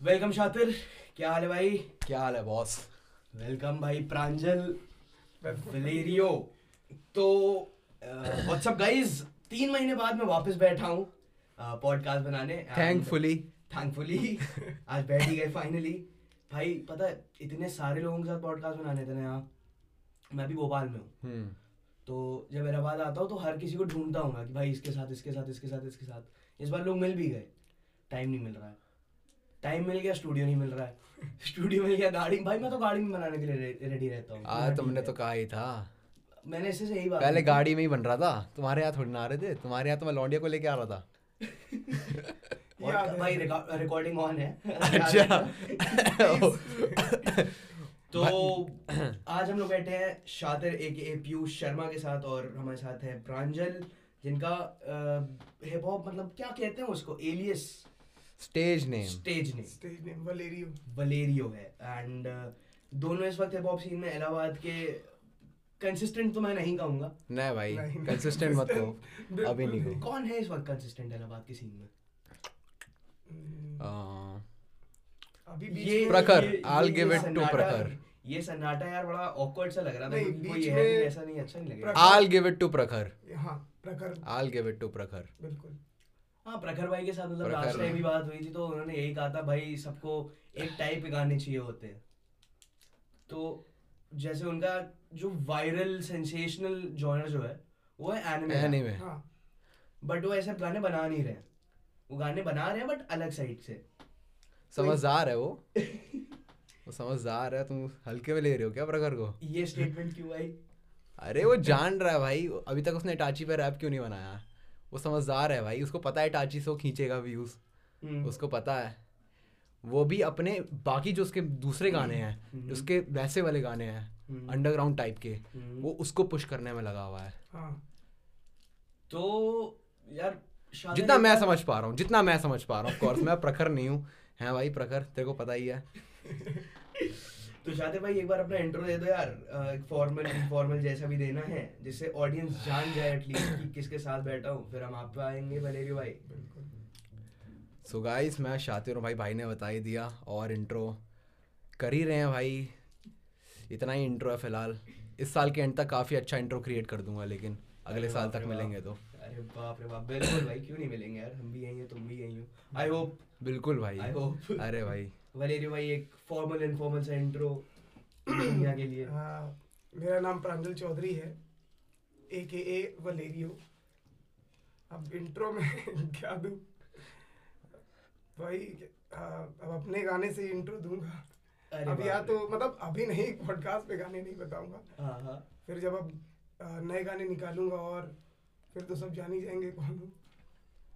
Welcome शातिर क्या हाल है भाई? क्या हाल है बॉस वेलकम भाई प्रांजल। वलेरियो तो व्हाट्सअप गाइस तीन महीने बाद मैं वापस बैठा हूँ पॉडकास्ट बनाने। थैंकफुली थैंकफुली आज बैठ ही गए फाइनली भाई पता है इतने सारे लोगों के साथ पॉडकास्ट बनाने थे ना यहाँ मैं भी भोपाल में हूँ। हम्म। तो जब इलाहाबाद आता हूँ तो हर किसी को ढूंढता हूँ कि भाई इसके साथ इसके साथ इसके साथ इसके साथ। इस बार लोग मिल भी गए। टाइम नहीं मिल रहा है। टाइम मिल गया स्टूडियो नहीं मिल रहा है। स्टूडियो मिल गया गाड़ी भाई मैं तो गाड़ी में बनाने के लिए रेडी रहता हूँ। आज हाँ, तुमने तो कहा ही था। मैंने इससे से यही बात पहले गाड़ी में ही बन रहा था। तुम्हारे यहाँ थोड़ी ना आ रहे थे। तुम्हारे यहाँ तो मैं लौंडिया को लेके आ रहा था। भाई रिकॉर्डिंग ऑन है। अच्छा। तो आज हम लोग बैठे हैं शातिर ए के पीयूष शर्मा के साथ और हमारे साथ है प्रांजल जिनका हिप हॉप मतलब क्या कहते हैं उसको? Alias stage name stage name stage name Valerio Valerio है। एंड दोनों इस वक्त हिप हॉप सीन में इलाहाबाद के कंसिस्टेंट तो मैं नहीं कहूँगा। नहीं भाई कंसिस्टेंट मत consistent, हो अभी नहीं नहीं। कौन है इस वक्त कंसिस्टेंट इलाहाबाद के सीन में? हम्म, अभी बीच ये प्रखर, ये it to सन्नाटा- प्रखर। ये सन्नाटा यार बड़ा ऑकवर्ड सा लग रहा था क्योंकि कोई है ऐसा नहीं अच्छा नहीं लगेगा। प्रखर- आल गिव इट टू प्रखर। हाँ प्रखर। आल गिव इट टू प्रखर। बिल्कुल। हाँ प्रखर भाई के साथ मतलब लास्ट टाइम भी बात हुई थी तो उन्होंने यही कहा था भाई सबको एक टाइप के गाने चाहिए होते हैं। तो जैसे उनका जो वायरल सेंसेशनल जॉनर जो है वो है एनिमे एनीमे हाँ। बट वो ऐसे गाने बना नहीं रहे वो गाने बना रहे हैं बट अलग साइड से। समझदार है वो। वो समझदार है तुम हल्के में ले रहे हो क्या प्रखर को? ये स्टेटमेंट क्यों भाई अरे वो जान रहा है भाई। अभी तक उसने टाची पे रैप क्यों नहीं बनाया? वो समझदार है भाई उसको पता है टाची से वो खींचेगा व्यूज़ हम्म, उसको पता है। वो भी अपने बाकी जो उसके दूसरे गाने हैं हम्म। उसके वैसे वाले गाने हैं हम्म, अंडरग्राउंड टाइप के हम्म। वो उसको पुश करने में लगा हुआ है। हाँ। तो यार जितना मैं समझ पा रहा हूँ जितना मैं समझ पा रहा हूँ कोर्स मैं प्रखर नहीं हूँ। है भाई प्रखर तेरे को पता ही है। तो शातिर भाई एक बार अपना इंट्रो दे दो यार फॉर्मल इनफॉर्मल जैसा भी देना है जिससे ऑडियंस जान जाए एटलीस्ट कि किसके साथ बैठा हूँ। फिर हम आप पे आएँगे वलेरियो भाई। बिल्कुल। सो गाइस मैं शातिर हूँ भाई भाई ने बता ही दिया और इंट्रो कर ही रहे हैं भाई। इतना ही इंट्रो है फ़िलहाल। इस साल के एंड तक काफ़ी अच्छा इंट्रो क्रिएट कर दूँगा लेकिन अगले साल तक मिलेंगे तो। अरे बाप रे बाप बिल्कुल भाई क्यों नहीं मिलेंगे यार? हम भी यही हैं तुम भी यही हो। आई होप बिल्कुल भाई। आई होप अरे भाई। वलेरियो भाई एक फॉर्मल इनफॉर्मल सा इंट्रो दुनिया के लिए। हाँ मेरा नाम प्रांजल चौधरी है ए के ए वलेरियो। अब इंट्रो में क्या दूँ? भाई हाँ, अब अपने गाने से इंट्रो दूँगा। अब या तो मतलब अभी नहीं पॉडकास्ट पे गाने नहीं बताऊँगा। हाँ हाँ। फिर जब अब नए गाने निकालूँगा और फिर तो सब जान ही जाएँगे कौन हूँ।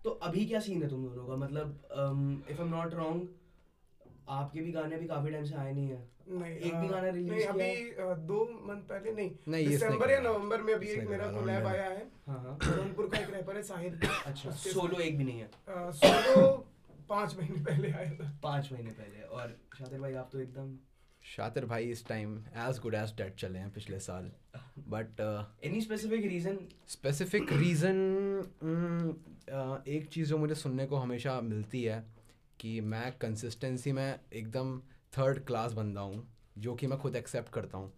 तो अभी क्या सीन है तुम दोनों का? मतलब if I am not wrong आपके भी गाने अभी काफ़ी टाइम से आए नहीं है। नहीं एक भी गाना release नहीं किया अभी दो मंथ पहले नहीं नहीं, दिसंबर या नवंबर में अभी एक मेरा कोलैब आया है। हाँ हाँ। जौनपुर का एक रैपर है साहिल अच्छा सोलो एक भी नहीं है। सोलो पाँच महीने पहले आया था। पाँच महीने पहले और शातिर भाई आप तो एकदम शातिर भाई इस time as good as dead चले हैं पिछले साल। But any specific reason specific reason एक चीज़ जो मुझे सुनने को हमेशा मिलती है कि मैं कंसिस्टेंसी में एकदम थर्ड क्लास बंदा हूँ जो कि मैं खुद एक्सेप्ट करता हूँ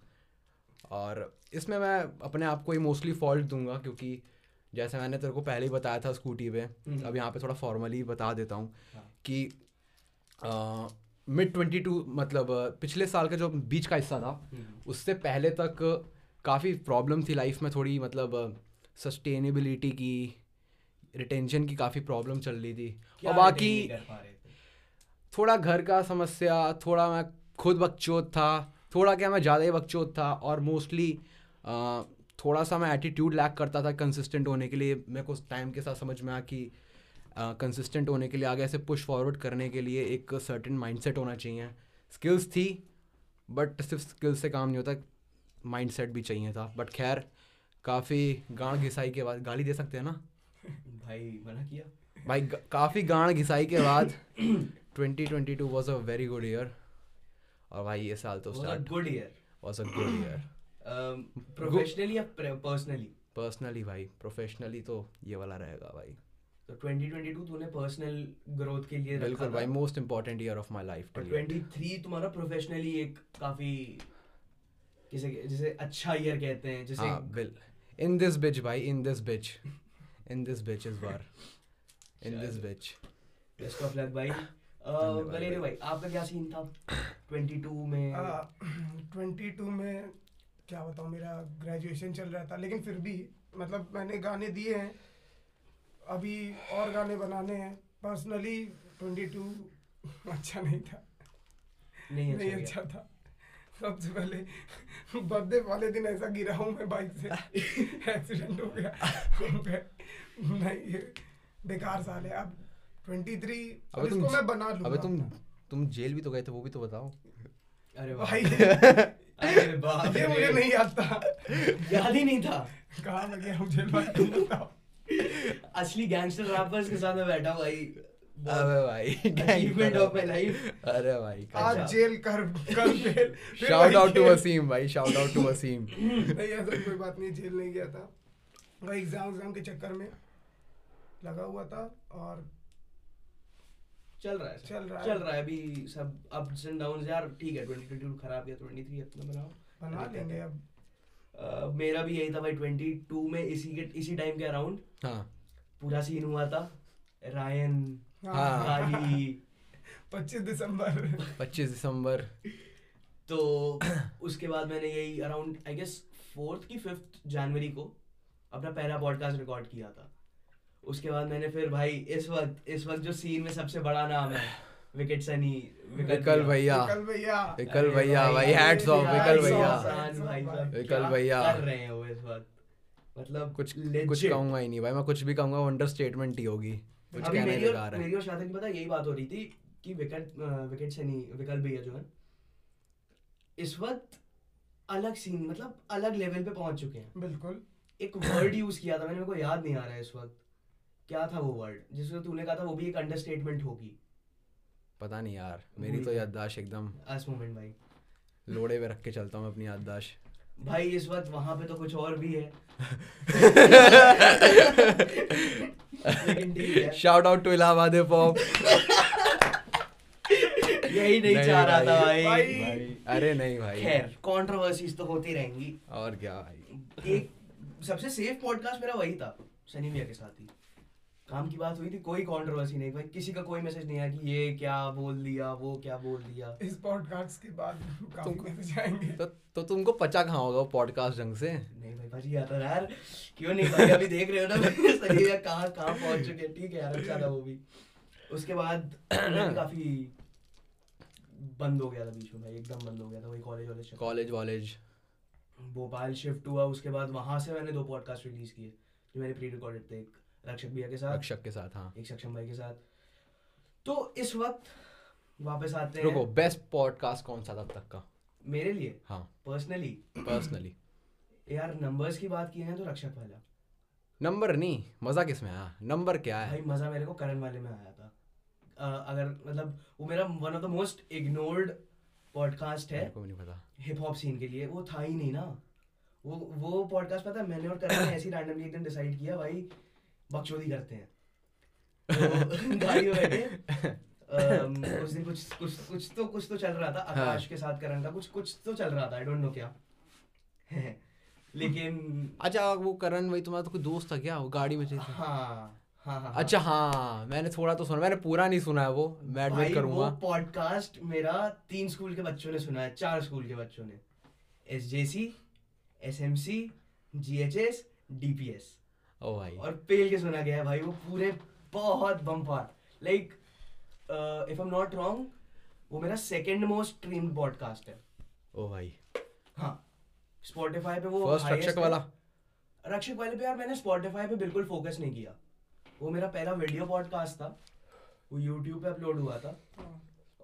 और इसमें मैं अपने आप को ही मोस्टली फॉल्ट दूँगा क्योंकि जैसे मैंने तेरे को पहले ही बताया था स्कूटी पे हम्म। अब यहाँ पे थोड़ा फॉर्मली बता देता हूँ हाँ। कि मिड ट्वेंटी टू मतलब पिछले साल का जो बीच का हिस्सा था उससे पहले तक काफ़ी प्रॉब्लम थी लाइफ में थोड़ी मतलब सस्टेनेबिलिटी की रिटेंशन की काफ़ी प्रॉब्लम चल रही थी और बाकी थोड़ा घर का समस्या थोड़ा मैं खुद बकचोद था थोड़ा क्या मैं ज़्यादा ही बकचोद था और मोस्टली थोड़ा सा मैं एटीट्यूड लैक करता था कंसिस्टेंट होने के लिए। मेरे को टाइम के साथ समझ में आया कि कंसिस्टेंट होने के लिए आगे ऐसे पुश फॉरवर्ड करने के लिए एक सर्टेन माइंडसेट होना चाहिए। स्किल्स थी बट सिर्फ़ स्किल्स से काम नहीं होता माइंडसेट भी चाहिए था। बट खैर काफ़ी गांड घिसाई के बाद गाली दे सकते हैं ना? भाई मना किया। भाई काफ़ी गांड घिसाई के बाद 2022 was a very good year और भाई ये साल तो start good year was a good year professionally या पर्सनली पर्सनली भाई प्रोफेशनली तो ये वाला रहेगा भाई। तो 2022 तूने पर्सनल ग्रोथ के लिए बिल्कुल भाई most important year of my life और 23 तुम्हारा प्रोफेशनली एक काफ़ी किसे जिसे अच्छा ईयर कहते हैं जिसे हाँ बिल इन दिस बिच भाई in this beach in this बिच इस बार इन दिस चलो। बिच बेस्ट ऑफ़ लक भाई। वलेरी भाई। भाई आपका क्या सीन था? 22 में। ट्वेंटी टू में क्या बताऊँ मेरा ग्रेजुएशन चल रहा था लेकिन फिर भी मतलब मैंने गाने दिए हैं अभी और गाने बनाने हैं। पर्सनली ट्वेंटी टू अच्छा नहीं था। नहीं अच्छा नहीं अच्छा था। सबसे पहले बर्थडे वाले दिन ऐसा गिरा हूँ मैं बाइक से। एक्सीडेंट हो गया। नहीं ये बेकार साल है। अब ट्वेंटी थ्री अब अबे तुम इसको मैं बना लूँगा। अबे तुम तुम जेल भी तो गए थे वो भी तो बताओ। अरे भाई अरे बाप ये मुझे। नहीं आता याद ही नहीं था। कहाँ मैं गया मुझे तुम बताओ। असली गैंगस्टर रैपर्स के साथ में बैठा भाई। अबे भाई अचीवमेंट ऑफ़ माय लाइफ अरे भाई आज। जेल कर कल jail shout out to Wasim भाई शाउट आउट टू वसीम नहीं ऐसा कोई बात नहीं जेल नहीं गया था। वही एग्ज़ाम एग्ज़ाम के चक्कर में लगा हुआ था और चल रहा है चल रहा है। चल रहा है अभी सब अप्स एंड डाउन्स यार ठीक है 2022 खराब गया 23 अपना बनाओ। बना लेंगे अब। अ, मेरा भी यही था भाई 22 में इसी के इसी टाइम के अराउंड हाँ। पूरा सीन हुआ था। रायन हाँ। गाली पच्चीस दिसंबर। 25 दिसंबर। तो उसके बाद मैंने यही अराउंड आई गेस फोर्थ की फिफ्थ जनवरी को अपना पहला पॉडकास्ट रिकॉर्ड किया था। उसके बाद मैंने फिर भाई इस वक्त इस वक्त जो सीन में सबसे बड़ा नाम है विकेट सनी विकल भैया। कल भैया। विकल भैया भाई, हैट्स ऑफ़ विकल भैया। विकल भैया। कर रहे हैं वो इस वक्त? मतलब कुछ कुछ कहूँगा ही नहीं भाई मैं कुछ भी कहूँगा वो अंडर स्टेटमेंट ही होगी। कुछ कहने मेरी और बेकार है। मेरी और शादी की पता यही बात हो रही थी कि विकेट विकेट सनी विकल भैया जो है इस वक्त अलग सीन मतलब अलग लेवल पे पहुँच चुके हैं। बिल्कुल। एक वर्ड यूज़ किया था मैंने मेरे को याद नहीं आ रहा है इस वक्त। क्या था वो वर्ड जिसको तूने कहा था वो भी एक अंडरस्टेटमेंट होगी। पता नहीं यार मेरी तो याददाश्त एकदम आज मोमेंट भाई। लोड़े पे रख के चलता हूँ मैं अपनी याददाश्त। भाई इस वक्त वहाँ पे तो कुछ और भी है। Shout out to Allahabad hop यही नहीं चाह रहा था भाई। भाई। अरे नहीं भाई। खैर कंट्रोवर्सीज तो होती रहेंगी। और क्या भाई। एक सबसे सेफ़ पॉडकास्ट मेरा वही था सनी भैया के साथ ही। काम की बात हुई थी कोई कंट्रोवर्सी नहीं भाई किसी का कोई मैसेज नहीं आया कि ये क्या बोल दिया वो क्या बोल दिया। इस पॉडकास्ट के बाद काफ़ी तुमको- तो तो तुमको पचा कहाँ होगा वो पॉडकास्ट ढंग से? नहीं भाई भाजी आता था यार क्यों नहीं भाई अभी देख रहे हो ना भाई, सनी भैया कहाँ कहाँ पहुँच चुके हैं। ठीक है यार अच्छा था वो भी। उसके बाद काफ़ी बंद हो गया था बीच में भाई एकदम बंद हो गया था वही कॉलेज वालेज कॉलेज वॉलेज। भोपाल शिफ्ट हुआ उसके बाद वहाँ से मैंने दो पॉडकास्ट रिलीज़ किए जो मैंने प्री रिकॉर्डेड थे एक रक्षक भैया के साथ। रक्षक के साथ हाँ। एक सक्षम भाई के साथ। तो इस वक्त वापस आते हैं। रुको बेस्ट पॉडकास्ट कौन सा था अब तक का? मेरे लिए? हाँ। पर्सनली पर्सनली यार नंबर्स की बात की है तो रक्षक वाला। नंबर नहीं मज़ा किसमें आया? नंबर क्या है? भाई मज़ा मेरे को करण वाले में आया था। अ, अगर मतलब वो मेरा one of the most ignored podcast है। नहीं पता। हिप हॉप सीन के लिए। वो था ही नहीं ना। वो वो पॉडकास्ट पता मैंने और करण ने ऐसे ही रैंडमली एक दिन डिसाइड किया भाई बकचोदी करते हैं। तो गाड़ी में बैठे उस दिन कुछ कुछ कुछ तो कुछ तो चल रहा था। हाँ। आकाश के साथ करण का कुछ कुछ तो चल रहा था। आई डोंट नो क्या। लेकिन अच्छा वो करण भाई तुम्हारा तो कोई दोस्त था क्या? वो गाड़ी में चलते हाँ हाँ हाँ अच्छा हाँ मैंने थोड़ा तो सुना मैंने पूरा नहीं सुना है वो। मैं एडमिट करूँगा। पॉडकास्ट मेरा तीन स्कूल के बच्चों ने सुना है चार स्कूल के बच्चों ने। S J C S M C G H S D P S O भाई। और पेल के सुना गया है भाई वो पूरे बहुत बम्पार like if I am not wrong वो मेरा सेकंड मोस्ट स्ट्रीम्ड पॉडकास्ट है। ओ भाई। हाँ। स्पॉटिफाई पे वो फ़र्स्ट रक्षक वाला। रक्षक वाले पे यार मैंने स्पॉटिफाई पे बिल्कुल फोकस नहीं किया। वो मेरा पहला वीडियो पॉडकास्ट था। वो यूट्यूब पे अपलोड हुआ था।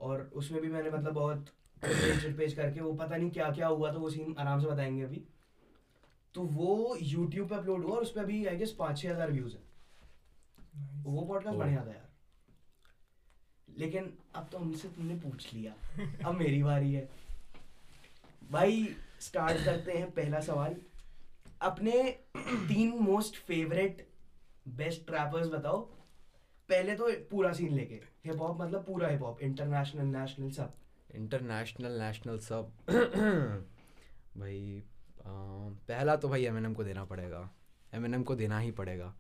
और उसमें भी मैंने मतलब बहुत पेज पेज करके वो पता नहीं क्या क्या हुआ था वो सीन आराम से बताएँगे अभी। तो वो यूट्यूब पे अपलोड हुआ और उस पर अभी आई गेस पाँच छः हज़ार व्यूज़ है। वो पॉडकास्ट बढ़िया था यार। लेकिन अब तो हमसे तुमने पूछ लिया। अब मेरी बारी है। भाई स्टार्ट करते हैं पहला सवाल। अपने तीन मोस्ट फेवरेट बेस्ट ट्रैपर्स बताओ। पहले तो पूरा सीन लेके। हिप हॉप मतलब पूरा हिप हॉप इंटरनेशनल नेशनल सब। इंटरनेशनल नेशनल सब। भाई पहला तो भाई एमएनएम को देना पड़ेगा। एमएनएम को देना ही पड़ेगा।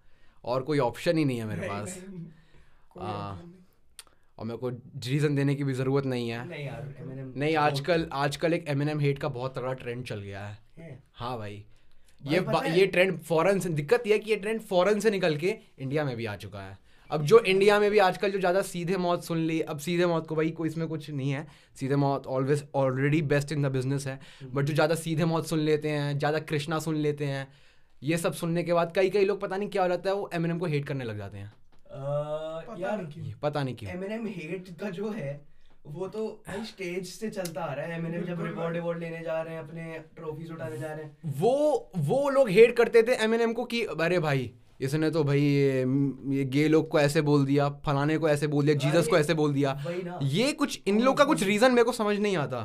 और कोई ऑप्शन ही नहीं है मेरे पास। और मेरे को रीज़न देने की भी ज़रूरत नहीं है। नहीं यार नहीं आजकल आजकल एक एम एन एम हेट का बहुत तगड़ा ट्रेंड चल गया है। है। हाँ भाई। भाई ये ये ट्रेंड फॉरेन से दिक्कत यह है कि ये ट्रेंड फॉरेन से निकल के इंडिया में भी आ चुका है। अब जो इंडिया में भी आजकल जो ज़्यादा सीधे मौत सुन ली अब सीधे मौत को भाई कोई इसमें कुछ नहीं है। सीधे मौत always already best in the business है। बट जो ज़्यादा सीधे मौत सुन लेते हैं ज़्यादा कृष्णा सुन लेते हैं ये सब सुनने के बाद कई कई लोग पता नहीं क्या हो जाता है वो एमएनएम को हेट करने लग जाते हैं। पता नहीं क्यों। ये पता नहीं हेट का जो है वो तो स्टेज से चलता आ रहा है। एमिनेम जब रिवॉर्ड रिवॉर्ड लेने जा रहे हैं अपने ट्रॉफीज उठाने जा रहे हैं। वो वो लोग हेट करते थे एमएनएम को कि अरे भाई इसने तो भाई ये, ये गे लोग को ऐसे बोल दिया फलाने को ऐसे बोल दिया जीसस को ऐसे बोल दिया। ये कुछ इन लोग का कुछ रीजन मेरे को समझ नहीं आता।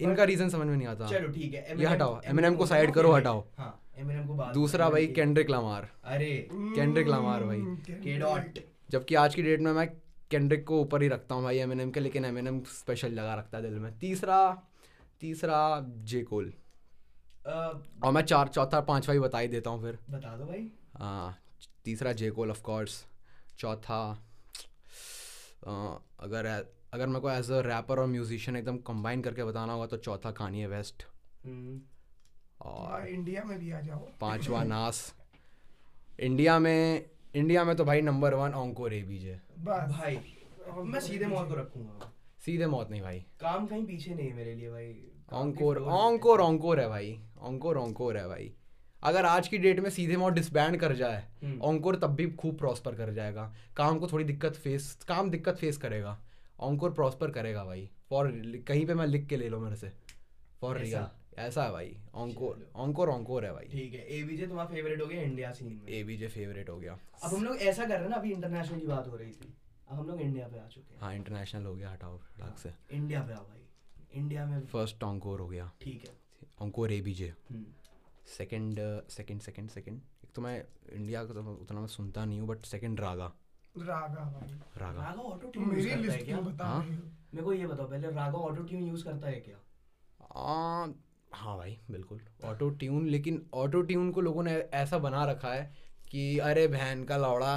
इनका रीजन समझ में नहीं आता। चलो ठीक है ये हटाओ, Eminem को गया करो, हटाओ। हाँ को दूसरा भाई केंड्रिक लमार अरे। Kendrick Lamar भाई। के डॉट जबकि आज की डेट में मैं केंड्रिक को ऊपर ही रखता हूँ भाई एमएनएम के लेकिन एमएनएम स्पेशल लगा रखता है दिल में। तीसरा तीसरा जे कोल और मैं चार चौथा पांचवा ही बता ही देता हूँ फिर। बता दो भाई। हाँ तीसरा जे कोल ऑफ़ कोर्स चौथा अगर अगर मेरे को एज अ रैपर और म्यूजिशियन एकदम कंबाइन करके बताना होगा तो चौथा कानिए वेस्ट हम्म, और हाँ, इंडिया में भी आ जाओ। पांचवा नास इंडिया में इंडिया में तो भाई नंबर वन ऑंको रेबीजे बस। भाई मैं सीधे मौत को रखूँगा। सीधे मौत नहीं भाई। काम कहीं पीछे नहीं है मेरे लिए भाई। ऑंकोर ऑंकोर ऑंकोर है भाई। ऑंकोर ऑंकोर है भाई। अगर आज की डेट में सीधे मौत डिसबैंड कर जाए हम्म। ऑंकोर तब भी खूब प्रॉस्पर कर जाएगा। काम को थोड़ी दिक्कत फेस काम दिक्कत फेस करेगा। ऑंकोर प्रॉस्पर करेगा भाई। फॉर कहीं पे मैं लिख के ले लो मेरे से। फॉर रियल ऐसा? है भाई। ऑंकोर चलो। ऑंकोर ऑंकोर है भाई। ठीक है। एबीजे तुम्हारा फेवरेट हो गया इंडिया सीन में। ए बी जे फेवरेट हो गया। अब हम लोग ऐसा कर रहे हैं ना अभी इंटरनेशनल की बात हो रही थी। अब हम लोग इंडिया पे आ चुके हैं। हाँ इंटरनेशनल हो गया हटाओ फटाक से। इंडिया पे आओ भाई। इंडिया में फ़र्स्ट ऑंकोर हो गया। ठीक है। Encore A B J second second second second एक तो मैं इंडिया का तो उतना मैं सुनता नहीं हूँ बट सेकेंड रागा। रागा भाई। रागा। रागा ऑटो ट्यून मेरी लिस्ट क्या? बता हाँ? मेरे को ये बताओ पहले रागा ऑटो ट्यून यूज़ करता है क्या? आ, हाँ भाई बिल्कुल। ऑटो ट्यून लेकिन ऑटो ट्यून को लोगों ने ऐसा बना रखा है कि अरे बहन का लौड़ा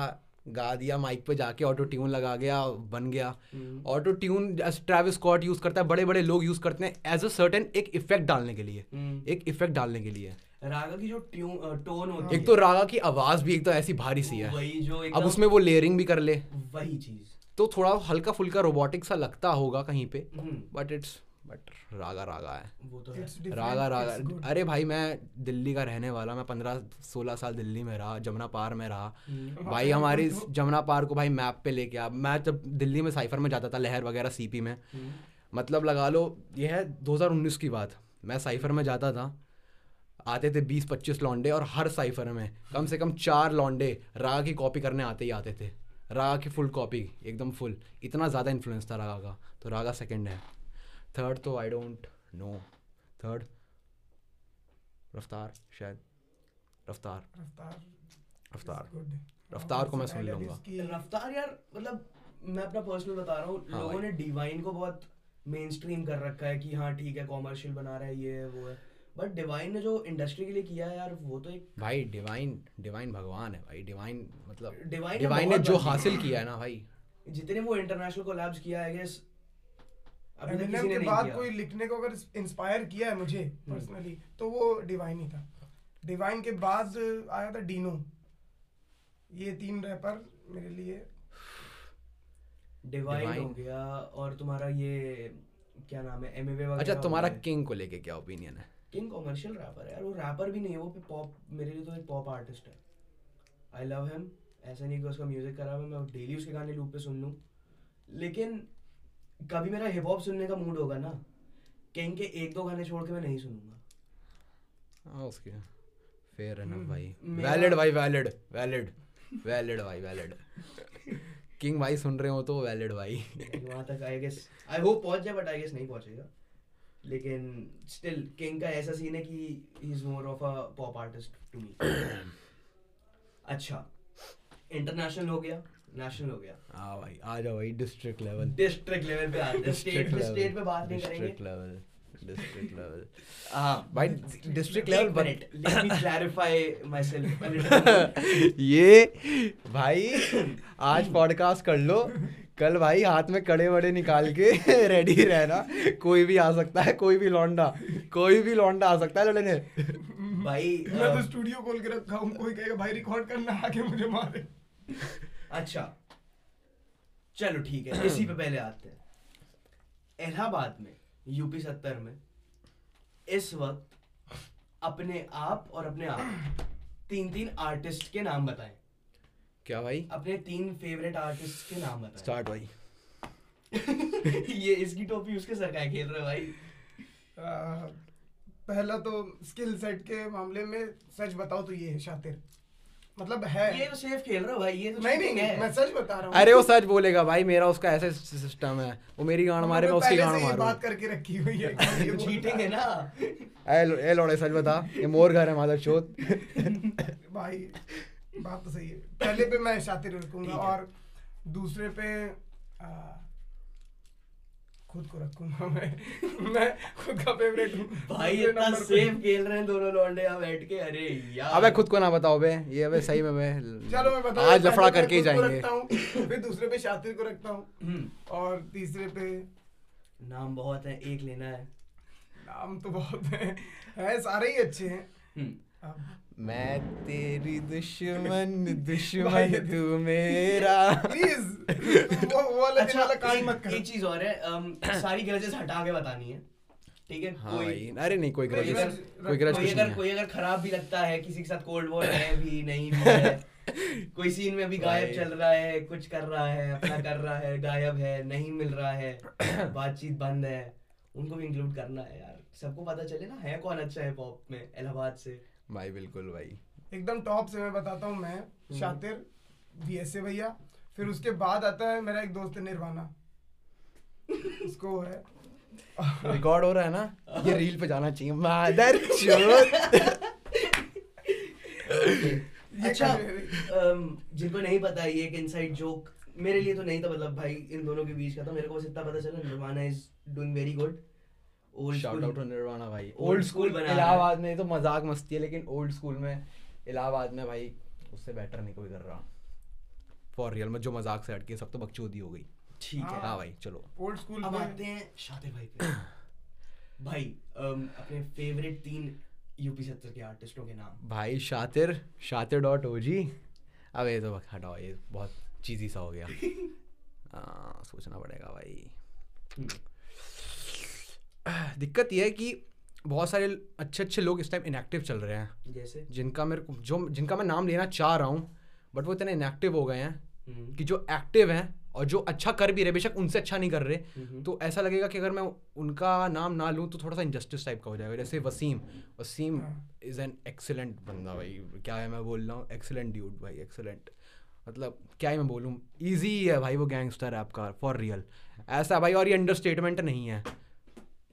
गा दिया माइक पे जाके ऑटो ट्यून लगा गया बन गया। हम्म, auto tune Travis Scott use करता है बड़े बड़े लोग यूज़ करते हैं एज अ सर्टेन एक इफ़ेक्ट डालने के लिए। हम्म। एक इफ़ेक्ट डालने के लिए। रागा की जो ट्यून टोन होती एक तो रागा की आवाज़ भी एक तो ऐसी भारी सी है। वही जो अब उसमें वो लेयरिंग भी कर ले। वही चीज़। तो थोड़ा हल्का फुल्का रोबोटिक सा लगता होगा कहीं पे हम्म, but it's but Raga Raga है। वो तो है। रागा रागा अरे भाई मैं दिल्ली का रहने वाला मैं पंद्रह सोलह साल दिल्ली में रहा जमुना पार में रहा। हम्म, भाई हमारी जमुना पार को भाई मैप पे लेके आ मैं जब दिल्ली में साइफर में जाता था लहर वगैरह सीपी में हम्म, मतलब लगा लो ये है 2019 की बात। मैं साइफर में जाता था आते थे 20-25 लौंडे और हर साइफर में कम से कम चार लौंडे रागा की कॉपी करने आते ही आते थे। रागा की फुल कॉपी एकदम फुल इतना ज़्यादा इन्फ्लुएंस था रागा का तो रागा सेकंड है। थर्ड तो आई डोंट नो थर्ड रफ्तार शायद. रफ्तार रफ्तार रफ्तार रफ्तार को मैं सुन लूँगा। रफ्तार यार मतलब मैं अपना पर्सनल बता रहा हूँ हाँ लोगों ने डिवाइन को बहुत मेन स्ट्रीम कर रखा है कि हाँ ठीक है कॉमर्शियल बना रहा है ये है वो है. बट डिवाइन ने जो इंडस्ट्री के लिए किया है यार वो तो एक भाई डिवाइन डिवाइन भगवान है भाई. डिवाइन मतलब डिवाइन ने ने जो हासिल किया है ना भाई. जितने वो इंटरनेशनल कोलैब्स किया है गेस ने के बाद कोई लिखने को अगर इंस्पायर किया है मुझे पर्सनली तो वो डिवाइन ही था। डिवाइन के बाद आया था डीनो ये तीन रैपर मेरे लिए। डिवाइन हो गया और तुम्हारा ये क्या नाम है एमएवे वगैरह अच्छा तुम्हारा किंग को लेके क्या ओपिनियन है? किंग कॉमर्शियल रैपर है यार वो रैपर भी नहीं है वो पॉप मेरे लिए तो एक पॉप आर्टिस्ट है। आई लव हिम ऐसा नहीं कि उसका म्यूज़िक हुआ है, मैं डेली उसके गाने लूप पे सुन लूँ। लेकिन कभी मेरा हिप हॉप सुनने का मूड होगा ना किंग के एक दो गाने छोड़ के मैं नहीं सुनूँगा। हाँ उसके। फेयर एनफ हम्म, भाई। वैलिड भाई वैलिड वैलिड वैलिड भाई वैलिड किंग भाई सुन रहे हो तो वैलिड भाई. वहाँ तक आई गेस आई होप पहुँच जाए बट आई गेस नहीं पहुंचेगा। लेकिन स्टिल किंग का ऐसा सीन है कि he is more of a pop artist to me अच्छा इंटरनेशनल हो गया। नेशनल हो गया। हाँ भाई आ जाओ भाई डिस्ट्रिक्ट लेवल डिस्ट्रिक्ट लेवल पे आते हैं स्टेट पे स्टेट पे बात नहीं करेंगे। डिस्ट्रिक्ट लेवल डिस्ट्रिक्ट लेवल हाँ। भाई डिस्ट्रिक्ट लेवल एक let me clarify myself ये भाई आज पॉडकास्ट कर लो। कल भाई हाथ में कड़े वड़े निकाल के रेडी रहना। कोई भी आ सकता है कोई भी लौंडा कोई भी लौंडा आ सकता है लड़ने। भाई मैं तो स्टूडियो खोल के रखा हूँ कोई कहेगा भाई रिकॉर्ड करना आके मुझे मारे। अच्छा। चलो ठीक है इसी पे पहले आते हैं। इलाहाबाद में यूपी सत्तर में इस वक्त अपने आप और अपने आप तीन तीन आर्टिस्ट के नाम बताएँ। क्या भाई? अपने तीन फेवरेट आर्टिस्ट के नाम बताएँ। स्टार्ट भाई। ये इसकी टोपी उसके सर का खेल रहे हो भाई? आ, पहला तो स्किल सेट के मामले में सच बताओ तो ये है शातिर। मतलब है। ये तो सेफ़ खेल रहे हो भाई ये तो नहीं नहीं मैं सच बता रहा हूँ। अरे वो सच बोलेगा भाई मेरा उसका ऐसे सिस्टम है। वो मेरी गांड मारे मैं उसकी गांड मारू। बात करके रखी हुई है ये चीटिंग है ना। ए ए लोड़े सच बता ये मोर घर है मादर चोत भाई बात तो सही है। पहले पे मैं शातिर रखूँगा और दूसरे पे आ, खुद को रखूँगा मैं। मैं खुद का फेवरेट हूँ। भाई इतना सेफ़ खेल रहे हैं दोनों लौंडे यहाँ बैठ के। अरे यार। अबे खुद को ना बताओ बे। ये अबे सही में बे चलो मैं बता आज लफड़ा करके ही जाएँगे। रखता हूँ फिर दूसरे पे शातिर को रखता हूँ। हम्म, और तीसरे पे नाम बहुत है एक लेना है। नाम तो बहुत है, है सारे ही अच्छे हैं। हम्म, अब मैं तेरी दुश्मन दुश्मन तू मेरा। प्लीज़ वो वो वाला अच्छा वाला काम मत एक, एक चीज़ और है अम, सारी ग्रजेस हटा के बतानी है ठीक है? हाँ कोई भाई अरे नहीं कोई ग्रज कोई ग्रज कोई अगर कोई अगर खराब भी लगता है किसी के साथ कोल्ड वॉर है भी नहीं भी है कोई सीन में भी गायब चल रहा है कुछ कर रहा है अपना कर रहा है गायब है नहीं मिल रहा है बातचीत बंद है उनको भी इंक्लूड करना है यार। सबको पता चले ना है कौन अच्छा है पॉप में इलाहाबाद से? भाई बिल्कुल भाई। एकदम टॉप से मैं बताता हूँ मैं हम्म। शातिर वीएसए भैया। फिर उसके बाद आता है मेरा एक दोस्त है निर्वाणा उसको है। रिकॉर्ड हो रहा है ना? ये रील पे जाना चाहिए। मादर अच्छा जिनको नहीं पता ये एक इनसाइड जोक मेरे लिए तो नहीं था मतलब भाई इन दोनों के बीच का था मेरे को बस इतना पता चला Nirvana is doing very good shout out Nirvana भाई. ओल्ड स्कूल बना रहा है। इलाहाबाद में तो मज़ाक मस्ती है लेकिन ओल्ड स्कूल में इलाहाबाद में भाई उससे बेटर नहीं कोई कर रहा. फॉर रियल में जो मज़ाक से हटके सब तो बकचोदी हो गई. ठीक है. हाँ भाई चलो. ओल्ड स्कूल अब आते हैं शातिर भाई पे. भाई अम, अपने फेवरेट तीन यूपी सत्तर के आर्टिस्टों के नाम. भाई शातिर शातिर डॉट ओ जी अब ये तो हटाओ ये बहुत चीज़ी सा हो गया. आ, सोचना पड़ेगा भाई. हम्म, दिक्कत यह है कि बहुत सारे अच्छे अच्छे लोग इस टाइम इनएक्टिव चल रहे हैं। जैसे? जिनका मेरे को जो जिनका मैं नाम लेना चाह रहा हूँ बट वो इतने इनएक्टिव हो गए हैं हम्म, कि जो एक्टिव हैं और जो अच्छा कर भी रहे बेशक उनसे अच्छा नहीं कर रहे हम्म, तो ऐसा लगेगा कि अगर मैं उनका नाम ना लूँ तो थोड़ा सा इनजस्टिस टाइप का हो जाएगा। जैसे वसीम। वसीम हाँ। इज़ एन एक्सेलेंट बंदा भाई। क्या है मैं बोल रहा हूँ? एक्सेलेंट ड्यूड भाई एक्सेलेंट मतलब क्या ही मैं बोलूँ? ईजी है भाई वो गैंगस्टर रैप का फॉर रियल ऐसा भाई और ये अंडरस्टेटमेंट नहीं है।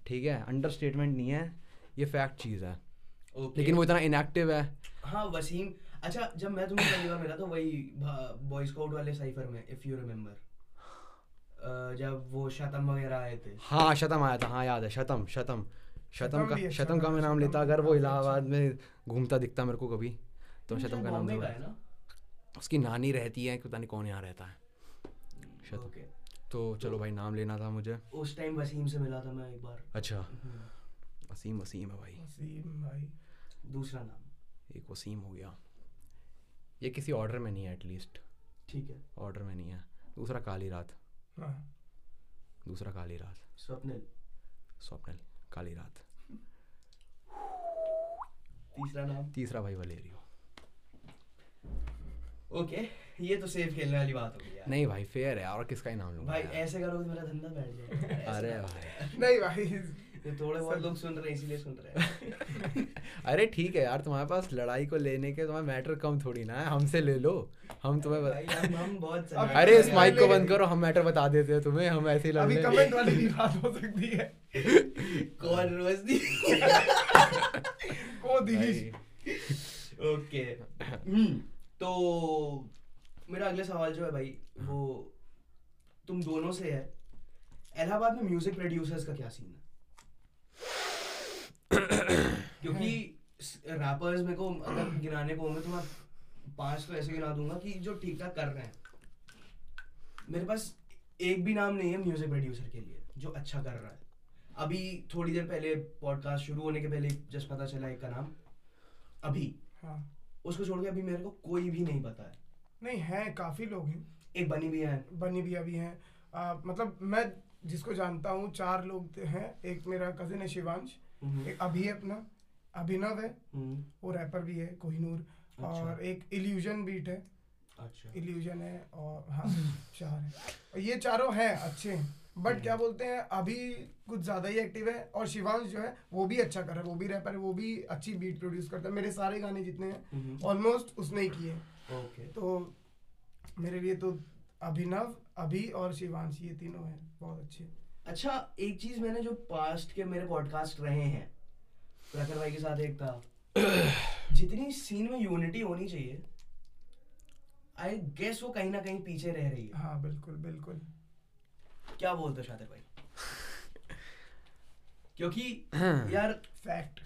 ठीक है? अंडर स्टेटमेंट नहीं है। ये फैक्ट चीज़ है। Okay. लेकिन वो इतना इनएक्टिव है। हाँ वसीम। अच्छा जब मैं तुम्हें पहली बार मिला था वही बॉय स्काउट वाले साइफर में इफ़ यू रिमेम्बर जब वो शतम वगैरह आए थे। हाँ शतम आया था। हाँ याद है। शतम शतम। शतम का अच्छा शतम का मैं नाम लेता अगर वो इलाहाबाद अच्छा। में घूमता दिखता मेरे को कभी तो शतम का नाम का है ना? उसकी नानी रहती है पता नहीं कौन यहाँ रहता है। शतम। ओके तो चलो भाई नाम लेना था मुझे। उस टाइम वसीम से मिला था मैं एक बार। अच्छा। हम्म, वसीम वसीम है भाई। वसीम भाई। दूसरा नाम। एक वसीम हो गया। ये किसी ऑर्डर में नहीं है एटलीस्ट ठीक है। ऑर्डर में नहीं है। दूसरा काली रात। हाँ। दूसरा काली रात। स्वप्निल। स्वप्निल काली रात। तीसरा नाम। तीसरा भाई वलेरियो ओके। ये तो सेफ़ खेलने वाली बात हो गई यार। नहीं भाई फेयर है और किसका ही नाम लूँगा भाई ऐसे करोगे तो मेरा धंधा बैठ जाएगा। अरे। भाई। नहीं भाई। ये थोड़े बहुत लोग सुन रहे हैं इसीलिए सुन रहे हैं। अरे ठीक है यार तुम्हारे पास लड़ाई को लेने के तुम्हारा मैटर कम थोड़ी ना है हमसे ले लो। हम तुम्हें बता... हम हम बहुत अरे इस माइक को बंद करो हम मैटर बता देते हैं तुम्हें हम ऐसे ही लड़ अभी कमेंट वाली भी बात हो सकती है। कौन रोजदी को दिलीश भाई, ओके। हम्म, तो मेरा अगला सवाल जो है भाई वो तुम दोनों से है। इलाहाबाद में म्यूज़िक प्रोड्यूसर्स का क्या सीन है? क्योंकि रैपर्स मेरे को अगर गिनाने को होंगे तो मैं पाँच तो ऐसे गिना दूँगा कि जो ठीक ठाक कर रहे हैं। मेरे पास एक भी नाम नहीं है म्यूज़िक प्रोड्यूसर के लिए जो अच्छा कर रहा है। अभी थोड़ी देर पहले पॉडकास्ट शुरू होने के पहले जस्ट पता चला एक का नाम अभी। हाँ। उसको छोड़ के अभी मेरे को कोई भी नहीं पता है। नहीं है काफ़ी लोग हैं। एक बनी भी है। बनी भी अभी हैं। मतलब मैं जिसको जानता हूँ चार लोग हैं। एक मेरा कजिन है शिवांश। हम्म, एक अभी है अपना। अभिनव है। हम्म, वो रैपर भी है कोहिनूर। अच्छा। और एक इल्यूजन बीट है। अच्छा। इल्यूजन है और हाँ चार है। और ये चारों हैं अच्छे हैं। बट क्या बोलते हैं अभी कुछ ज़्यादा ही एक्टिव है और शिवांश जो है वो भी अच्छा कर रहा है वो भी रैपर है वो भी अच्छी बीट प्रोड्यूस करता है। मेरे सारे गाने जितने हैं हम्म, ऑलमोस्ट उसने ही किए। ओके तो मेरे लिए तो अभिनव अभी और शिवांश ये तीनों हैं बहुत अच्छे। अच्छा एक चीज़ मैंने जो पास्ट के मेरे पॉडकास्ट रहे हैं प्रखर भाई के साथ एक था। जितनी सीन में यूनिटी होनी चाहिए आई गेस वो कहीं ना कहीं पीछे रह रही है। हाँ बिल्कुल बिल्कुल। क्या बोलते हो शातिर भाई? क्योंकि यार फैक्ट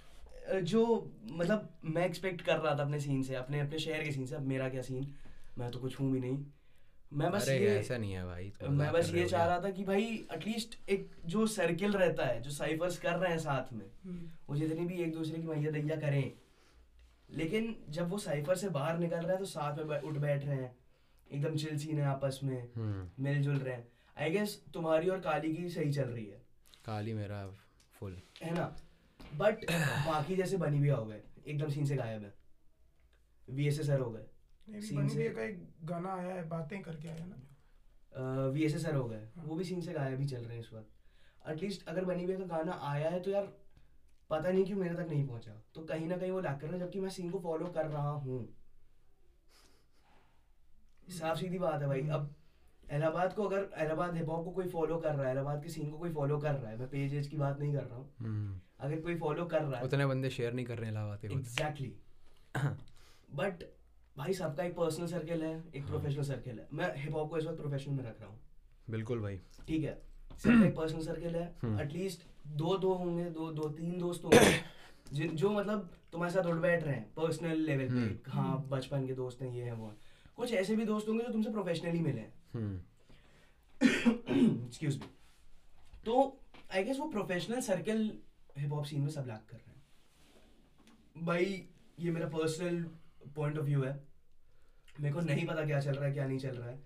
जो मतलब मैं एक्सपेक्ट कर रहा था अपने सीन से अपने अपने शहर के सीन से अब मेरा क्या सीन मैं तो कुछ हूँ भी नहीं। मैं बस ये ऐसा नहीं है भाई तुम मैं बस ये चाह रहा था कि भाई एटलीस्ट एक जो सर्किल रहता है जो साइफर्स कर रहे हैं साथ में हम्म, वो जितनी भी एक दूसरे की मैया दैया करें। लेकिन जब वो साइफर से बाहर निकल रहे हैं तो साथ में उठ बैठ रहे हैं। एकदम चिल सीन है आपस में हम्म। मिलजुल रहे हैं। आई गेस तुम्हारी और काली की सही चल रही है। काली मेरा फुल है ना? बट बाकी जैसे बनी भी हो गए एकदम सीन से गायब है। वी सर हो गए। सीन से- का एक गाना आया है बातें करके आया ना? वी एस सर हो गए। वो भी सीन से गायब ही चल रहे हैं इस वक्त एटलीस्ट अगर बनी हुई का गाना आया है तो यार पता नहीं क्यों मेरे तक नहीं पहुँचा। तो कहीं ना कहीं वो लैक कर रहा है जबकि मैं सीन को फॉलो कर रहा हूँ। साफ़ सीधी बात है भाई। अब इलाहाबाद को अगर इलाहाबाद हिप हॉप को कोई फॉलो कर रहा है इलाहाबाद के सीन को कोई फॉलो कर रहा है मैं पेज एज की बात नहीं कर रहा हूँ। हम्म। अगर कोई फॉलो कर रहा है उतने बंदे शेयर नहीं कर रहे हैं इलाहाबाद के एग्जैक्टली बट भाई सबका एक पर्सनल सर्कल है एक प्रोफेशनल सर्कल है। मैं हिप हॉप को इस वक्त प्रोफेशनल में रख रहा हूँ। बिल्कुल भाई। ठीक है? सबका एक पर्सनल सर्कल है। हम्म। एटलीस्ट दो दो होंगे दो दो तीन दोस्त होंगे। जिन जो मतलब तुम्हारे साथ उठ बैठ रहे हैं पर्सनल लेवल पे। हम्म। हाँ बचपन के दोस्त हैं ये हैं वो कुछ ऐसे भी दोस्त होंगे जो तुमसे प्रोफेशनली मिले हैं। हम्म एक्सक्यूज मी तो आई गेस वो professional circle hip hop scene में सब लैक कर रहे हैं। भाई ये मेरा पर्सनल पॉइंट ऑफ़ व्यू है। मेरे को नहीं पता क्या चल रहा है क्या नहीं चल रहा है।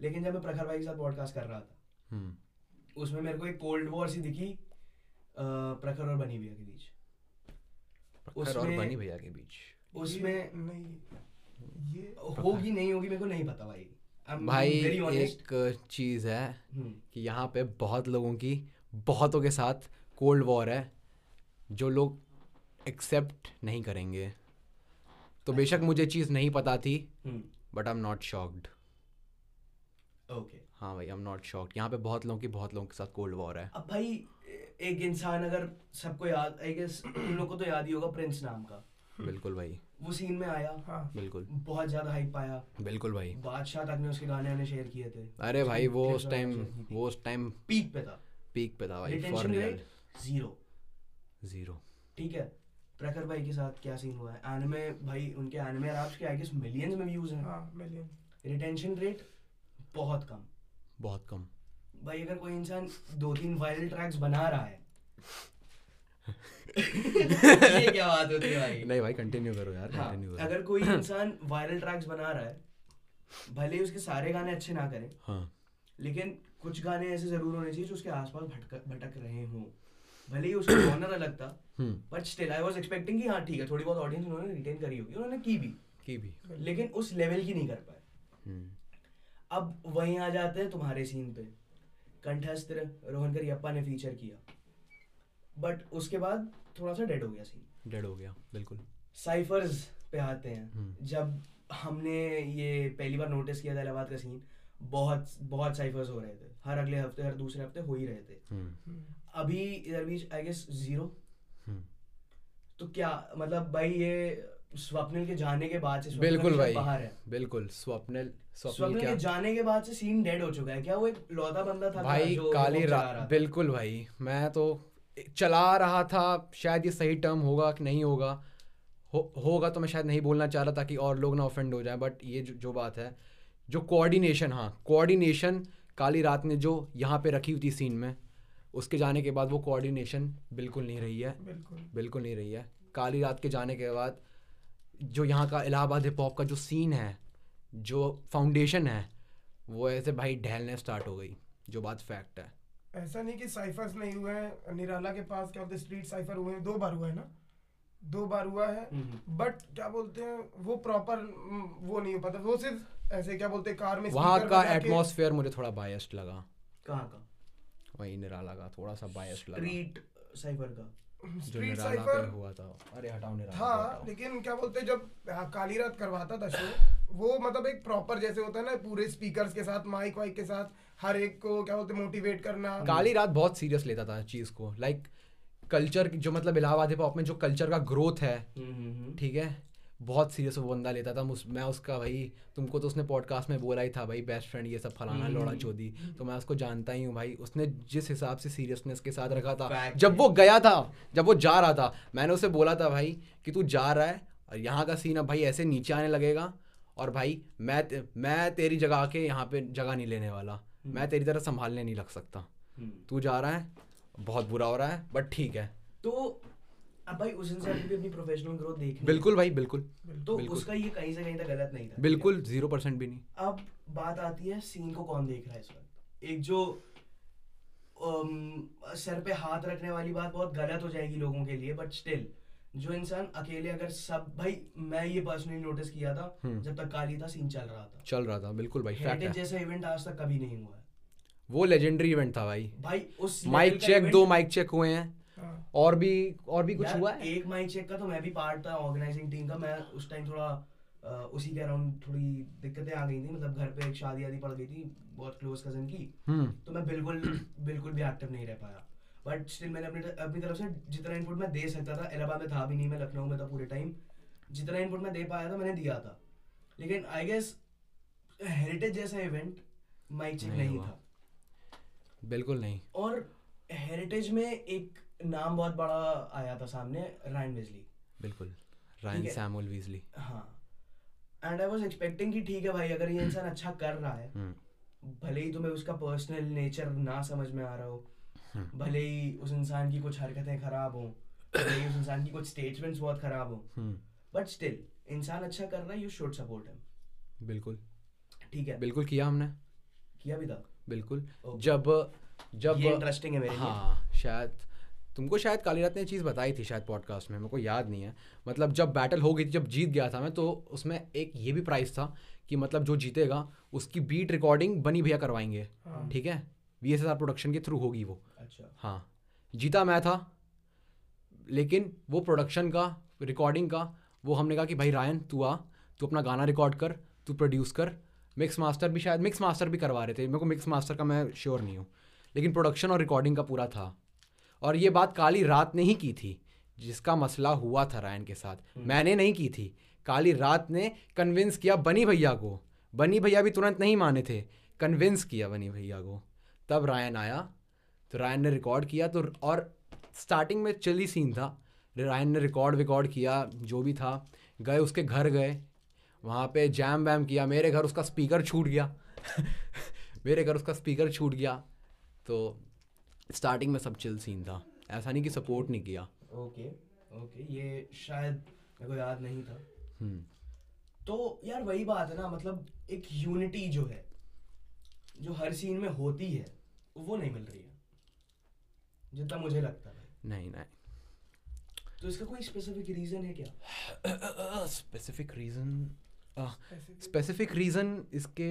लेकिन जब मैं प्रखर भाई के साथ पॉडकास्ट कर रहा था हम्म। उसमें मेरे को एक कोल्ड वॉर सी दिखी प्रखर और बनी भैया के बीच। प्रखर और उसमें- बनी भैया के बीच। उसमें नहीं ये होगी नहीं होगी मेरे को नहीं पता भाई। भाई. एक चीज़ है हम्म, कि यहाँ पे बहुत लोगों की बहुतों के साथ कोल्ड वॉर है जो लोग एक्सेप्ट नहीं करेंगे। तो बेशक मुझे चीज़ नहीं पता थी but I am not shocked okay हाँ भाई आई एम नॉट शॉक्ड यहाँ पे बहुत लोगों की बहुत लोगों के साथ कोल्ड वॉर है। अब भाई एक इंसान अगर सबको याद आई गेस तुम लोग को तो याद ही होगा प्रिंस नाम का। बिल्कुल भाई। वो सीन में आया। हाँ। बिल्कुल। बहुत ज़्यादा हाइप पाया। बिल्कुल भाई। बादशाह तक ने उसके गाने आने शेयर किए थे। अरे भाई वो उस टाइम। वो उस टाइम पीक पे था। पीक पे था भाई for retention real rate zero zero ठीक है। प्रखर भाई के साथ क्या सीन हुआ है? एनिमे भाई उनके एनिमे रैप्स के आई गेस मिलियंस में व्यूज़ हैं। हाँ मिलियन रिटेंशन रेट बहुत कम। बहुत कम। भाई अगर कोई इंसान दो तीन वायरल ट्रैक्स बना रहा है ये क्या बात होती है भाई? नहीं भाई कंटिन्यू करो यार हाँ, करो। अगर कोई इंसान वायरल ट्रैक्स बना रहा है भले ही उसके सारे गाने अच्छे ना करें हाँ। लेकिन कुछ गाने ऐसे ज़रूर होने चाहिए जो उसके आसपास भटक भटक रहे हों। भले ही उसका जॉनर अलग था but still I was expecting कि हाँ ठीक है थोड़ी बहुत ऑडियंस उन्होंने रिटेन करी होगी उन्होंने की भी। की भी। लेकिन उस लेवल की नहीं कर पाए। हम्म। अब वहीं आ जाते हैं तुम्हारे सीन पे। कंठस्त्र रोहन करियप्पा ने फीचर किया। बट उसके बाद थोड़ा सा डेड हो गया सीन डेड हो गया बिल्कुल। साइफर्स पे आते हैं। हम्म। जब हमने ये पहली बार नोटिस किया था इलाहाबाद का सीन बहुत बहुत साइफर्स हो रहे थे। हर अगले हफ़्ते हर दूसरे हफ़्ते हो ही रहे थे। हम्म। अभी इधर बीच आई गेस ज़ीरो तो क्या मतलब भाई ये स्वप्निल के जाने के बाद से बिल्कुल भाई। बाहर है। बिल्कुल स्वप्निल स्वप्निल के जाने के बाद से सीन डेड हो चुका है। क्या वो एक लौता बंदा था भाई काली चला रा रहा था? बिल्कुल भाई। मैं तो चला रहा था शायद ये सही टर्म होगा कि नहीं होगा। हो, होगा तो मैं शायद नहीं बोलना चाह रहा ताकि और लोग ना ऑफेंड हो जाए बट ये जो, जो बात है जो कोऑर्डिनेशन हाँ कोऑर्डिनेशन काली रात ने जो यहाँ पे रखी हुई थी सीन में उसके जाने के बाद वो कोऑर्डिनेशन बिल्कुल नहीं रही है। बिल्कुल। बिल्कुल नहीं रही है। काली रात के जाने के बाद जो यहाँ का इलाहाबाद हिप हॉप का जो सीन है जो फाउंडेशन है वो ऐसे भाई ढहलने स्टार्ट हो गई जो बात फैक्ट है। ऐसा नहीं कि साइफर्स नहीं हुए हैं। निराला के पास क्या स्ट्रीट साइफर हुए हैं। दो बार हुआ है ना? दो बार हुआ है। हम्म। बट क्या बोलते हैं? वो प्रॉपर वो नहीं हो पाता। वो सिर्फ़ ऐसे क्या बोलते हैं? कार में वहाँ का एटमॉस्फेयर मुझे थोड़ा बायस्ड लगा। कहाँ का? वही निराला का थोड़ा सा बायस्ड लगा। स्ट्रीट साइफर का। स्ट्रीट साइफर हुआ था। अरे हटाओ निराला हाँ लेकिन क्या बोलते हैं? जब हाँ, काली रात करवाता था शो वो मतलब एक प्रॉपर जैसे होता है ना पूरे स्पीकर्स के साथ माइक वाइक के साथ हर एक को क्या बोलते मोटिवेट करना। काली रात बहुत सीरियस लेता था चीज़ को। लाइक कल्चर जो मतलब इलाहाबाद हिप हॉप में जो कल्चर का ग्रोथ है हम्म, हम्म, हम्म। ठीक है? बहुत सीरियस वो बंदा लेता था। मुझ- मैं उसका भाई तुमको तो उसने पॉडकास्ट में बोला ही था भाई बेस्ट फ्रेंड ये सब फलाना लोड़ा लौड़ा चोदी। तो मैं उसको जानता ही हूँ भाई उसने जिस हिसाब से सीरियसनेस के साथ रखा था जब वो गया था जब वो जा रहा था मैंने उसे बोला था भाई कि तू जा रहा है और यहाँ का सीन अब भाई ऐसे नीचे आने लगेगा और भाई मैं मैं तेरी जगह आके यहाँ पे जगह नहीं लेने वाला। मैं तेरी तरह संभालने नहीं लग सकता। हम्म। तू जा रहा है बहुत बुरा हो रहा है बट ठीक है। तो अब भाई उस इंसान की भी अपनी प्रोफेशनल ग्रोथ देखनी। बिल्कुल भाई बिल्कुल। तो बिल्कुल। उसका ये कहीं से कहीं तक गलत नहीं था। बिल्कुल ज़ीरो परसेंट भी नहीं। अब बात आती है सीन को कौन देख रहा है इस वक्त? एक जो सर पे हाथ रखने वाली बात बहुत गलत हो जाएगी लोगों के लिए बट स्टिल जो इंसान अकेले अगर सब भाई मैं ये पर्सनली नोटिस किया था हम्म। जब तक काली था सीन चल रहा था। चल रहा था बिल्कुल भाई फैक्ट है। जैसा इवेंट आज तक कभी नहीं हुआ है। वो लेजेंडरी इवेंट था भाई। भाई उस माइक चेक दो माइक चेक हुए हैं। हाँ। और भी और भी कुछ हुआ है? एक माइक चेक का तो मैं भी पार्ट था ऑर्गेनाइजिंग टीम का। मैं उस टाइम थोड़ा उसी के अराउंड थोड़ी दिक्कतें आ गई थी। मतलब घर पे एक शादी आदि पड़ गई थी बहुत क्लोज कज़न की। हम्म। तो मैं बिल्कुल बिल्कुल भी एक्टिव नहीं रह पाया। बट स्टिल मैंने अपनी अपनी तरफ़ से जितना इनपुट मैं दे सकता था इलाहाबाद में था भी नहीं मैं लखनऊ में था पूरे टाइम जितना इनपुट मैं दे पाया था मैंने दिया था। लेकिन आई गेस हेरिटेज जैसा इवेंट माइक चेक नहीं नहीं था। बिल्कुल नहीं। और हेरिटेज में एक नाम बहुत बड़ा आया था सामने रायन वेजली बिल्कुल। रायन सैमुअल वीजली हाँ। एंड आई वाज एक्सपेक्टिंग कि ठीक है भाई अगर ये इंसान अच्छा कर रहा है हम्म। भले ही तुम्हें उसका पर्सनल नेचर ना समझ में आ रहा हो हम्म। भले ही उस इंसान की कुछ हरकतें खराब हो भले ही उस इंसान की कुछ स्टेटमेंट्स बहुत खराब हो हम्म। बट स्टिल इंसान अच्छा कर रहा है यू शुड सपोर्ट हिम बिल्कुल। ठीक है? बिल्कुल किया हमने। किया भी था। बिल्कुल। Okay. जब जब ये इंटरेस्टिंग है मेरे लिए। हाँ शायद तुमको शायद काली रात ने चीज़ बताई थी शायद पॉडकास्ट में मेरे को याद नहीं है। मतलब जब बैटल हो गई थी जब जीत गया था मैं तो उसमें एक ये भी प्राइस था कि मतलब जो जीतेगा उसकी बीट रिकॉर्डिंग बनी भैया करवाएँगे। हाँ। ठीक है? वी एस आर प्रोडक्शन के थ्रू होगी वो। अच्छा। हाँ। जीता मैं था लेकिन वो प्रोडक्शन का रिकॉर्डिंग का वो हमने कहा कि भाई रायन तू आ तू अपना गाना रिकॉर्ड कर तू प्रोड्यूस कर। मिक्स मास्टर भी शायद मिक्स मास्टर भी करवा रहे थे। मेरे को मिक्स मास्टर का मैं श्योर नहीं हूँ। लेकिन प्रोडक्शन और रिकॉर्डिंग का पूरा था। और ये बात काली रात ने ही की थी जिसका मसला हुआ था रायन के साथ। मैंने नहीं की थी। काली रात ने कन्विंस किया बनी भैया को। बनी भैया भी तुरंत नहीं माने थे। कन्विंस किया बनी भैया को। तब रायन आया तो रायन ने रिकॉर्ड किया तो और स्टार्टिंग में चिली सीन था। रायन ने रिकॉर्ड विकॉर्ड किया जो भी था। गए उसके घर गए। वहाँ पे जैम वैम किया। मेरे घर उसका स्पीकर छूट गया। मेरे घर उसका स्पीकर छूट गया। तो स्टार्टिंग में सब चिल सीन था। ऐसा नहीं कि सपोर्ट नहीं किया। ओके ओके ये शायद मेरे को याद नहीं था। हम्म, तो यार वही बात है ना मतलब एक यूनिटी जो है जो हर सीन में होती है वो नहीं मिल रही है। जितना मुझे लगता है। नहीं नहीं। तो इसका कोई स्पेसिफिक रीजन है क्या? स्पेसिफिक रीज़न स्पेसिफिक रीज़न इसके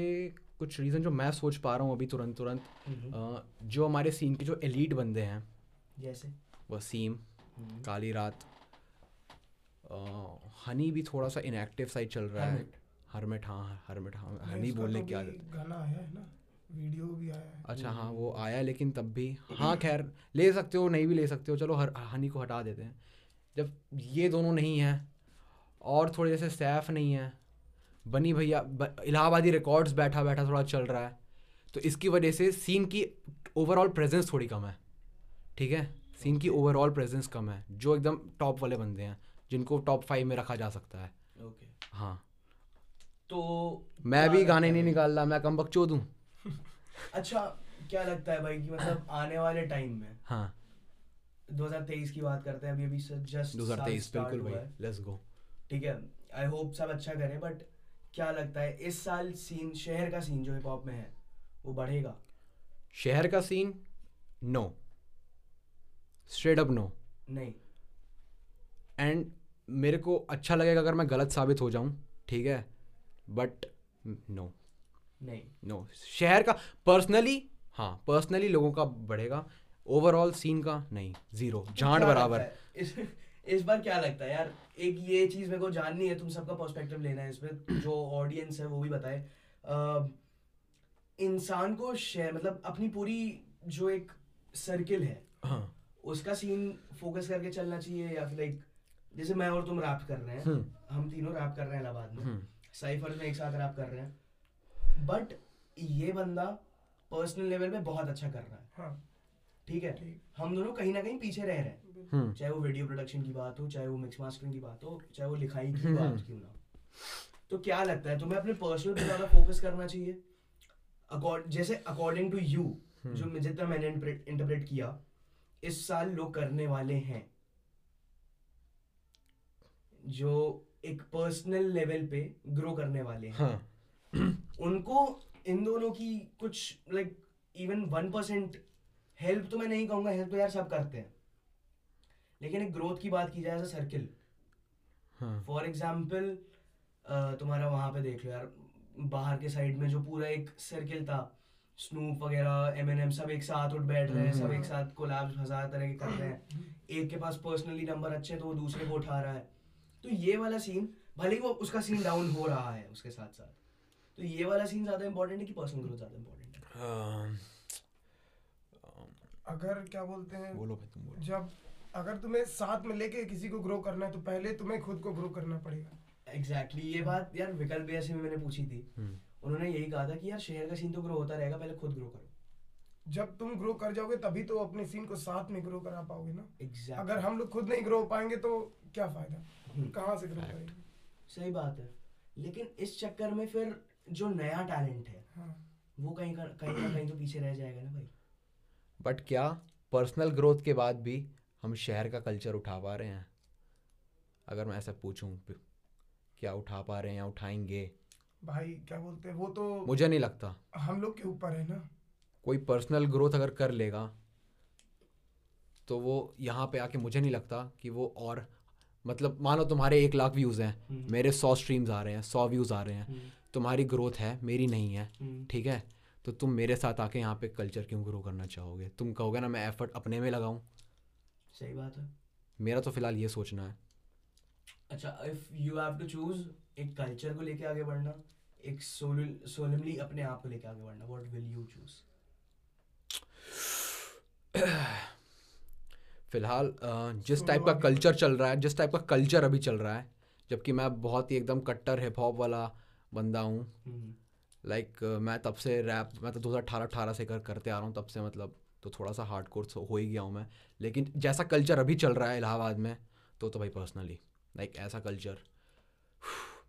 कुछ रीज़न जो मैं सोच पा रहा हूँ अभी तुरंत तुरंत अ, जो हमारे सीन के जो एलीट बंदे हैं जैसे? वसीम काली रात हनी भी थोड़ा सा इनएक्टिव साइड चल रहा है. हरमिट हाँ हरमिट हाँ हनी बोलने तो की आदत गाना है ना? वीडियो भी आया है। अच्छा हाँ वो आया लेकिन तब भी हाँ खैर ले सकते हो नहीं भी ले सकते हो चलो हर हनी को हटा देते हैं। जब ये दोनों नहीं हैं और थोड़े जैसे सैफ नहीं है बनी भैया इलाहाबादी रिकॉर्ड्स बैठा बैठा थोड़ा चल रहा है तो इसकी वजह से सीन की ओवरऑल प्रेजेंस थोड़ी कम है ठीक है? सीन की ओवरऑल प्रेजेंस कम है जो एकदम टॉप वाले बंदे हैं जिनको टॉप फाइव में रखा जा सकता है। ओके हाँ। तो मैं भी गाने नहीं निकाल रहा मैं कम बकचो दूँ अच्छा क्या लगता है भाई कि मतलब आने वाले टाइम में हाँ। 2023 की बात करते हैं अभी अभी जस्ट दो हज़ार तेईस बिल्कुल भाई लेट्स गो ठीक है आई होप सब अच्छा करें बट क्या लगता है इस साल सीन शहर का सीन जो हिप हॉप में है वो बढ़ेगा? शहर का scene no straight up no नहीं। एंड मेरे को अच्छा लगेगा अगर मैं गलत साबित हो जाऊँ ठीक है? बट नो नहीं। No no. शहर का पर्सनली हाँ पर्सनली लोगों का बढ़ेगा। ओवरऑल सीन का नहीं ज़ीरो तो झांड बराबर। इस इस बार क्या लगता है यार? एक ये चीज़ मेरे को जाननी है तुम सबका पर्सपेक्टिव लेना है इसमें जो ऑडियंस है वो भी बताए। इंसान को शेयर मतलब अपनी पूरी जो एक सर्किल है हाँ। उसका सीन फोकस करके चलना चाहिए या फिर लाइक जैसे मैं और तुम रैप कर रहे हैं। हम्म, हम तीनों रैप कर रहे हैं इलाहाबाद में। हम्म, साइफर में एक साथ रैप कर रहे हैं। बट ये बंदा पर्सनल लेवल पे बहुत अच्छा कर रहा है। हाँ। ठीक है? ठीक। हम दोनों कहीं ना कहीं पीछे रह रहे हैं। हम्म, चाहे वो वीडियो प्रोडक्शन की बात हो चाहे वो मिक्स मास्टरिंग की बात हो चाहे वो लिखाई की हम्म। बात क्यों ना तो क्या लगता है तुम्हें अपने पर्सनल पे ज़्यादा फोकस करना चाहिए? Accord- जैसे अकॉर्डिंग टू यू। जो जितना मैंने इंटरप्रेट किया इस साल लोग करने वाले हैं। जो एक पर्सनल लेवल पे ग्रो करने वाले हैं। हाँ। उनको इन दोनों की कुछ like even one percent help तो मैं नहीं कहूँगा हेल्प तो यार सब करते हैं। लेकिन एक ग्रोथ की बात की जाए as a circle for example तुम्हारा वहाँ पे देख लो यार बाहर के साइड में जो पूरा एक सर्किल था स्नूप वगैरह एम एन एम सब एक साथ उठ बैठ रहे हैं सब एक साथ कोलैब्स हज़ार तरह के कर रहे हैं। एक के पास पर्सनली नंबर अच्छे हैं तो वो दूसरे को उठा रहा है। तो ये वाला सीन भले ही वो उसका सीन डाउन हो रहा है उसके साथ साथ तो ये वाला सीन ज़्यादा इंपॉर्टेंट है कि पर्सनल ग्रोथ ज़्यादा इंपॉर्टेंट है? अगर क्या बोलते हैं बोलो भाई तुम बोलो। जब अगर तुम्हें साथ में लेके किसी को ग्रो करना है तो पहले तुम्हें खुद को ग्रो करना पड़ेगा। एग्जैक्टली exactly, ये बात यार विकल्प भैया से मैंने पूछी थी। हम्म, उन्होंने यही कहा था कि यार शहर का सीन तो ग्रो होता रहेगा पहले खुद ग्रो करो। जब तुम ग्रो कर जाओगे तभी तो अपने सीन को साथ में ग्रो करा पाओगे ना। एग्जैक्ट अगर हम लोग खुद नहीं ग्रो पाएँगे तो क्या फ़ायदा? हम्म। कहाँ से ग्रो करेंगे? सही बात है। लेकिन इस चक्कर में फिर जो नया टैलेंट है हाँ। वो कहीं का कहीं ना कहीं तो पीछे रह जाएगा ना भाई। बट क्या पर्सनल ग्रोथ के बाद भी हम शहर का कल्चर उठा पा रहे हैं? अगर मैं ऐसा पूछूँ क्या उठा पा रहे हैं या उठाएँगे? भाई क्या बोलते हैं वो तो मुझे नहीं लगता। हम लोग के ऊपर है ना। कोई पर्सनल ग्रोथ अगर कर लेगा तो वो यहाँ पे आके मुझे नहीं लगता कि वो और मतलब मानो तुम्हारे एक लाख व्यूज़ हैं हम्म। मेरे सौ स्ट्रीम्स आ रहे हैं सौ व्यूज़ आ रहे हैं। हम्म, तुम्हारी ग्रोथ है मेरी नहीं है हम्म, ठीक है? तो तुम मेरे साथ आके यहाँ पे कल्चर क्यों ग्रो करना चाहोगे? तुम कहोगे ना मैं एफर्ट अपने में लगाऊँ। सही बात है। मेरा तो फ़िलहाल ये सोचना है। अच्छा if you have to choose एक कल्चर को लेके आगे बढ़ना एक सोलमली अपने आप को लेके आगे बढ़ना व्हाट विल यू चूज़ फ़िलहाल जिस टाइप का कल्चर चल रहा है जिस टाइप का कल्चर अभी चल रहा है जबकि मैं बहुत ही एकदम कट्टर हिप हॉप वाला बंदा हूँ। हम्म, लाइक मैं तब से रैप मैं तो 2018 18 से कर करते आ रहा हूँ तब से मतलब तो थोड़ा सा हार्ड कोर्स हो ही गया हूँ मैं। लेकिन जैसा कल्चर अभी चल रहा है इलाहाबाद में तो तो भाई पर्सनली लाइक like, ऐसा कल्चर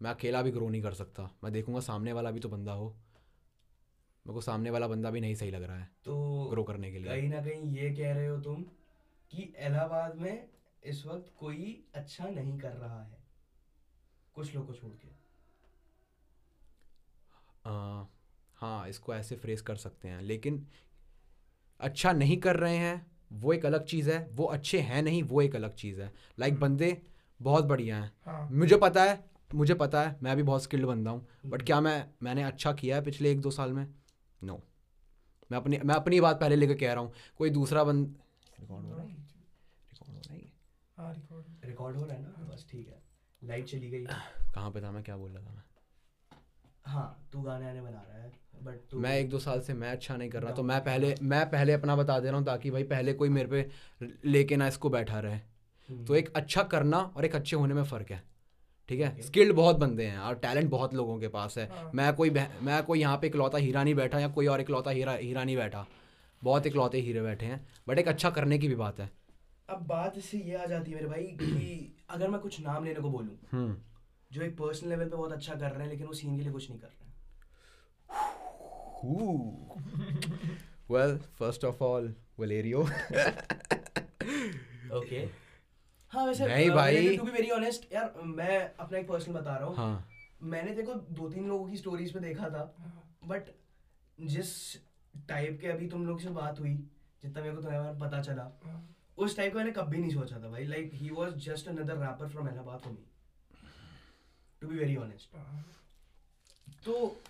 मैं अकेला भी ग्रो नहीं कर सकता। मैं देखूँगा सामने वाला भी तो बंदा हो। मेरे को सामने वाला बंदा भी नहीं सही लग रहा है तो ग्रो करने के लिए। कहीं ना कहीं ये कह रहे हो तुम कि इलाहाबाद में इस वक्त कोई अच्छा नहीं कर रहा है। कुछ लोग को छोड़ के। अ, हाँ इसको ऐसे फ्रेस कर सकते हैं। लेकिन अच्छा नहीं कर रहे हैं वो एक अलग चीज़ है। वो अच्छे हैं नहीं वो एक अलग चीज़ है। लाइक like, बंदे बहुत बढ़िया हैं। हाँ। मुझे पता है मुझे पता है मैं भी बहुत स्किल्ड बंदा हूँ। बट क्या मैं मैंने अच्छा किया है पिछले एक दो साल में? No no. मैं अपनी मैं अपनी बात पहले लेकर कह रहा हूँ। कोई दूसरा बंद रिकॉर्ड हो रहा है। रिकॉर्ड हो रहा है हाँ रिकॉर्ड रिकॉर्ड हो। रहा है ना? बस ठीक है। लाइट चली गई। कहाँ पे था? मैं क्या बोल रहा था? मैं हाँ तू गाने आने बना रहा है बट मैं एक दो साल से मैं अच्छा नहीं कर रहा तो मैं पहले मैं पहले अपना बता दे रहा हूँ ताकि भाई पहले कोई मेरे पे लेके ना इसको बैठा रहे। हम्म, तो एक अच्छा करना और एक अच्छे होने में फ़र्क है ठीक है? स्किल्ड बहुत बंदे हैं और टैलेंट बहुत लोगों के पास है। हाँ। मैं कोई मैं कोई यहाँ पे इकलौता हीरा नहीं बैठा या कोई और इकलौता हीरा हीरा नहीं बैठा। बहुत इकलौते हीरे बैठे हैं बट एक अच्छा करने की भी बात है। अब बात इससे ये आ जाती है मेरे भाई कि अगर मैं कुछ नाम लेने को बोलूँ हम्म जो एक पर्सनल लेवल पे बहुत अच्छा कर रहे हैं लेकिन वो सीन के लिए कुछ नहीं कर रहे हैं। Well first of all Valerio okay हाँ वैसे नहीं भाई। टू बी वेरी ऑनेस्ट यार मैं अपना एक पर्सनल बता रहा हूँ। हाँ। मैंने देखो दो तीन लोगों की स्टोरीज पे देखा था बट जिस टाइप के अभी तुम लोग से बात हुई जितना मेरे को तुम्हारे बारे में पता चला। उस टाइप का मैंने कभी नहीं सोचा था भाई। Like he was just another rapper from Allahabad for me to be very honest तो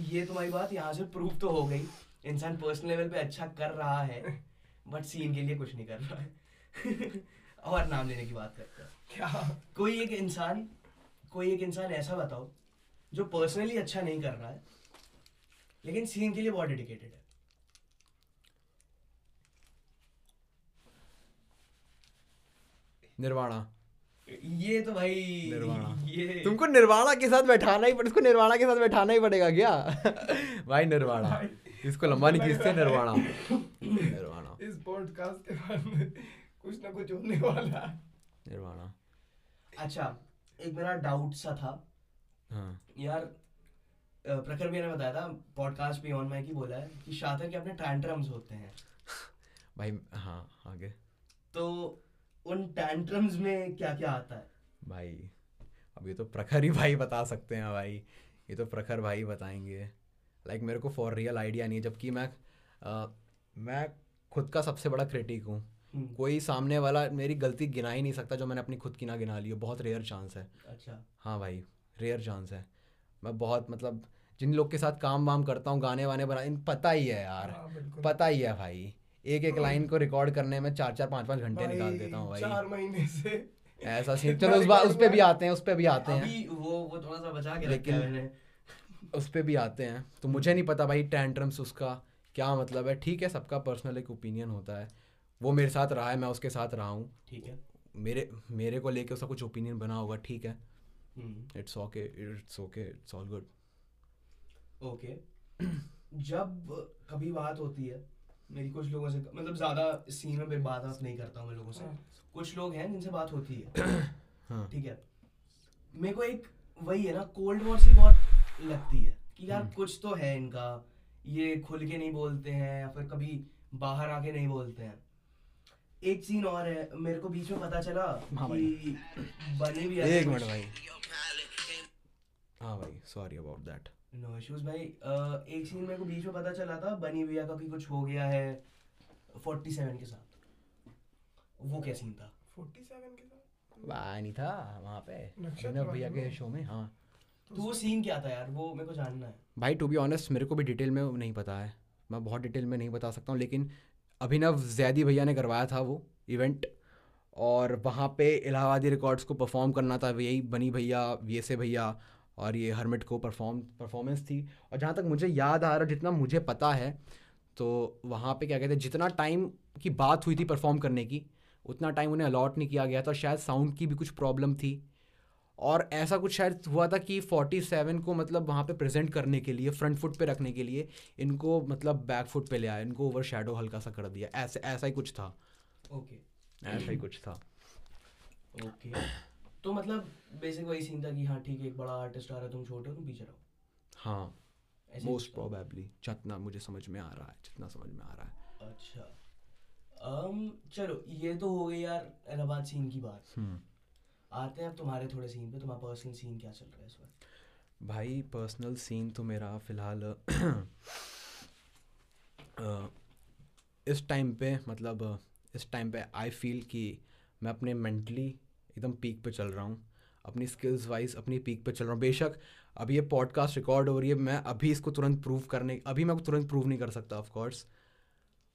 ये तुम्हारी बात यहाँ से प्रूव तो हो गई। इंसान पर्सनल लेवल पे अच्छा कर रहा है बट सीन के लिए कुछ नहीं कर रहा है। और नाम लेने की बात करता हैं। क्या? कोई एक इंसान कोई एक इंसान ऐसा बताओ जो पर्सनली अच्छा नहीं कर रहा है लेकिन सीन के लिए बहुत डेडिकेटेड है। निर्वाणा। ये तो भाई निर्वाणा। ये। तुमको निर्वाणा के साथ बैठाना ही इसको निर्वाणा के साथ बैठाना ही पड़ेगा क्या? भाई निर्वाणा। इसको लंबा नहीं खींचते निर्वाणा। निर्वाणा। इस पॉडकास्ट के बाद में कुछ ना कुछ होने वाला निर्वाणा। अच्छा एक मेरा डाउट सा था। हाँ। यार प्रखर भैया ने बताया था पॉडकास्ट भी ऑन माइक ही बोला है कि शातिर के अपने टैंट्रम्स होते हैं। भाई हाँ आगे। तो उन टैंट्रम्स में क्या क्या आता है? भाई अब ये तो प्रखर ही भाई बता सकते हैं भाई। ये तो प्रखर भाई बताएँगे। लाइक like, मेरे को फॉर रियल आइडिया नहीं है जबकि मैं अ, मैं खुद का सबसे बड़ा क्रिटिक हूँ। हम्म, कोई सामने वाला मेरी गलती गिना ही नहीं सकता जो मैंने अपनी खुद की ना गिना ली हो। बहुत रेयर चांस है। अच्छा। हाँ भाई रेयर चांस है। मैं बहुत मतलब जिन लोग के साथ काम वाम करता हूँ गाने वाने बना इन पता ही है यार। हाँ, बिल्कुल। पता ही है भाई। एक एक लाइन को रिकॉर्ड करने में चार चार पाँच पाँच घंटे निकाल देता हूँ भाई। चार महीने से। ऐसा सीन चलो उस बात उस पे भी आते हैं उस पे भी आते हैं। वो वो थोड़ा सा बचा के लेकिन- है उस पे भी आते हैं। तो मुझे नहीं पता भाई टेंट्रम्स उसका क्या मतलब है। ठीक है सबका पर्सनल एक ओपिनियन होता है। वो मेरे साथ रहा है मैं उसके साथ रहा हूँ। ठीक है। मेरे मेरे को लेके उसका कुछ ओपिनियन बना होगा ठीक है। It's okay it's okay it's all good okay जब कभी बात होती है मेरी कुछ लोगों से मतलब ज़्यादा सीन में फिर बात नहीं करता हूँ मैं लोगों से। हाँ। कुछ लोग हैं जिनसे बात होती है। हाँ। ठीक है। मेरे को एक वही है ना कोल्ड वॉर सी बहुत लगती है कि यार हम्म। कुछ तो है इनका। ये खुल के नहीं बोलते हैं या फिर कभी बाहर आके नहीं बोलते हैं। एक सीन और है मेरे को बीच में पता चला हाँ कि बनी भी एक मिनट भाई। हाँ भाई sorry about that no issues भाई। एक सीन मेरे को बीच में पता चला था बनी भैया का कि कुछ हो गया है 47 के साथ। वो क्या सीन था? 47 के साथ? वाह नहीं था वहाँ पे। नक्षत्र विनय भैया के शो में हाँ। तो वो सीन क्या था यार? वो मेरे को जानना है। भाई टू बी ऑनेस्ट मेरे को भी डिटेल में नहीं पता है। मैं बहुत डिटेल में नहीं बता सकता हूँ लेकिन अभिनव जैदी भैया ने करवाया था वो इवेंट और वहाँ पे इलाहाबादी रिकॉर्ड्स को परफॉर्म करना था यही बनी भैया वी एस ए भैया और ये हरमिट को परफॉर्म परफॉर्मेंस थी। और जहाँ तक मुझे याद आ रहा जितना मुझे पता है तो वहाँ पे क्या कहते हैं जितना टाइम की बात हुई थी परफॉर्म करने की उतना टाइम उन्हें अलॉट नहीं किया गया था। शायद साउंड की भी कुछ प्रॉब्लम थी। और ऐसा कुछ शायद हुआ था कि 47 को मतलब वहाँ पे प्रेजेंट करने के लिए फ्रंट फुट पे रखने के लिए इनको मतलब बैक फुट पे ले आया इनको ओवर शेडो हल्का सा कर दिया। ऐसे ऐसा ही कुछ था। Okay okay. ऐसा ही कुछ था। ओके तो मतलब बेसिक वही सीन था कि हाँ ठीक है एक बड़ा आर्टिस्ट आ रहा है तुम छोटे हो तुम पीछे रहो। हाँ मोस्ट प्रोबेबली जितना मुझे समझ में आ रहा है जितना समझ में आ रहा है। अच्छा। um, चलो ये तो हो गई यार इलाहाबाद सीन की बात। हम्म। आते हैं अब तुम्हारे थोड़े सीन पे तुम्हारा पर्सनल सीन क्या चल रहा है इस वक्त? भाई पर्सनल सीन तो मेरा फ़िलहाल इस टाइम पे मतलब इस टाइम पे आई फील कि मैं अपने मेंटली एकदम पीक पे चल रहा हूँ। अपनी स्किल्स वाइज अपनी पीक पे चल रहा हूँ। बेशक अभी ये पॉडकास्ट रिकॉर्ड हो रही है मैं अभी इसको तुरंत प्रूव करने अभी मैं तुरंत प्रूव नहीं कर सकता ऑफकोर्स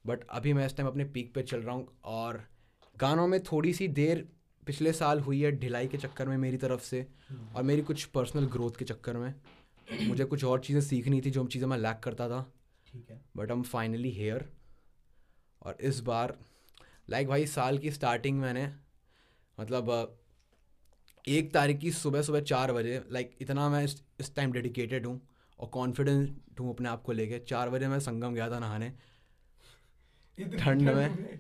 बट अभी मैं इस टाइम अपने पीक पे चल रहा हूँ और गानों में थोड़ी सी देर पिछले साल हुई है ढिलाई के चक्कर में मेरी तरफ़ से और मेरी कुछ पर्सनल ग्रोथ के चक्कर में। मुझे कुछ और चीज़ें सीखनी थी जो चीज़ें मैं लैक करता था। बट हम फाइनली हेयर और इस बार लाइक like भाई साल की स्टार्टिंग मैंने मतलब एक तारीख की सुबह सुबह चार बजे लाइक इतना मैं इस इस टाइम डेडिकेटेड हूँ और कॉन्फिडेंट हूँ अपने आप को लेके। चार बजे मैं संगम गया था नहाने। ठंड में।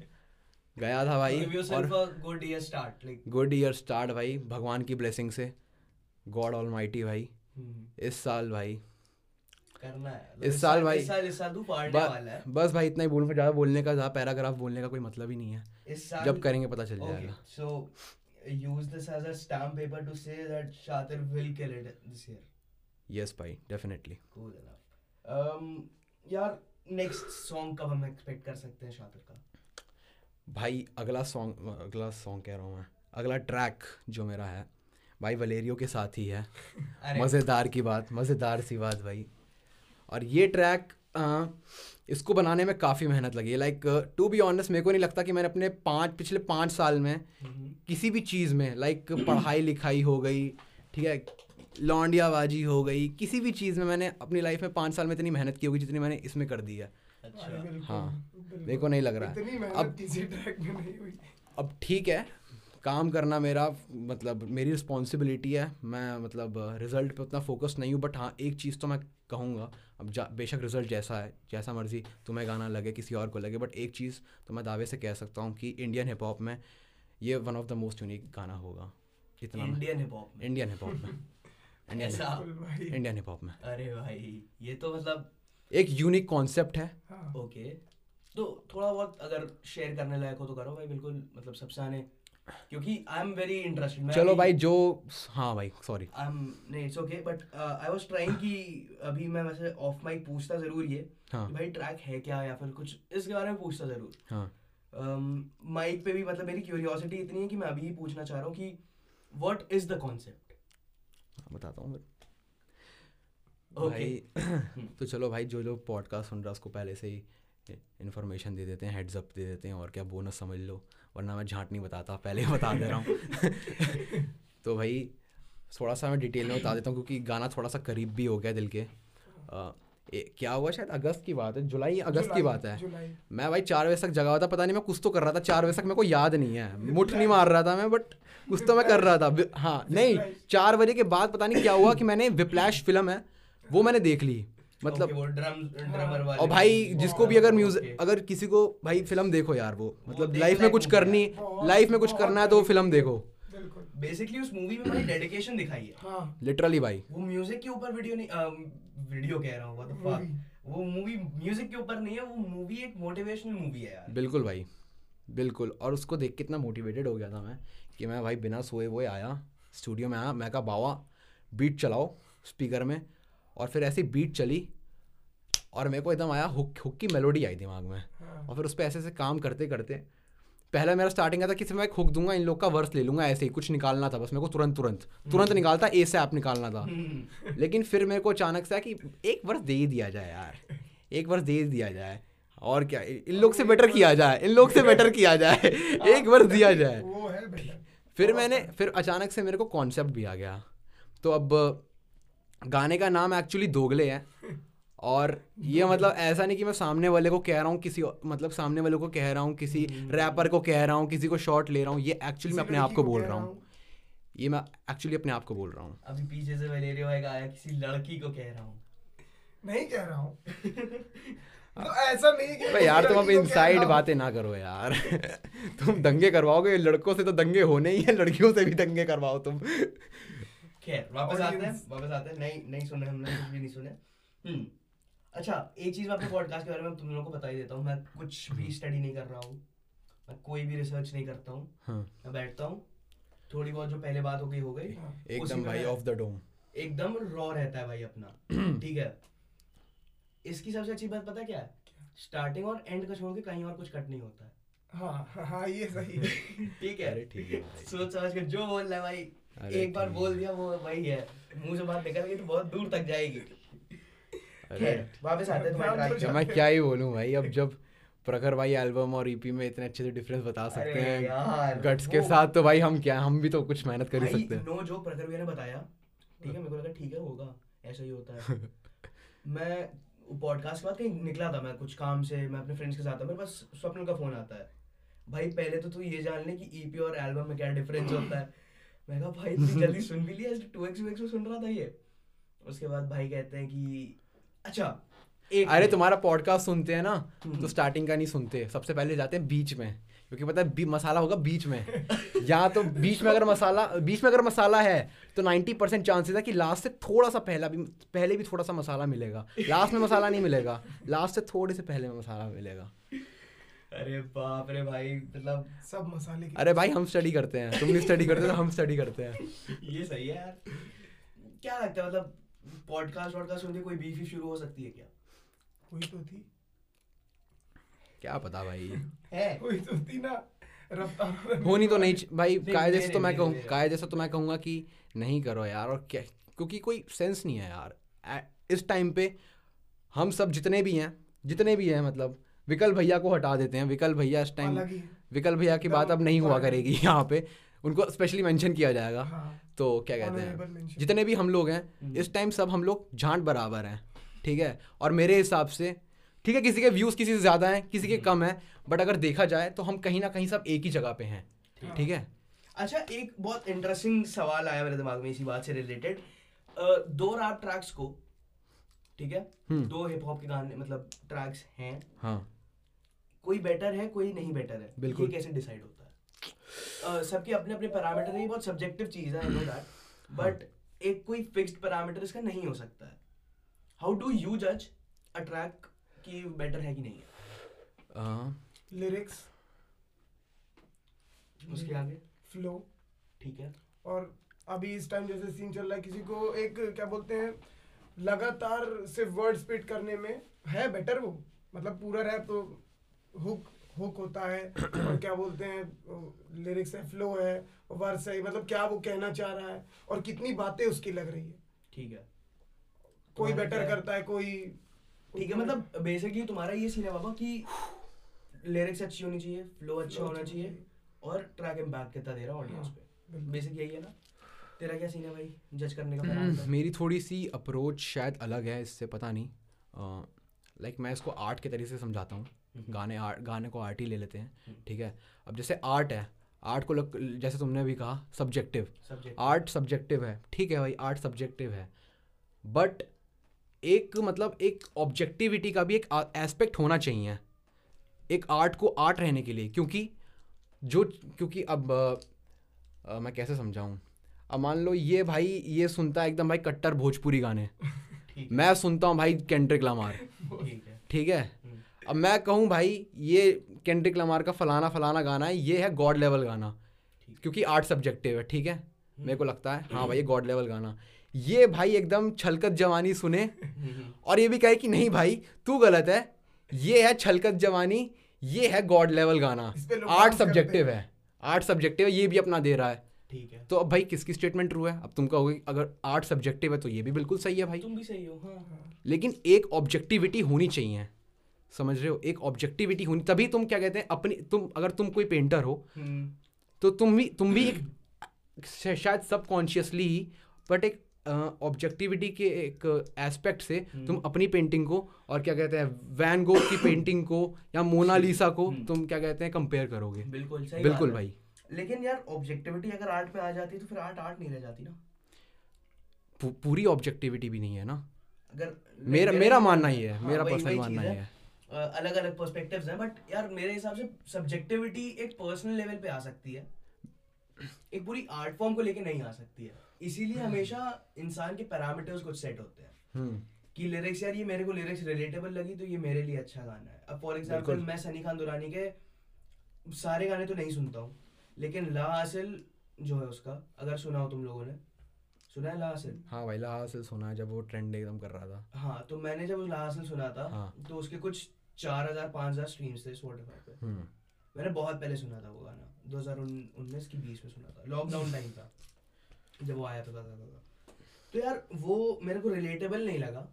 गया था भाई yourself a good year good year start भाई भगवान की ब्लेसिंग से। गॉड ऑल भाई। हम्म, इस साल भाई। करना है। इस साल भाई- इस साल इस साल तू ब- वाला है। बस भाई इतना ही बोलूँ ज़्यादा बोलने का ज़्यादा पैराग्राफ बोलने का कोई मतलब ही नहीं है। इस साल जब करेंगे पता चल जाएगा। so use this as a stamp paper to say that Shatir will kill it this year. Yes भाई डेफिनेटली Cool enough. Um, यार नेक्स्ट सॉन्ग कब हम एक्सपेक्ट कर सकते हैं शातिर का? भाई अगला सॉन्ग अगला सॉन्ग कह रहा हूँ मैं। अगला ट्रैक जो मेरा है भाई वलेरियो के साथ ही है। मज़ेदार की बात मज़ेदार सी बात भाई। और ये ट्रैक इसको बनाने में काफ़ी मेहनत लगी है। लाइक टू बी ऑनेस्ट मेरे को नहीं लगता कि मैंने अपने पाँच पिछले पाँच साल में हम्म, किसी भी चीज़ में लाइक पढ़ाई लिखाई हो गई ठीक है लौंडियाबाजी हो गई किसी भी चीज़ में मैंने अपनी लाइफ में पाँच साल में इतनी मेहनत की होगी जितनी मैंने इसमें कर दी है। अच्छा। हाँ, मेरे को नहीं लग रहा। है। अब- किसी ट्रैक में नहीं हुई। अब ठीक है काम करना मेरा मतलब मेरी रिस्पॉन्सिबिलिटी है मैं मतलब रिज़ल्ट पे उतना फोकस नहीं हूँ बट हाँ एक चीज़ तो मैं कहूँगा अब जा बेशक रिज़ल्ट जैसा है जैसा मर्ज़ी तुम्हें गाना लगे किसी और को लगे बट एक चीज़ तो मैं दावे से कह सकता हूँ कि इंडियन हिप हॉप में ये one of the most unique गाना होगा। इतना इंडियन हिप हॉप में? इंडियन हिप हॉप में। इंडियन हिप हॉप में। अरे भाई ये तो मतलब एक यूनिक कॉन्सेप्ट है। हाँ। ओके तो थोड़ा बहुत अगर शेयर करने लायक हो तो करो भाई बिल्कुल मतलब सबसे आने क्योंकि आई एम वेरी इंटरेस्टेड चलो भाई जो हाँ भाई सॉरी आई एम नहीं it's okay but I was trying कि अभी मैं वैसे ऑफ़ माइक पूछता ज़रूर ये हाँ. भाई ट्रैक है क्या या फिर कुछ इसके बारे में पूछता ज़रूर। हाँ. माइक पे भी मतलब मेरी क्यूरियोसिटी इतनी है कि मैं अभी ही पूछना चाह रहा हूँ कि व्हाट इज़ द कॉन्सेप्ट बताता हूँ भाई तो चलो भाई जो लोग पॉडकास्ट सुन रहा है उसको पहले से ही इन्फॉर्मेशन दे देते हैं हेड्स अप दे देते हैं और क्या बोनस समझ लो। वरना मैं झांट नहीं बताता पहले ही बता दे रहा हूँ। तो भाई थोड़ा सा मैं डिटेल में बता देता हूँ क्योंकि गाना थोड़ा सा करीब भी हो गया दिल के। अ, ए, क्या हुआ शायद अगस्त की बात है? जुलाई अगस्त की बात है। मैं भाई चार बजे तक जगा हुआ था पता नहीं मैं कुछ तो कर रहा था चार बजे तक मेरे को याद नहीं है। मुठ नहीं मार रहा था मैं बट कुछ तो मैं कर रहा था। हाँ नहीं चार बजे के बाद पता नहीं क्या हुआ कि मैंने विप्लैश फ़िल्म है वो मैंने देख ली। मतलब वो ड्रम ड्रमर वाले और भाई जिसको भी अगर Okay. म्यूज़िक अगर किसी को भाई फ़िल्म देखो यार वो मतलब लाइफ में कुछ करनी लाइफ में कुछ करना है तो फ़िल्म देखो। बेसिकली उस मूवी में भाई डेडिकेशन दिखाई है। हाँ। लिटरली भाई। वो म्यूज़िक के ऊपर वीडियो नहीं वीडियो कह रहा हूँ. वो मूवी म्यूज़िक के ऊपर नहीं है वो मूवी एक मोटिवेशनल मूवी है यार। बिल्कुल भाई बिल्कुल। और उसको देख के इतना मोटिवेटेड हो गया था मैं कि मैं भाई बिना सोए वोए आया स्टूडियो में आया मैं कहा बावा बीट चलाओ स्पीकर में। और फिर ऐसी बीट चली और मेरे को एकदम आया हुक हुक की मेलोडी आई दिमाग में। हाँ। और फिर उस पर ऐसे ऐसे काम करते करते। पहला मेरा स्टार्टिंग था कि मैं एक हुक दूँगा इन लोग का वर्स ले लूँगा ऐसे ही कुछ निकालना था बस मेरे को तुरंत तुरंत। तुरंत निकालता ए से ऐप निकालना था। हम्म, लेकिन फिर मेरे को अचानक से कि एक वर्ष दे ही दिया जाए यार। एक वर्ष दे ही दिया जाए। और क्या इन लोग से बेटर किया जाए इन लोग से बेटर किया जाए। एक वर्ष दिया जाए। है फिर मैंने फिर अचानक से मेरे को कॉन्सेप्ट भी आ गया। तो अब गाने का नाम एक्चुअली दोगले है। और ये मतलब ऐसा नहीं कि मैं सामने वाले को कह रहा हूँ किसी मतलब सामने वाले को कह रहा हूँ किसी रैपर को कह रहा हूँ किसी को शॉर्ट ले रहा हूँ ये एक्चुअली मैं अपने आप को बोल रहा हूँ। ये मैं एक्चुअली अपने आप को बोल रहा हूँ। अभी पीछे से वलेरियो भाई का आया किसी लड़की को कह रहा हूँ। नहीं कह रहा हूँ। तो ऐसा नहीं कि यार तुम अब इनसाइड बातें ना करो यार। तुम दंगे करवाओगे लड़कों से तो दंगे होने ही है लड़कियों से भी दंगे करवाओ तुम। खैर वापस आते हैं वापस आते हैं। नहीं नहीं सुने हमने कुछ भी नहीं सुने। हम्म अच्छा एक चीज़ मैं अपने पॉडकास्ट के बारे में तुम लोगों को बता ही देता हूँ। मैं कुछ भी स्टडी नहीं कर रहा हूँ। मैं कोई भी रिसर्च नहीं करता हूँ। हाँ। मैं बैठता हूँ। थोड़ी बहुत जो पहले बात हो गई हो गई। हाँ, एकदम भाई ऑफ़ द डोम एकदम रॉ रहता है भाई अपना। ठीक है। इसकी सबसे अच्छी बात पता क्या है? स्टार्टिंग और एंड का छोड़ के कहीं और कुछ कट नहीं होता है। हाँ हाँ, हाँ ये सही है। ठीक है। अरे ठीक है सोच समझ के जो बोल रहा है भाई। एक बार बोल दिया वो वही है। मुँह से बात निकल गई तो बहुत दूर तक जाएगी। अरे वापस आते हैं तुम्हारे मैं क्या ही बोलूँ भाई अब जब प्रखर भाई एल्बम और ईपी में इतने अच्छे से डिफरेंस बता सकते हैं गट्स के साथ तो भाई हम क्या हम भी तो कुछ मेहनत कर ही सकते हैं। नो जो प्रखर भैया ने बताया। ठीक है मेरे को लगा ठीक है होगा। ऐसा ही होता है। मैं पॉडकास्ट के बाद कहीं निकला था मैं कुछ काम से मैं अपने फ्रेंड्स के साथ था मेरे पास स्वप्न का फ़ोन आता है। भाई पहले तो तू ये जान ले कि ईपी और एल्बम में क्या डिफरेंस होता है। मैं कहा भाई इतनी जल्दी सुन भी लिया टू एक्स एक्स में सुन रहा था ये। उसके बाद भाई कहते हैं कि अच्छा एक अरे तुम्हारा पॉडकास्ट सुनते हैं ना हम्म। तो स्टार्टिंग का नहीं सुनते। सबसे पहले जाते हैं बीच में क्योंकि पता है बी- मसाला होगा बीच में। यहाँ तो बीच में अगर मसाला बीच में अगर मसाला है तो 90 परसेंट चांसेस है कि लास्ट से थोड़ा सा पहला भी पहले भी थोड़ा सा मसाला मिलेगा। लास्ट में मसाला नहीं मिलेगा। लास्ट से थोड़े से पहले में मसाला मिलेगा। अरे बाप रे भाई मतलब सब मसाले की अरे भाई हम स्टडी करते हैं। तुम नहीं स्टडी करते तो हम स्टडी करते हैं। ये सही है यार। क्या लगता है मतलब पॉडकास्ट वॉडकास्ट सुन के कोई बीफ शुरू हो सकती है क्या? हुई तो थी। क्या पता भाई। है। हुई तो थी ना रफ्तार होनी तो नहीं भाई कायदे से तो मैं कहूँ कायदे से तो मैं कहूँगा कि नहीं करो यार और क्या क्योंकि कोई सेंस नहीं है यार। इस टाइम पे हम सब जितने भी हैं जितने भी हैं मतलब विकल भैया को हटा देते हैं। विकल भैया इस टाइम विकल भैया की बात अब नहीं हुआ करेगी यहाँ पे। उनको स्पेशली मेंशन किया जाएगा। हाँ। तो क्या कहते हैं? जितने भी हम लोग हैं हम्म। इस टाइम सब हम लोग झांट बराबर हैं। ठीक है? और मेरे हिसाब से ठीक है किसी के व्यूज़ किसी से ज़्यादा हैं किसी के कम हैं बट अगर देखा जाए तो हम कहीं ना कहीं सब एक ही जगह पे हैं। ठीक है? अच्छा एक बहुत इंटरेस्टिंग सवाल आया मेरे दिमाग में इसी बात से रिलेटेड दो रैप ट्रैक्स को ठीक है? हम्म। दो हिप हॉप के गाने मतलब ट्रैक्स हैं। हाँ। कोई बेटर है कोई नहीं बेटर है। बिल्कुल। ये कैसे डिसाइड होता है? uh, सबके अपने अपने पैरामीटर है ये बहुत सब्जेक्टिव चीज़ है नो दैट बट एक कोई फिक्स्ड पैरामीटर इसका नहीं हो सकता है। हाउ डू यू जज अ ट्रैक कि बेटर है कि नहीं है? हाँ, लिरिक्स उसके आगे? फ्लो ठीक है। और अभी इस टाइम जैसे सीन चल रहा है किसी को एक क्या बोलते हैं लगातार सिर्फ़ वर्ड स्पीड करने में है बेटर वो? मतलब पूरा रैप तो हुक हुक होता है और क्या बोलते हैं लिरिक्स है फ्लो है वर्स है मतलब क्या वो कहना चाह रहा है और कितनी बातें उसकी लग रही है। ठीक है। कोई बेटर करता है कोई ठीक है मतलब बेसिकली तुम्हारा ये सीन है बाबा कि लिरिक्स अच्छी होनी चाहिए फ्लो अच्छा होना चाहिए और ट्रैक इम्पैक्ट कितना दे रहा ऑडियंस हाँ, पे। बेसिक यही है ना? तेरा क्या सीन है भाई जज करने का हम्म, मेरी थोड़ी सी अप्रोच शायद अलग है इससे पता नहीं। लाइक मैं इसको आर्ट के तरीके से समझाता हूँ। गाने आर्ट गाने को आर्ट ही ले लेते हैं हम्म। ठीक है? अब जैसे आर्ट है आर्ट को लग, जैसे तुमने भी कहा सब्जेक्टिव आर्ट सब्जेक्टिव है ठीक है भाई आर्ट सब्जेक्टिव है। बट एक मतलब एक ऑब्जेक्टिविटी का भी एक एस्पेक्ट होना चाहिए एक आर्ट को आर्ट रहने के लिए। क्योंकि जो क्योंकि अब अ, अ, मैं कैसे समझाऊँ? अब मान लो ये भाई ये सुनता है एकदम भाई कट्टर भोजपुरी गाने। मैं सुनता हूँ भाई केंड्रिक लमार। ठीक है। ठीक है? हम्म, अब मैं कहूँ भाई ये केंड्रिक लमार का फलाना फलाना गाना है ये है गॉड लेवल गाना। क्योंकि आर्ट सब्जेक्टिव है ठीक है? मेरे को लगता है हाँ भाई ये गॉड लेवल गाना। ये भाई एकदम छलकत जवानी सुने। हम्म, और ये भी कहे कि नहीं भाई तू गलत है। ये है छलकत जवानी ये है गॉड लेवल गाना। आर्ट सब्जेक्टिव है। आर्ट सब्जेक्टिव है ये भी अपना दे रहा है। ठीक है। तो अब भाई किसकी स्टेटमेंट ट्रू है? अब तुम कहोगे अगर आर्ट सब्जेक्टिव है तो ये भी बिल्कुल सही है भाई। तुम भी सही हो हाँ हाँ। लेकिन एक ऑब्जेक्टिविटी होनी चाहिए। समझ रहे हो? एक ऑब्जेक्टिविटी होनी तभी तुम क्या कहते हैं अपनी तुम अगर तुम कोई पेंटर हो हम्म, तो तुम भी तुम भी एक शायद सबकॉन्शियसली बट एक ऑब्जेक्टिविटी के एक एस्पेक्ट से तुम हम्म। अपनी पेंटिंग को और क्या कहते हैं वैन गो की पेंटिंग को या मोनालिसा को हम्म। तुम क्या कहते हैं कंपेयर करोगे? बिल्कुल सही बिल्कुल भाई। लेकिन यार ऑब्जेक्टिविटी अगर आर्ट में आ जाती है तो फिर आर्ट आर्ट नहीं रह जाती ना? पू- पूरी ऑब्जेक्टिविटी भी नहीं है ना? अगर मेरा मेरा मानना ही है हाँ, मेरा पर्सनल मानना ही। है। अलग अलग पर्सपेक्टिव्स हैं बट यार मेरे हिसाब से सब्जेक्टिविटी एक पर्सनल लेवल पे आ सकती है। एक पूरी आर्ट फॉर्म को लेके नहीं आ सकती है। इसीलिए हमेशा इंसान के पैरामीटर्स कुछ सेट होते हैं। हम्म कि लिरिक्स यार ये मेरे को लिरिक्स रिलेटेबल लगी तो ये मेरे लिए अच्छा गाना है। अब फॉर एग्ज़ाम्पल मैं सनी खान दुरानी के सारे गाने तो नहीं सुनता हूँ लेकिन ला हासिल जो है उसका अगर सुना हो तुम लोगों ने। सुना है ला हासिल? हाँ भाई ला से सुना है जब वो ट्रेंड एकदम कर रहा था। हाँ तो मैंने जब ला हासिल सुना था हाँ। तो उसके कुछ चार हज़ार पाँच हज़ार स्ट्रीम्स थे स्पॉटिफाई पे। हम्म। मैंने बहुत पहले सुना था वो गाना। 2019 की 20 में सुना था। लॉकडाउन टाइम था। जब वो आया था, था, था, था, था। तो यार वो मेरे को रिलेटेबल नहीं लगा।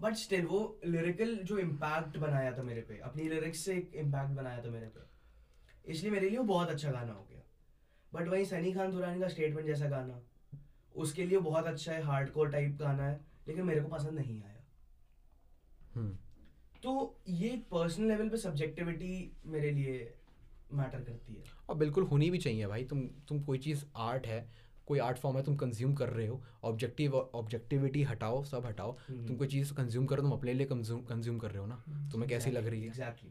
बट स्टिल वो लिरिकल जो इम्पैक्ट बनाया था मेरे पे अपनी लिरिक्स से एक इम्पैक्ट बनाया था मेरे पे। इसलिए मेरे लिए वो बहुत अच्छा गाना हो गया। बट वहीं सनी खान दुरानी का स्टेटमेंट जैसा गाना। उसके लिए बहुत अच्छा है हार्डकोर टाइप गाना है लेकिन मेरे को पसंद नहीं आया। हम्म। तो ये पर्सनल लेवल पे सब्जेक्टिविटी मेरे लिए मैटर करती है। और बिल्कुल होनी भी चाहिए भाई तुम तुम कोई चीज़ आर्ट है कोई आर्ट फॉर्म है तुम कंज्यूम कर रहे हो ऑब्जेक्टिव ऑब्जेक्टिविटी हटाओ सब हटाओ हम्म। तुम कोई चीज़ कंज्यूम करो तुम अपने लिए कंज्यूम कंज्यूम कर रहे हो ना तुम्हें कैसी लग रही है? एग्जैक्टली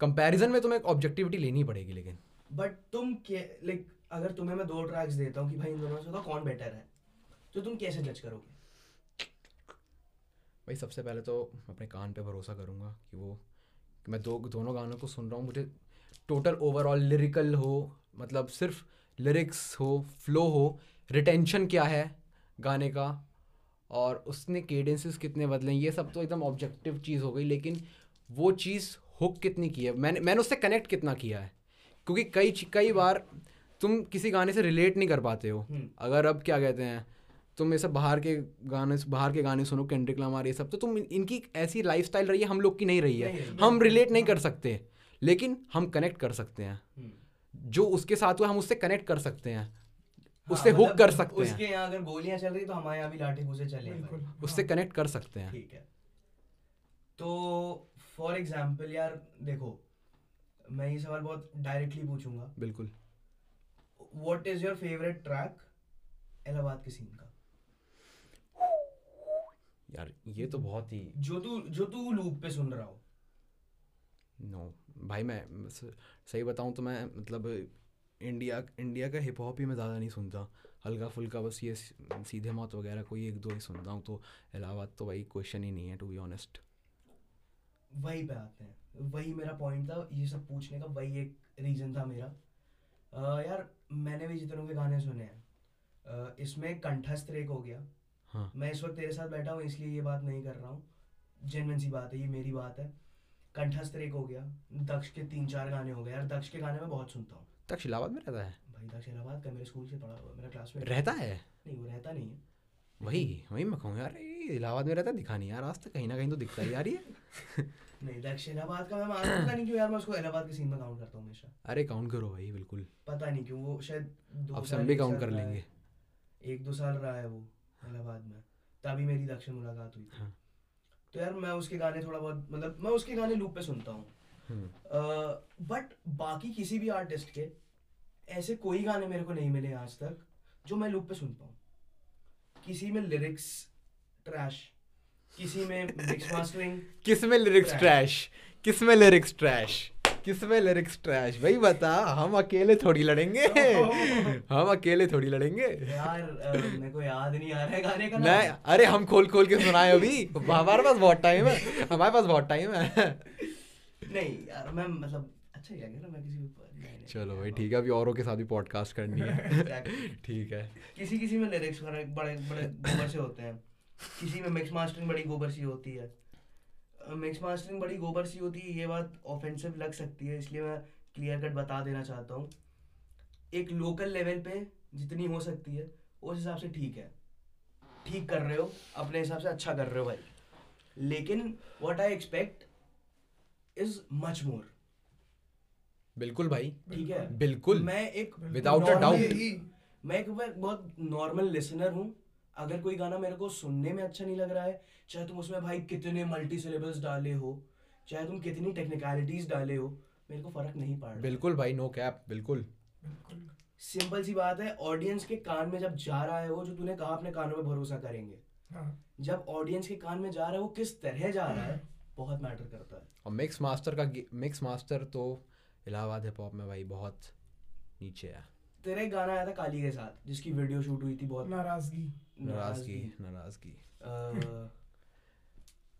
कंपैरिजन में तुम्हें ऑब्जेक्टिविटी लेनी पड़ेगी लेकिन। बट तुम लाइक अगर तुम्हें मैं दो ट्रैक्स देता हूँ कि भाई इन दोनों से कौन बेटर है? तो तुम कैसे जज करोगे? भाई सबसे पहले तो अपने कान पे भरोसा करूँगा कि वो कि मैं दो दोनों गानों को सुन रहा हूँ मुझे टोटल ओवरऑल लिरिकल हो मतलब सिर्फ़ लिरिक्स हो फ्लो हो रिटेंशन क्या है गाने का और उसने केडेंसेस कितने बदले ये सब तो एकदम ऑब्जेक्टिव चीज़ हो गई लेकिन वो चीज़ हुक कितनी की है? मैंने मैंने उससे कनेक्ट कितना किया है? क्योंकि कई कई बार तुम किसी गाने से रिलेट नहीं कर पाते हो। हम्म। अगर अब क्या कहते हैं तुम ये सब बाहर के गाने बाहर के गाने सुनो केंड्रिक लमार ये सब तो तुम इनकी ऐसी लाइफस्टाइल रही है हम लोग की नहीं रही है। रही। हम रिलेट नहीं कर सकते लेकिन हम कनेक्ट कर सकते हैं। हम्म। जो उसके साथ हुआ हम उससे कनेक्ट कर सकते हैं। हाँ, उससे हुक मतलब कर सकते हैं। उसके यहाँ अगर गोलियाँ चल रही तो हमारे यहाँ भी लाठी घूसे चले हैं। उससे कनेक्ट कर सकते हैं। ठीक है। तो फॉर एग्ज़ाम्पल यार देखो मैं ये सवाल बहुत डायरेक्टली पूछूँगा। बिल्कुल। What is your favourite track Allahabad के सीन का। यार ये तो बहुत ही जो तू जो तू लूप पे सुन रहा हो। No no. भाई मैं सही बताऊँ तो मैं मतलब इंडिया इंडिया का हिप हॉप ही मैं ज़्यादा नहीं सुनता। हल्का फुल्का बस ये सीधे मौत वगैरह कोई एक दो ही सुनता हूँ तो इलाहाबाद तो भाई क्वेश्चन ही नहीं है टू बी ऑनेस्ट वही पे आते हैं वही मेरा पॉइंट था ये सब पूछने का वही एक रीजन था मेरा। अ, यार मैंने भी जितनों के गाने सुने हैं इसमें कंठस्थ एक हो गया। हाँ। मैं इस वक्त तेरे साथ बैठा हूँ इसलिए ये बात नहीं कर रहा हूँ। जेनवन सी बात है ये मेरी बात है। कंठस्थ एक हो गया दक्ष के तीन चार गाने हो गए। यार दक्ष के गाने मैं बहुत सुनता हूँ। तक इलाहाबाद में रहता है? भाई दक्ष इलाहाबाद का मेरे स्कूल से पढ़ा हुआ मेरा क्लासमेट रहता है? नहीं वो रहता नहीं है। वही वही मैं कहूँ यार इलाहाबाद में रहता दिखा नहीं यार आज तक कहीं ना कहीं तो दिखता ही यार ये। नहीं दक्ष इलाहाबाद का मैं मानता पता नहीं क्यों यार मैं उसको इलाहाबाद के सीन में काउंट करता हूँ हमेशा। अरे काउंट करो भाई बिल्कुल। पता नहीं क्यों वो शायद दो अब से साल, हम भी काउंट कर लेंगे। एक दो साल रहा है वो। इलाहाबाद में। तभी मेरी दक्ष से मुलाकात हुई हाँ। तो यार मैं उसके गाने थोड़ा बहुत मतलब मैं उसके गाने लूप पे सुनता हूँ। हम्म, बट बाकी किसी भी आर्टिस्ट के ऐसे कोई गाने मेरे को नहीं मिले आज तक जो मैं लूप पे सुन पाऊँ किसी में लिरिक्स ट्रैश किसी में मिक्स मास्टरिंग किसमें लिरिक्स ट्रैश किसमें लिरिक्स ट्रैश किसमें लिरिक्स ट्रैश भाई बता हम अकेले थोड़ी लड़ेंगे। हम अकेले थोड़ी लड़ेंगे। यार मेरे को याद नहीं आ रहा है गाने का नहीं अरे हम खोल खोल के सुनाए अभी। हमारे पास बहुत टाइम है। हमारे पास बहुत टाइम है। नहीं यार मैं मतलब अच्छा ही लगे ना मैं किसी चलो भाई ठीक है अभी औरों के साथ भी पॉडकास्ट करनी है। ठीक है। किसी किसी में लिरिक्स बड़े बड़े गोबर से होते हैं। किसी में मिक्स मास्टरिंग बड़ी गोबर सी होती है। मिक्स मास्टरिंग बड़ी गोबर सी होती है ये बात ऑफेंसिव लग सकती है इसलिए मैं क्लियर कट बता देना चाहता हूँ। एक लोकल लेवल पे जितनी हो सकती है उस हिसाब से ठीक है। ठीक कर रहे हो अपने हिसाब से अच्छा कर रहे हो भाई। लेकिन what I expect is much more बिल्कुल भाई। ठीक है? बिल्कुल। मैं एक a normal- मैं एक बहुत नॉर्मल लिसनर हूँ। अगर कोई गाना मेरे को सुनने में अच्छा नहीं लग रहा है चाहे तुम उसमें भाई कितने मल्टी सिलेबल्स डाले हो चाहे तुम कितनी टेक्निकलिटीज डाले हो मेरे को फ़र्क नहीं पड़ रहा। बिल्कुल भाई नो कैप बिल्कुल। बिल्कुल। सिंपल सी बात है ऑडियंस के कान में जब जा रहा है वो जो तूने कहा अपने कानों में भरोसा करेंगे हाँ। जब ऑडियंस के कान में जा रहा है वो किस तरह जा रहा है बहुत मैटर करता है। और मिक्स मास्टर का मिक्स मास्टर तो इलाहाबाद हिप हॉप में भाई बहुत नीचे है। तेरा एक गाना आया था काली के साथ जिसकी वीडियो शूट हुई थी बहुत। नाराज़गी। नाराज़गी। नाराज़गी।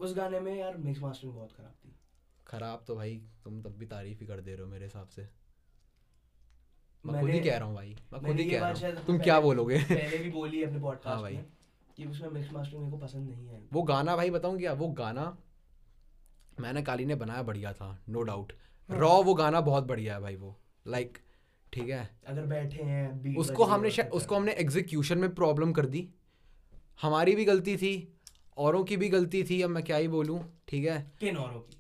उस गाने में यार मिक्स मास्टरिंग बहुत खराब थी। खराब तो भाई तुम तब भी तारीफ़ ही कर दे रहे हो मेरे हिसाब से। मैं खुद ही कह रहा हूँ भाई मैं खुद ही कह रहा हूँ। तुम क्या बोलोगे? पहले भी बोली है अपने हाँ भाई। कि उसमें मिक्स मास्टरिंग मेरे को पसंद नहीं आई वो गाना भाई बताऊँ क्या? वो गाना मैंने काली ने बनाया बढ़िया था नो डाउट हाँ। रॉ वो गाना बहुत बढ़िया है भाई वो। लाइक ठीक है। अगर बैठे हैं उसको हमने है, उसको हमने एग्जीक्यूशन में प्रॉब्लम कर दी। हमारी भी गलती थी औरों की भी गलती थी अब मैं क्या ही बोलूँ ठीक है? किन औरों की?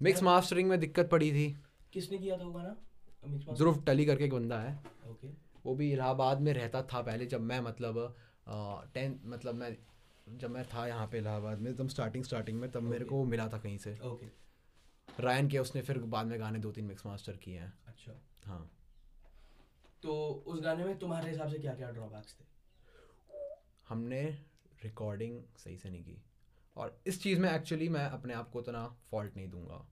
मिक्स मास्टरिंग में दिक्कत पड़ी थी। किसने किया था वो गाना? ध्रुव टली करके एक बंदा है। ओके। वो भी इलाहाबाद में रहता था पहले जब मैं मतलब टेंथ मतलब मैं जब मैं था यहाँ पे इलाहाबाद में एकदम स्टार्टिंग स्टार्टिंग में तब मेरे को मिला था कहीं से। ओके। रायन के उसने फिर बाद में गाने दो तीन मिक्स मास्टर किए हैं। अच्छा। हाँ। तो उस गाने में तुम्हारे हिसाब से क्या क्या ड्रॉबैक्स थे? हमने रिकॉर्डिंग सही से नहीं की। और इस चीज़ में एक्चुअली मैं अपने आप को उतना फॉल्ट नहीं दूँगा।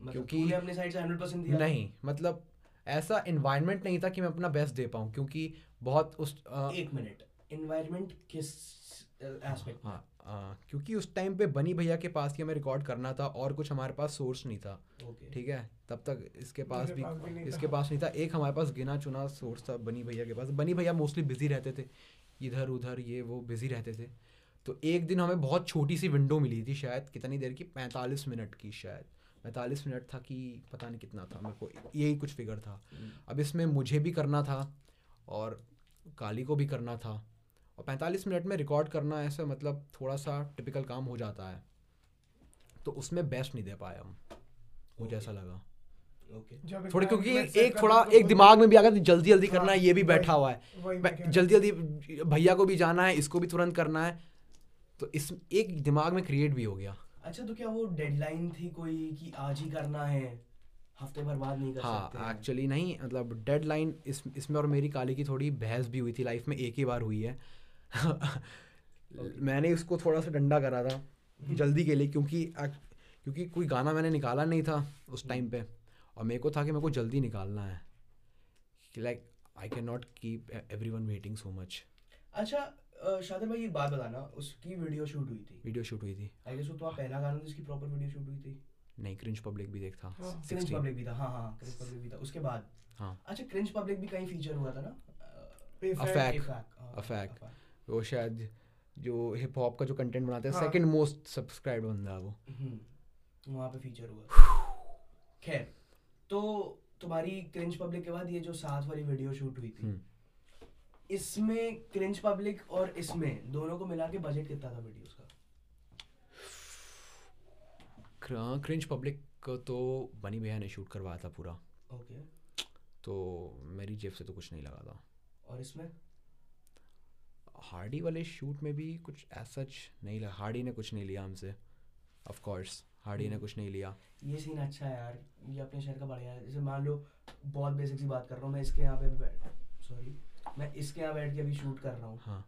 मतलब क्योंकि- अपने साइड से 100% दिया? नहीं मतलब ऐसा इन्वायरमेंट नहीं था कि मैं अपना बेस्ट दे पाऊँ क्योंकि बहुत उस आ, एक मिनट एनवायरनमेंट किस एस्पेक्ट हाँ हाँ, क्योंकि उस टाइम पे बनी भैया के पास ही हमें रिकॉर्ड करना था और कुछ हमारे पास सोर्स नहीं था। ओके ठीक है? तब तक इसके पास भी पास भी इसके पास नहीं था। एक हमारे पास गिना चुना सोर्स था बनी भैया के पास। बनी भैया मोस्टली बिज़ी रहते थे। इधर उधर ये वो बिज़ी रहते थे। तो एक दिन हमें बहुत छोटी सी विंडो मिली थी शायद कितनी देर की? पैंतालीस मिनट की शायद। पैंतालीस मिनट था कि पता नहीं कितना था मेरे को यही कुछ फिगर था। अब इसमें मुझे भी करना था और काली को भी करना था। और पैंतालीस मिनट में रिकॉर्ड करना ऐसे मतलब थोड़ा सा टिपिकल काम हो जाता है। तो उसमें बेस्ट नहीं दे पाए हम। मुझे ऐसा लगा। ओके जब थोड़े क्योंकि एक थोड़ा तो एक दिमाग में भी आ गया जल्दी जल्दी हाँ, करना है ये भी बैठा हुआ है। जल्दी जल्दी भैया को भी जाना है इसको भी तुरंत करना है। तो इस एक दिमाग में क्रिएट भी हो गया। अच्छा तो क्या वो डेडलाइन थी कोई कि आज ही करना है? हफ़्ते भर बाद नहीं कर सकते हाँ? हैं? एक्चुअली नहीं मतलब डेडलाइन इस इसमें और मेरी काली की थोड़ी बहस भी हुई थी लाइफ में एक ही बार हुई है। मैंने उसको थोड़ा सा डंडा करा था जल्दी के लिए क्योंकि क्योंकि कोई गाना मैंने निकाला नहीं था उस टाइम पे। और मेरे को था कि मेरे को जल्दी निकालना है। Like I can not keep everyone waiting so much अच्छा शादिर भाई एक बात बताना उसकी वीडियो शूट हुई थी। वीडियो शूट हुई थी। आई गेस वो तुम्हारा पहला गाना जिसकी प्रॉपर वीडियो शूट हुई थी। नहीं क्रिंज पब्लिक भी देख हाँ, क्रिंज पब्लिक भी था। हाँ हाँ क्रिंज पब्लिक भी था। उसके बाद? हाँ। अच्छा क्रिंज पब्लिक भी कहीं फीचर हुआ था ना? अफैक। अफैक। वो शायद जो हिप हॉप का जो कंटेंट बनाते हैं हाँ। सेकंड मोस्ट सब्सक्राइब बंदा है वो। हम्म, वहाँ पे फीचर हुआ। खैर तो तुम्हारी क्रिंज पब्लिक के बाद ये जो साथ वाली वीडियो शूट हुई थी हम्म। इसमें क्रिंज पब्लिक और इसमें दोनों को मिला के बजट कितना था वीडियोस का? क्रिंज पब्लिक को तो बनी भैया ने शूट करवाया था पूरा। ओके तो मेरी जेब से तो कुछ नहीं लगा था। और इसमें? हार्डी वाले शूट में भी कुछ सच नहीं लगा हार्डी ने कुछ नहीं लिया हमसे। ऑफ़ कोर्स हार्डी ने हम्म। कुछ नहीं लिया। ये सीन अच्छा है यार। ये अपने शहर का बढ़िया है। जैसे मान लो बहुत बेसिक सी बात कर रहा हूँ। मैं इसके यहाँ पे सॉरी मैं इसके यहाँ बैठ के अभी शूट कर रहा हूँ। हाँ।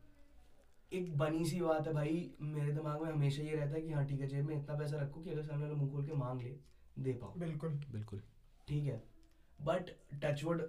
एक बनी सी बात है भाई मेरे दिमाग में हमेशा ये रहता है कि हाँ ठीक है जेब में इतना पैसा रखो कि अगर सामने वाला मुँह खोल के मांग ले दे पाओ बिल्कुल। बिल्कुल। ठीक है। बट टचवुड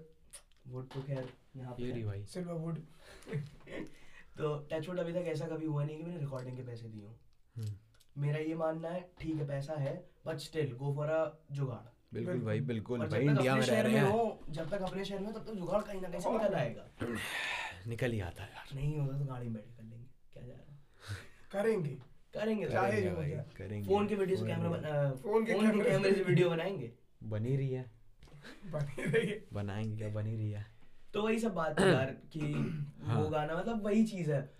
वुड तो खैर यहाँ पे भाई। सिल्वर वुड तो टचवुड अभी तक ऐसा कभी हुआ नहीं कि मैंने रिकॉर्डिंग के पैसे दिए हों। हम्म। मेरा ये मानना है ठीक है पैसा है but still go for a jugaad. बिल्कुल। भाई बिल्कुल। भाई इंडिया में रह रहे हैं। जब तक अपने शहर में तब तक जुगाड़ कहीं ना कहीं से निकल आएगा। निकल ही आता है यार। नहीं होगा तो गाड़ी में बैठ कर लेंगे क्या जा रहा है? करेंगे। करेंगे। चाहे जो हो करेंगे। फ़ोन के वीडियो से कैमरा फ़ोन के कैमरे से। वीडियो बनाएँगे? बनी रही है। बनी रही है। बनाएँगे क्या? बनी रही है। तो वही सब बात है यार कि वो हाँ। गाना मतलब वही चीज़ है।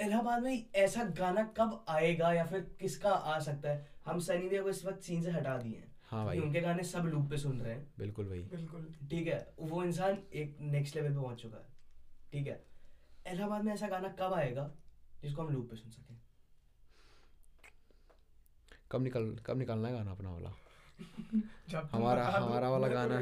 इलाहाबाद में ऐसा गाना कब आएगा या फिर किसका आ सकता है? हम सनी देओल को इस वक्त सीन से हटा दिए हैं। हाँ भाई। उनके गाने सब लूप पे सुन रहे हैं। बिल्कुल भाई। बिल्कुल। ठीक है वो इंसान एक नेक्स्ट लेवल पे पहुँच चुका है। ठीक है इलाहाबाद में ऐसा गाना कब आएगा जिसको हम लूप पे सुन सकें? कब निकल कब निकालना है गाना अपना वाला? हमारा- हमारा वाला तो गाना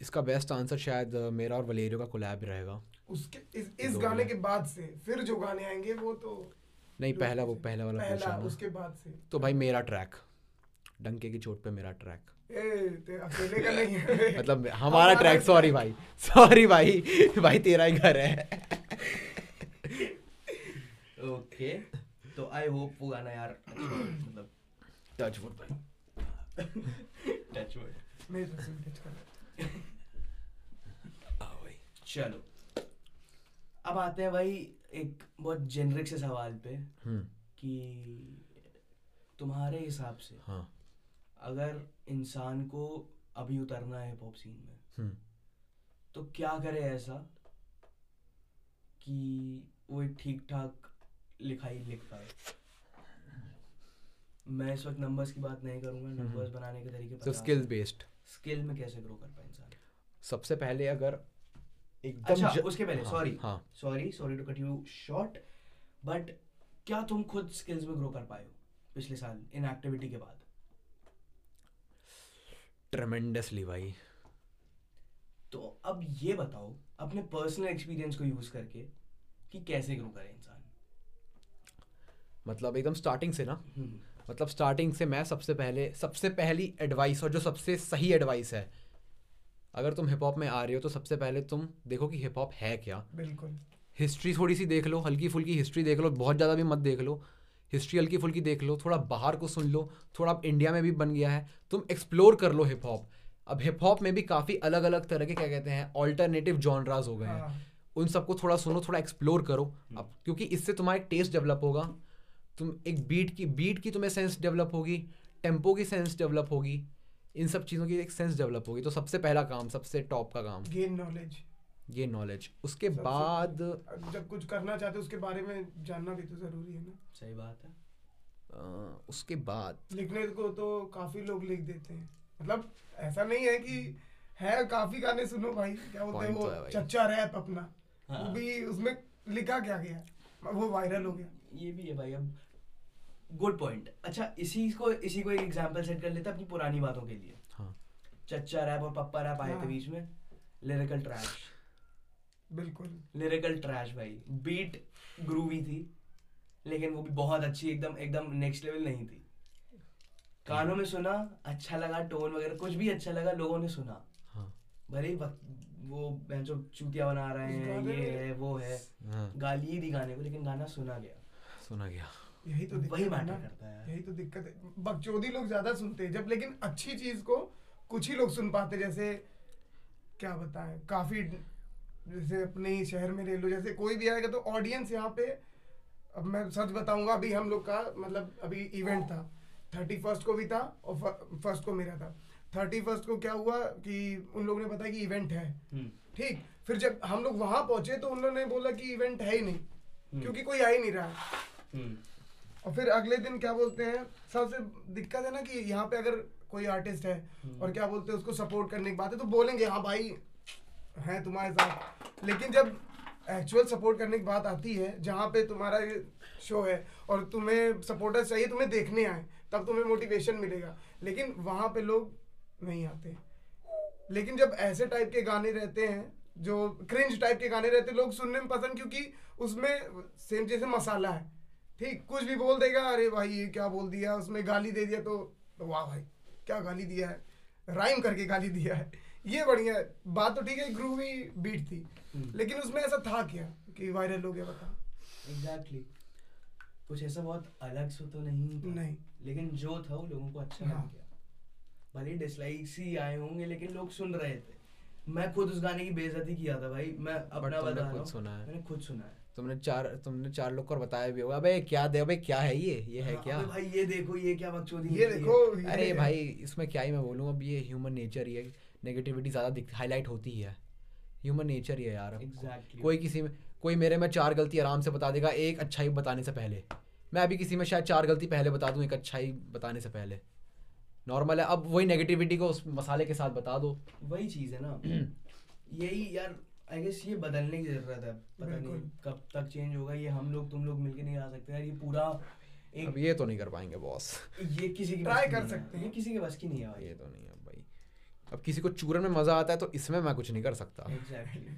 इसका बेस्ट आंसर शायद मेरा और वलेरियो का कोलैब रहेगा। उसके इस इस गाने। के बाद से फिर जो गाने आएँगे वो तो नहीं पहला वो पहला वाला पहला उसके बाद से। तो भाई मेरा ट्रैक डंके की चोट पे मेरा ट्रैक ए अकेले का नहीं है। मतलब हमारा ट्रैक सॉरी भाई। सॉरी भाई। भाई तेरा ही घर है। ओके तो आई होप वो गाना यार अच्छा मतलब टच वुड भाई। टच वर्ड नहीं तो सिम टच कर। हाँ भाई चलो। अब आते हैं भाई एक बहुत जेनरिक से सवाल पे हम्म। कि तुम्हारे हिसाब से हाँ। अगर इंसान को अभी उतरना है पॉप सीन में हम्म। तो क्या करे ऐसा कि वो एक ठीक ठाक लिखाई लिख पाए? मैं इस वक्त नंबर्स की बात नहीं करूँगा नंबर्स हम्म। बनाने के तरीके तो स्किल्स बेस्ड स्किल में कैसे ग्रो कर पाए इंसान? सबसे पहले अगर एकदम अच्छा ज- उसके पहले sorry sorry sorry to cut you short but क्या तुम खुद स्किल्स में ग्रो कर पाए हो पिछले साल इन एक्टिविटी के बाद? ट्रेमेंडसली भाई। तो अब ये बताओ अपने पर्सनल एक्सपीरियंस को यूज़ करके कि कैसे ग्रो करे इंसान? मतलब एकदम स्टार्टिंग से ना? हम्म, मतलब स्टार्टिंग से मैं सबसे पहले सबसे पहली एडवाइस और जो सबसे सही एडवाइस है अगर तुम हिप हॉप में आ रहे हो तो सबसे पहले तुम देखो कि हिप हॉप है क्या। बिल्कुल। हिस्ट्री थोड़ी सी देख लो हल्की फुल्की हिस्ट्री देख लो बहुत ज़्यादा भी मत देख लो। हिस्ट्री हल्की फुल्की देख लो थोड़ा बाहर को सुन लो थोड़ा अब इंडिया में भी बन गया है तुम एक्सप्लोर कर लो हिप हॉप अब हिप हॉप में भी काफ़ी अलग अलग तरह के क्या कहते हैं ऑल्टरनेटिव जॉनराज हो गए हैं। हाँ, उन सबको थोड़ा सुनो थोड़ा एक्सप्लोर करो। अब क्योंकि इससे तुम्हारा टेस्ट डेवलप होगा। तुम एक बीट की बीट की तुम्हें सेंस डेवलप होगी टेंपो की सेंस डेवलप होगी इन सब चीज़ों की एक सेंस डेवलप होगी। तो सबसे पहला काम सबसे टॉप का काम। गेन नॉलेज ये नॉलेज उसके बाद जब कुछ करना चाहते उसके बारे में जानना भी तो ज़रूरी है ना। सही बात है। अ, उसके बाद लिखने को तो काफ़ी लोग लिख देते हैं। मतलब ऐसा नहीं है कि है काफ़ी गाने सुनो भाई। क्या बोलते हैं तो वो? है चच्चा रैप अपना। हाँ। वो भी उसमें लिखा क्या गया? वो वायरल हो गया। ये भी है भाई। अब गुड पॉइंट अच्छा इसी को इसी को एक एग्जांपल सेट कर लेते हैं अपनी पुरानी बातों के लिए। हाँ। चच्चा रैप और पप्पा रैप आए थे हाँ। बीच में। लिरिकल ट्रैश बिल्कुल। लिरिकल ट्रैश भाई। बीट ग्रूवी थी लेकिन वो भी बहुत अच्छी एकदम एकदम नेक्स्ट लेवल नहीं थी। कानों में सुना अच्छा लगा टोन वगैरह कुछ भी अच्छा लगा लोगों ने सुना। हाँ। भले ही वो बेंचो चूतिया बना रहे हैं ये है वो है। हाँ। गाली ही दी गाने को लेकिन गाना सुना गया। सुना गया। यही तो वही दिक्कत है करता है। यही तो दिक्कत है। बकचोदी लोग ज़्यादा सुनते हैं जब लेकिन अच्छी चीज़ को कुछ ही लोग सुन पाते जैसे क्या बताएँ काफ़ी जैसे अपने ही शहर में ले लो जैसे कोई भी आएगा तो ऑडियंस यहाँ पे अब मैं सच बताऊँगा अभी हम लोग का मतलब अभी इवेंट था। थर्टी फ़र्स्ट को भी था और फ़र्स्ट को मेरा था। थर्टी फ़र्स्ट को क्या हुआ कि उन लोगों ने बताया कि इवेंट है। हम्म, ठीक फिर जब हम लोग वहाँ पहुँचे तो उन्होंने बोला कि इवेंट है ही नहीं हम्म, क्योंकि कोई आ ही नहीं रहा। हम्म, और फिर अगले दिन क्या बोलते हैं, सबसे दिक्कत है ना कि यहाँ पे अगर कोई आर्टिस्ट है। और क्या बोलते हैं, उसको सपोर्ट करने की बात है तो बोलेंगे हाँ भाई, है तुम्हारे साथ। लेकिन जब एक्चुअल सपोर्ट करने की बात आती है, जहाँ पे तुम्हारा शो है और तुम्हें सपोर्टर्स चाहिए, तुम्हें देखने आए, तब तुम्हें मोटिवेशन मिलेगा। लेकिन वहाँ पे लोग नहीं आते। लेकिन जब ऐसे टाइप के गाने रहते हैं, जो क्रिंज टाइप के गाने रहते हैं, लोग सुनने में पसंद, क्योंकि उसमें सेम जैसे मसाला है। ठीक कुछ भी बोल देगा अरे भाई ये क्या बोल दिया उसमें गाली दे दिया तो तो वाह भाई क्या गाली दिया है? राइम करके गाली दिया है। ये बढ़िया है। बात तो ठीक है ग्रूवी बीट थी। हम्म। लेकिन उसमें ऐसा था क्या कि वायरल हो गया बता एग्जैक्टली कुछ ऐसा बहुत अलग से तो नहीं था। नहीं। लेकिन जो था वो लोगों को अच्छा हाँ। लग गया। भले डिसलाइक्स ही आए होंगे लेकिन लोग सुन रहे थे। मैं खुद उस गाने की बेइज्जती किया था भाई। मैं अपना बता रहा खुद हूँ। सुना है। मैंने खुद सुना है। तुमने चार तुमने चार लोग को बताया भी होगा। अबे क्या दे अबे क्या है ये? ये है हाँ, क्या? अबे भाई ये देखो ये क्या बकचोदी ये देखो ये अरे है। भाई इसमें क्या ही मैं बोलूँ अब ये ह्यूमन नेचर ही है। नेगेटिविटी ज़्यादा हाईलाइट होती ही है। ह्यूमन नेचर ही है यार। Exactly. कोई किसी में कोई मेरे में चार गलती आराम से बता देगा एक अच्छाई बताने से पहले। मैं अभी किसी में शायद चार गलती पहले बता दूँ एक अच्छाई बताने से पहले। नॉर्मल है अब वही नेगेटिविटी को उस मसाले के साथ बता दो। वही चीज़ है ना। यही यार आई गेस ये बदलने की ज़रूरत है। पता नहीं कब तक चेंज होगा ये हम लोग तुम लोग मिलके नहीं आ सकते यार ये पूरा एक अब ये तो नहीं कर पाएँगे बॉस ये किसी की की कर सकते हैं। ये किसी के बस की नहीं है ये तो नहीं है भाई। अब किसी को चूरन में मज़ा आता है तो इसमें मैं कुछ नहीं कर सकता। एग्जैक्टली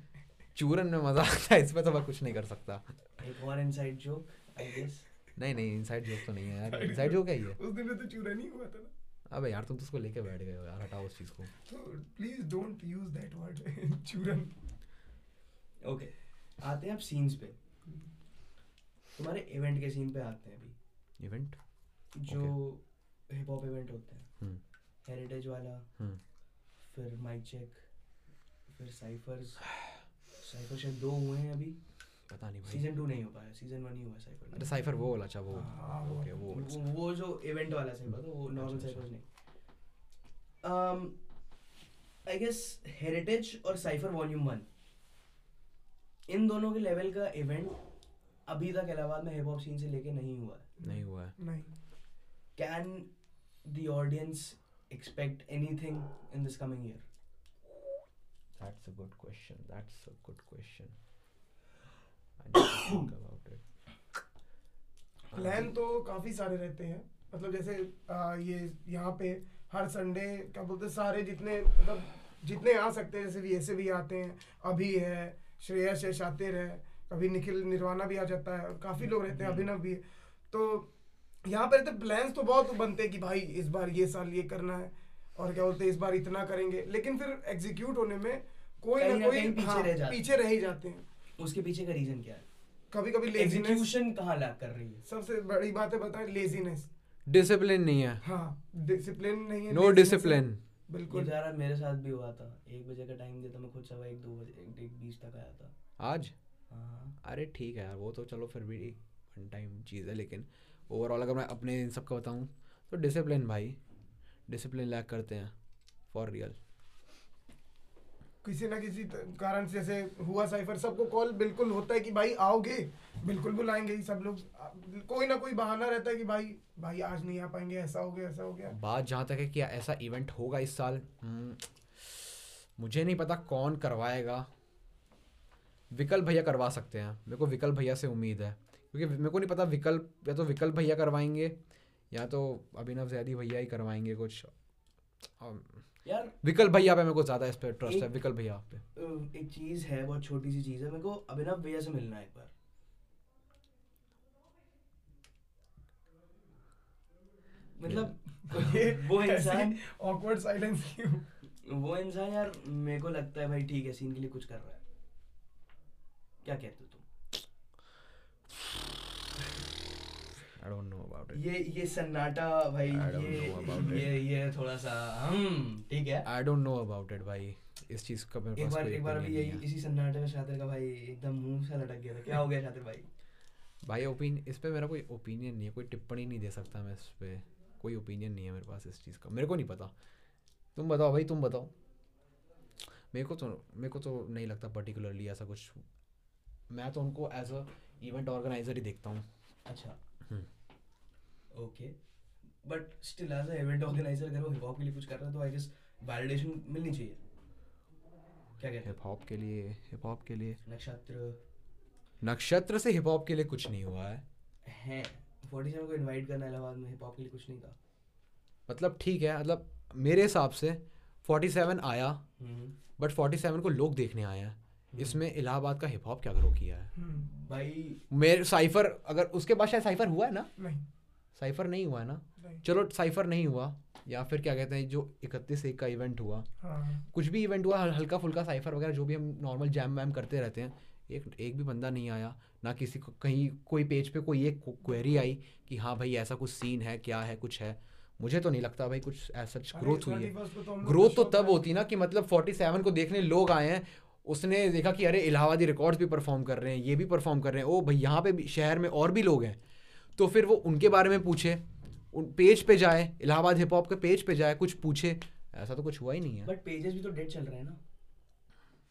चूरन में मज़ा आता है इसमें तो मैं कुछ नहीं कर सकता। एक और इनसाइड जोक आई गेस नहीं नहीं इनसाइड जोक तो नहीं है यार। इनसाइड जोक है ये। उस दिन तो चूरा नहीं हुआ था ना। अबे यार तुम तो उसको लेके बैठ गए हो यार हटाओ उस चीज़ को। तो please don't use that word churan. Okay आते हैं आप सीन्स पे। तुम्हारे इवेंट के सीन पे आते हैं अभी। इवेंट जो हिप हॉप इवेंट होते हैं। हेरिटेज वाला। हम्म फिर माइक चेक फिर साइफर्स साइफर शायद दो हुए हैं अभी। पता नहीं भाई। सीज़न टू नहीं हो पाया। सीज़न वन ही हुआ साइफर अरे साइफर वो वाला अच्छा वो। हाँ, ओके वो वो, वो जो इवेंट वाला साइफर था वो नॉर्मल अच्छा, साइफर नहीं। आई गेस हेरिटेज और साइफर वॉल्यूम वन इन दोनों के लेवल का इवेंट अभी तक इलाहाबाद में हिप हॉप सीन से लेके नहीं हुआ है नहीं हुआ है नहीं can the audience expect anything in this coming year? That's a good question. That's a good question. I need to think about it. Plan तो काफ़ी सारे रहते हैं मतलब जैसे आ, ये यहाँ पे हर संडे क्या बोलते हैं, सारे जितने मतलब जितने आ सकते हैं जैसे भी ऐसे भी आते हैं अभी है श्रेयस है शातिर है कभी निखिल निर्वाणा भी आ जाता है और काफ़ी लोग रहते हैं अभिनव भी। है तो यहाँ पे रहते प्लान्स तो बहुत बनते हैं कि भाई इस बार ये साल ये करना है और क्या बोलते हैं इस बार इतना करेंगे। लेकिन फिर एग्जीक्यूट होने में कोई ना कोई पीछे हाँ, रह जाते पीछे रह ही जाते हैं। उसके पीछे का रीजन क्या है? कभी कभी लेजीनेस एग्जीक्यूशन कहाँ लैक कर रही है? सबसे बड़ी बात है बताएँ लेजीनेस डिसिप्लिन नहीं है। हाँ डिसिप्लिन नहीं है नो डिसिप्लिन बिल्कुल। जरा मेरे साथ भी हुआ था। एक बजे का टाइम दिया था मैं खुद सवा एक दो बजे एक, एक बीस तक आया था। आज? हाँ। अरे ठीक है यार वो तो चलो फिर भी वन टाइम चीज़ है लेकिन ओवरऑल अगर मैं अपने इन सब का बताऊँ तो डिसिप्लिन भाई डिसिप्लिन लैक करते हैं फॉर रियल किसी ना किसी कारण से जैसे हुआ साइफर सबको कॉल बिल्कुल होता है कि भाई आओगे बिल्कुल बुलाएँगे ही सब लोग। कोई ना कोई बहाना रहता है कि भाई भाई आज नहीं आ पाएँगे ऐसा हो गया ऐसा हो गया। बात जहाँ तक है कि ऐसा इवेंट होगा इस साल हम्म, मुझे नहीं पता कौन करवाएगा। विकल्प भैया करवा सकते हैं। मेरे को विकल्प भैया से उम्मीद है। क्योंकि मेरे को नहीं पता विकल्प या तो विकल्प भैया करवाएँगे या तो अभिनव जैदी भैया ही करवाएँगे कुछ। यार विकल्प भैया पे मेरे को ज़्यादा इस पर ट्रस्ट है विकल्प भैया पे। एक चीज़ है बहुत छोटी सी चीज़ है मेरे को अभिनव भैया से मिलना है एक बार। मतलब वो इंसान ऑकवर्ड साइलेंस क्यों? वो इंसान यार मेरे को लगता है भाई ठीक है सीन के लिए कुछ कर रहा है। क्या कहते हो तुम I don't know about it ये ये सन्नाटा भाई I don't ये know about ये ये थोड़ा सा हम ठीक है? I don't know about it भाई. इस चीज़ का मेरे एक बार एक बार अभी opinion यही इसी सन्नाटे में शातिर का भाई एकदम मुँह से लटक गया था। क्या हो गया शातिर भाई? भाई ओपिनियन इस पे मेरा कोई ओपिनियन नहीं है कोई टिप्पणी नहीं दे सकता मैं इस पे। कोई ओपिनियन नहीं है मेरे पास इस चीज़ का। मेरे को नहीं पता। तुम बताओ भाई तुम बताओ। मेरे को तो मेरे को तो नहीं लगता पर्टिकुलरली ऐसा कुछ। मैं तो उनको एज अ इवेंट ऑर्गेनाइजर ही देखता हूँ। अच्छा। Okay but still as a event organizer अगर वो हिप हॉप के लिए कुछ कर रहा है तो आई गेस वैलिडेशन मिलनी चाहिए। क्या कहते हिप हॉप के लिए हिप हॉप के लिए। नक्षत्र। नक्षत्र से हिप हॉप के लिए कुछ नहीं हुआ है। हैं फोर्टी सेवन को इनवाइट करना इलाहाबाद में हिप हॉप के लिए कुछ नहीं था। मतलब ठीक है मतलब मेरे हिसाब से फोर्टी सेवन आया हम्म, बट फोर्टी सेवन को लोग देखने आए हैं। इसमें इलाहाबाद का हिप हॉप क्या ग्रो किया है? हम्म, भाई मेरे साइफर अगर उसके बाद शायद साइफर हुआ है ना? नहीं। साइफर नहीं हुआ है ना? चलो साइफर नहीं हुआ या फिर क्या कहते हैं जो इकतीस एक का इवेंट हुआ। हाँ। कुछ भी इवेंट हुआ हल्का फुल्का साइफर वगैरह जो भी हम नॉर्मल जैम वैम करते रहते हैं एक एक भी बंदा नहीं आया ना किसी को कहीं कोई पेज पे कोई एक क्वेरी आई कि हाँ भाई ऐसा कुछ सीन है क्या है कुछ है? मुझे तो नहीं लगता भाई कुछ ऐसा ग्रोथ हुई है। 31st को तो ग्रोथ तो शौक तब। होती ना कि मतलब 47 को देखने लोग आए हैं उसने देखा कि अरे इलाहाबादी रिकॉर्ड्स भी परफॉर्म कर रहे हैं ये भी परफॉर्म कर रहे हैं। ओ भाई यहाँ पे भी शहर में और भी लोग हैं। तो फिर वो उनके बारे में पूछे उन पेज पे जाए इलाहाबाद हिप हॉप के पेज पे जाए कुछ पूछे ऐसा तो कुछ हुआ ही नहीं है। बट पेजेस भी तो डेड चल रहे हैं ना।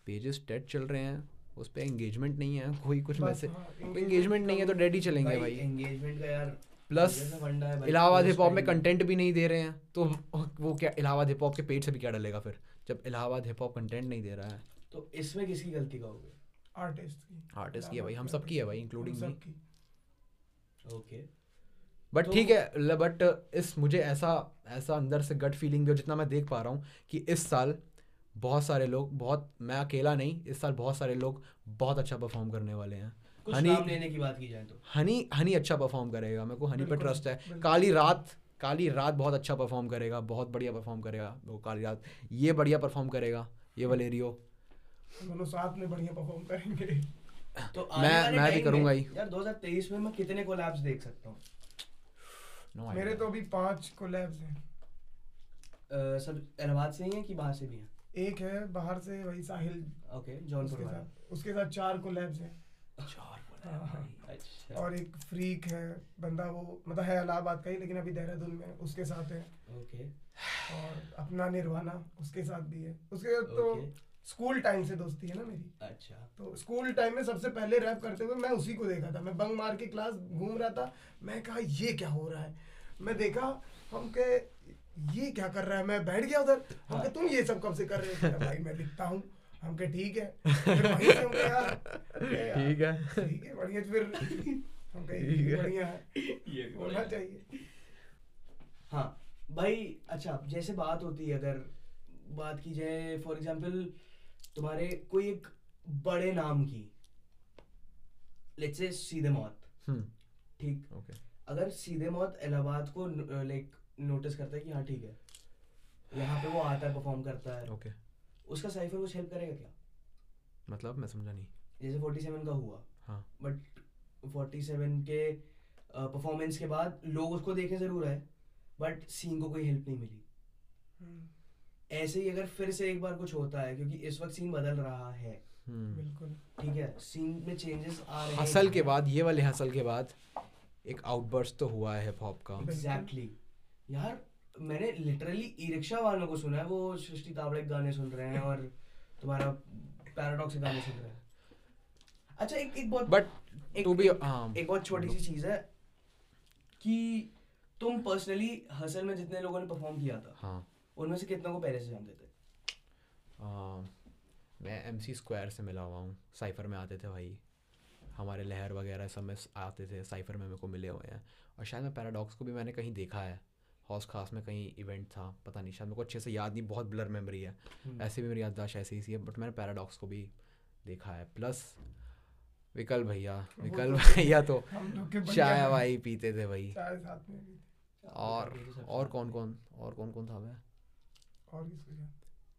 पेजेस डेड चल रहे हैं उस पर एंगेजमेंट नहीं है कोई कुछ बस, मैसेज हाँ, एंगेजमेंट नहीं है तो डेड ही चलेंगे भाई एंगेजमेंट का यार प्लस इलाहाबाद हिप हॉप में कंटेंट भी नहीं दे रहे हैं तो वो क्या इलाहाबाद हिप हॉप के पेज से भी क्या डलेगा फिर जब इलाहाबाद हिप हॉप कंटेंट नहीं दे रहा है। तो इसमें किसकी गलती कहोगे आर्टिस्ट की। आर्टिस्ट की है भाई हम सब की है भाई इंक्लूडिंग मी सबकी। ओके बट तो- ठीक है बट इस मुझे ऐसा ऐसा अंदर से गट फीलिंग भी हो जितना मैं देख पा रहा हूँ कि इस साल बहुत सारे लोग बहुत मैं अकेला नहीं इस साल बहुत सारे लोग बहुत अच्छा परफॉर्म करने वाले हैं। हनी लेने की बात की जाए तो। हनी हनी अच्छा परफॉर्म करेगा मेरे को हनी पे ट्रस्ट है। काली रात काली रात बहुत अच्छा परफॉर्म करेगा बहुत बढ़िया परफॉर्म करेगा वो काली रात। ये बढ़िया परफॉर्म करेगा ये वलेरियो दोनों साथ में बढ़िया परफॉर्म करेंगे। तो मैं- मैं भी करूँगा ही। यार 2023 में मैं कितने कोलैब्स देख सकता हूँ? No मेरे तो अभी पाँच कोलैब्स हैं। अ, सब इलाहाबाद से ही हैं कि बाहर से भी हैं? एक है बाहर से वही साहिल। ओके जौनपुर उसके वाला। साथ उसके साथ चार कोलैब्स हैं। चार हाँ, हाँ। अच्छा। और एक फ्रीक है बंदा वो मतलब है इलाहाबाद का ही लेकिन अभी देहरादून में उसके साथ है। ओके। और अपना निर्वाणा उसके साथ भी है। उसके साथ तो स्कूल टाइम से दोस्ती है ना मेरी। अच्छा। तो स्कूल टाइम में सबसे पहले रैप करते हुए मैं उसी को देखा था। मैं बंग मार के क्लास घूम रहा था। मैं कहा ये क्या हो रहा है? मैं देखा हम के ये क्या कर रहा है? मैं बैठ गया उधर। हम के तुम ये सब कब से कर रहे थे भाई मैं लिखता हूँ। हम के ठीक है। ठीक है। ठीक है बढ़िया फिर हम कहे है। बढ़िया है ये होना चाहिए। हाँ भाई अच्छा जैसे बात होती है अगर बात की जाए फॉर एग्जांपल तुम्हारे कोई एक बड़े नाम की लेट्स से सीधे मौत। हम्म। ठीक? ओके अगर सीधे मौत इलाहाबाद को लाइक नोटिस करता है कि हाँ ठीक है। यहाँ पे वो आता है परफॉर्म करता है। ओके उसका साइफर कुछ हेल्प करेगा क्या? मतलब मैं समझा नहीं। जैसे 47 का हुआ। हाँ। बट 47 के परफॉर्मेंस के बाद लोग उसको देखे ज़रूर है बट सीन को कोई हेल्प नहीं मिली। हम्म, ऐसे ही अगर फिर से एक बार कुछ होता है क्योंकि इस वक्त सीन बदल रहा है। हम्म। बिल्कुल। ठीक है? सीन में चेंजेस आ रहे हैं हसल के बाद ये वाले हसल के बाद एक आउटबर्स्ट तो हुआ है हिप हॉप का एग्जैक्टली यार मैंने लिटरली ई रिक्शा वालों को सुना है वो सृष्टि तावड़े के गाने सुन रहे हैं और तुम्हारा पैराडॉक्स के गाने सुन रहे हैं। अच्छा एक एक बहुत बट एक, टू बी एक, हाँ। एक बहुत छोटी सी चीज़ है कि तुम पर्सनली हसल में जितने लोगों ने परफॉर्म किया था हाँ। उनमें से कितनों को पहले से जानते थे? आ, मैं एम सी स्क्वायर से मिला हुआ हूँ। साइफर में आते थे भाई। हमारे लहर वगैरह सब में आते थे। साइफर में मेरे को मिले हुए हैं। और शायद मैं पैराडॉक्स को भी मैंने कहीं देखा है। हौस खास में कहीं इवेंट था। पता नहीं शायद मेरे को अच्छे से याद नहीं। बहुत ब्लर मेमोरी है। हम्म। ऐसे भी मेरी याददाश्त ऐसी ही है बट मैंने पैराडॉक्स को भी देखा है। प्लस विकल भैया। वो विकल तो- भैया तो हम लोग के बढ़िया चाय वाई पीते थे भाई। और तो और कौन कौन? और कौन कौन था मैं? और किसको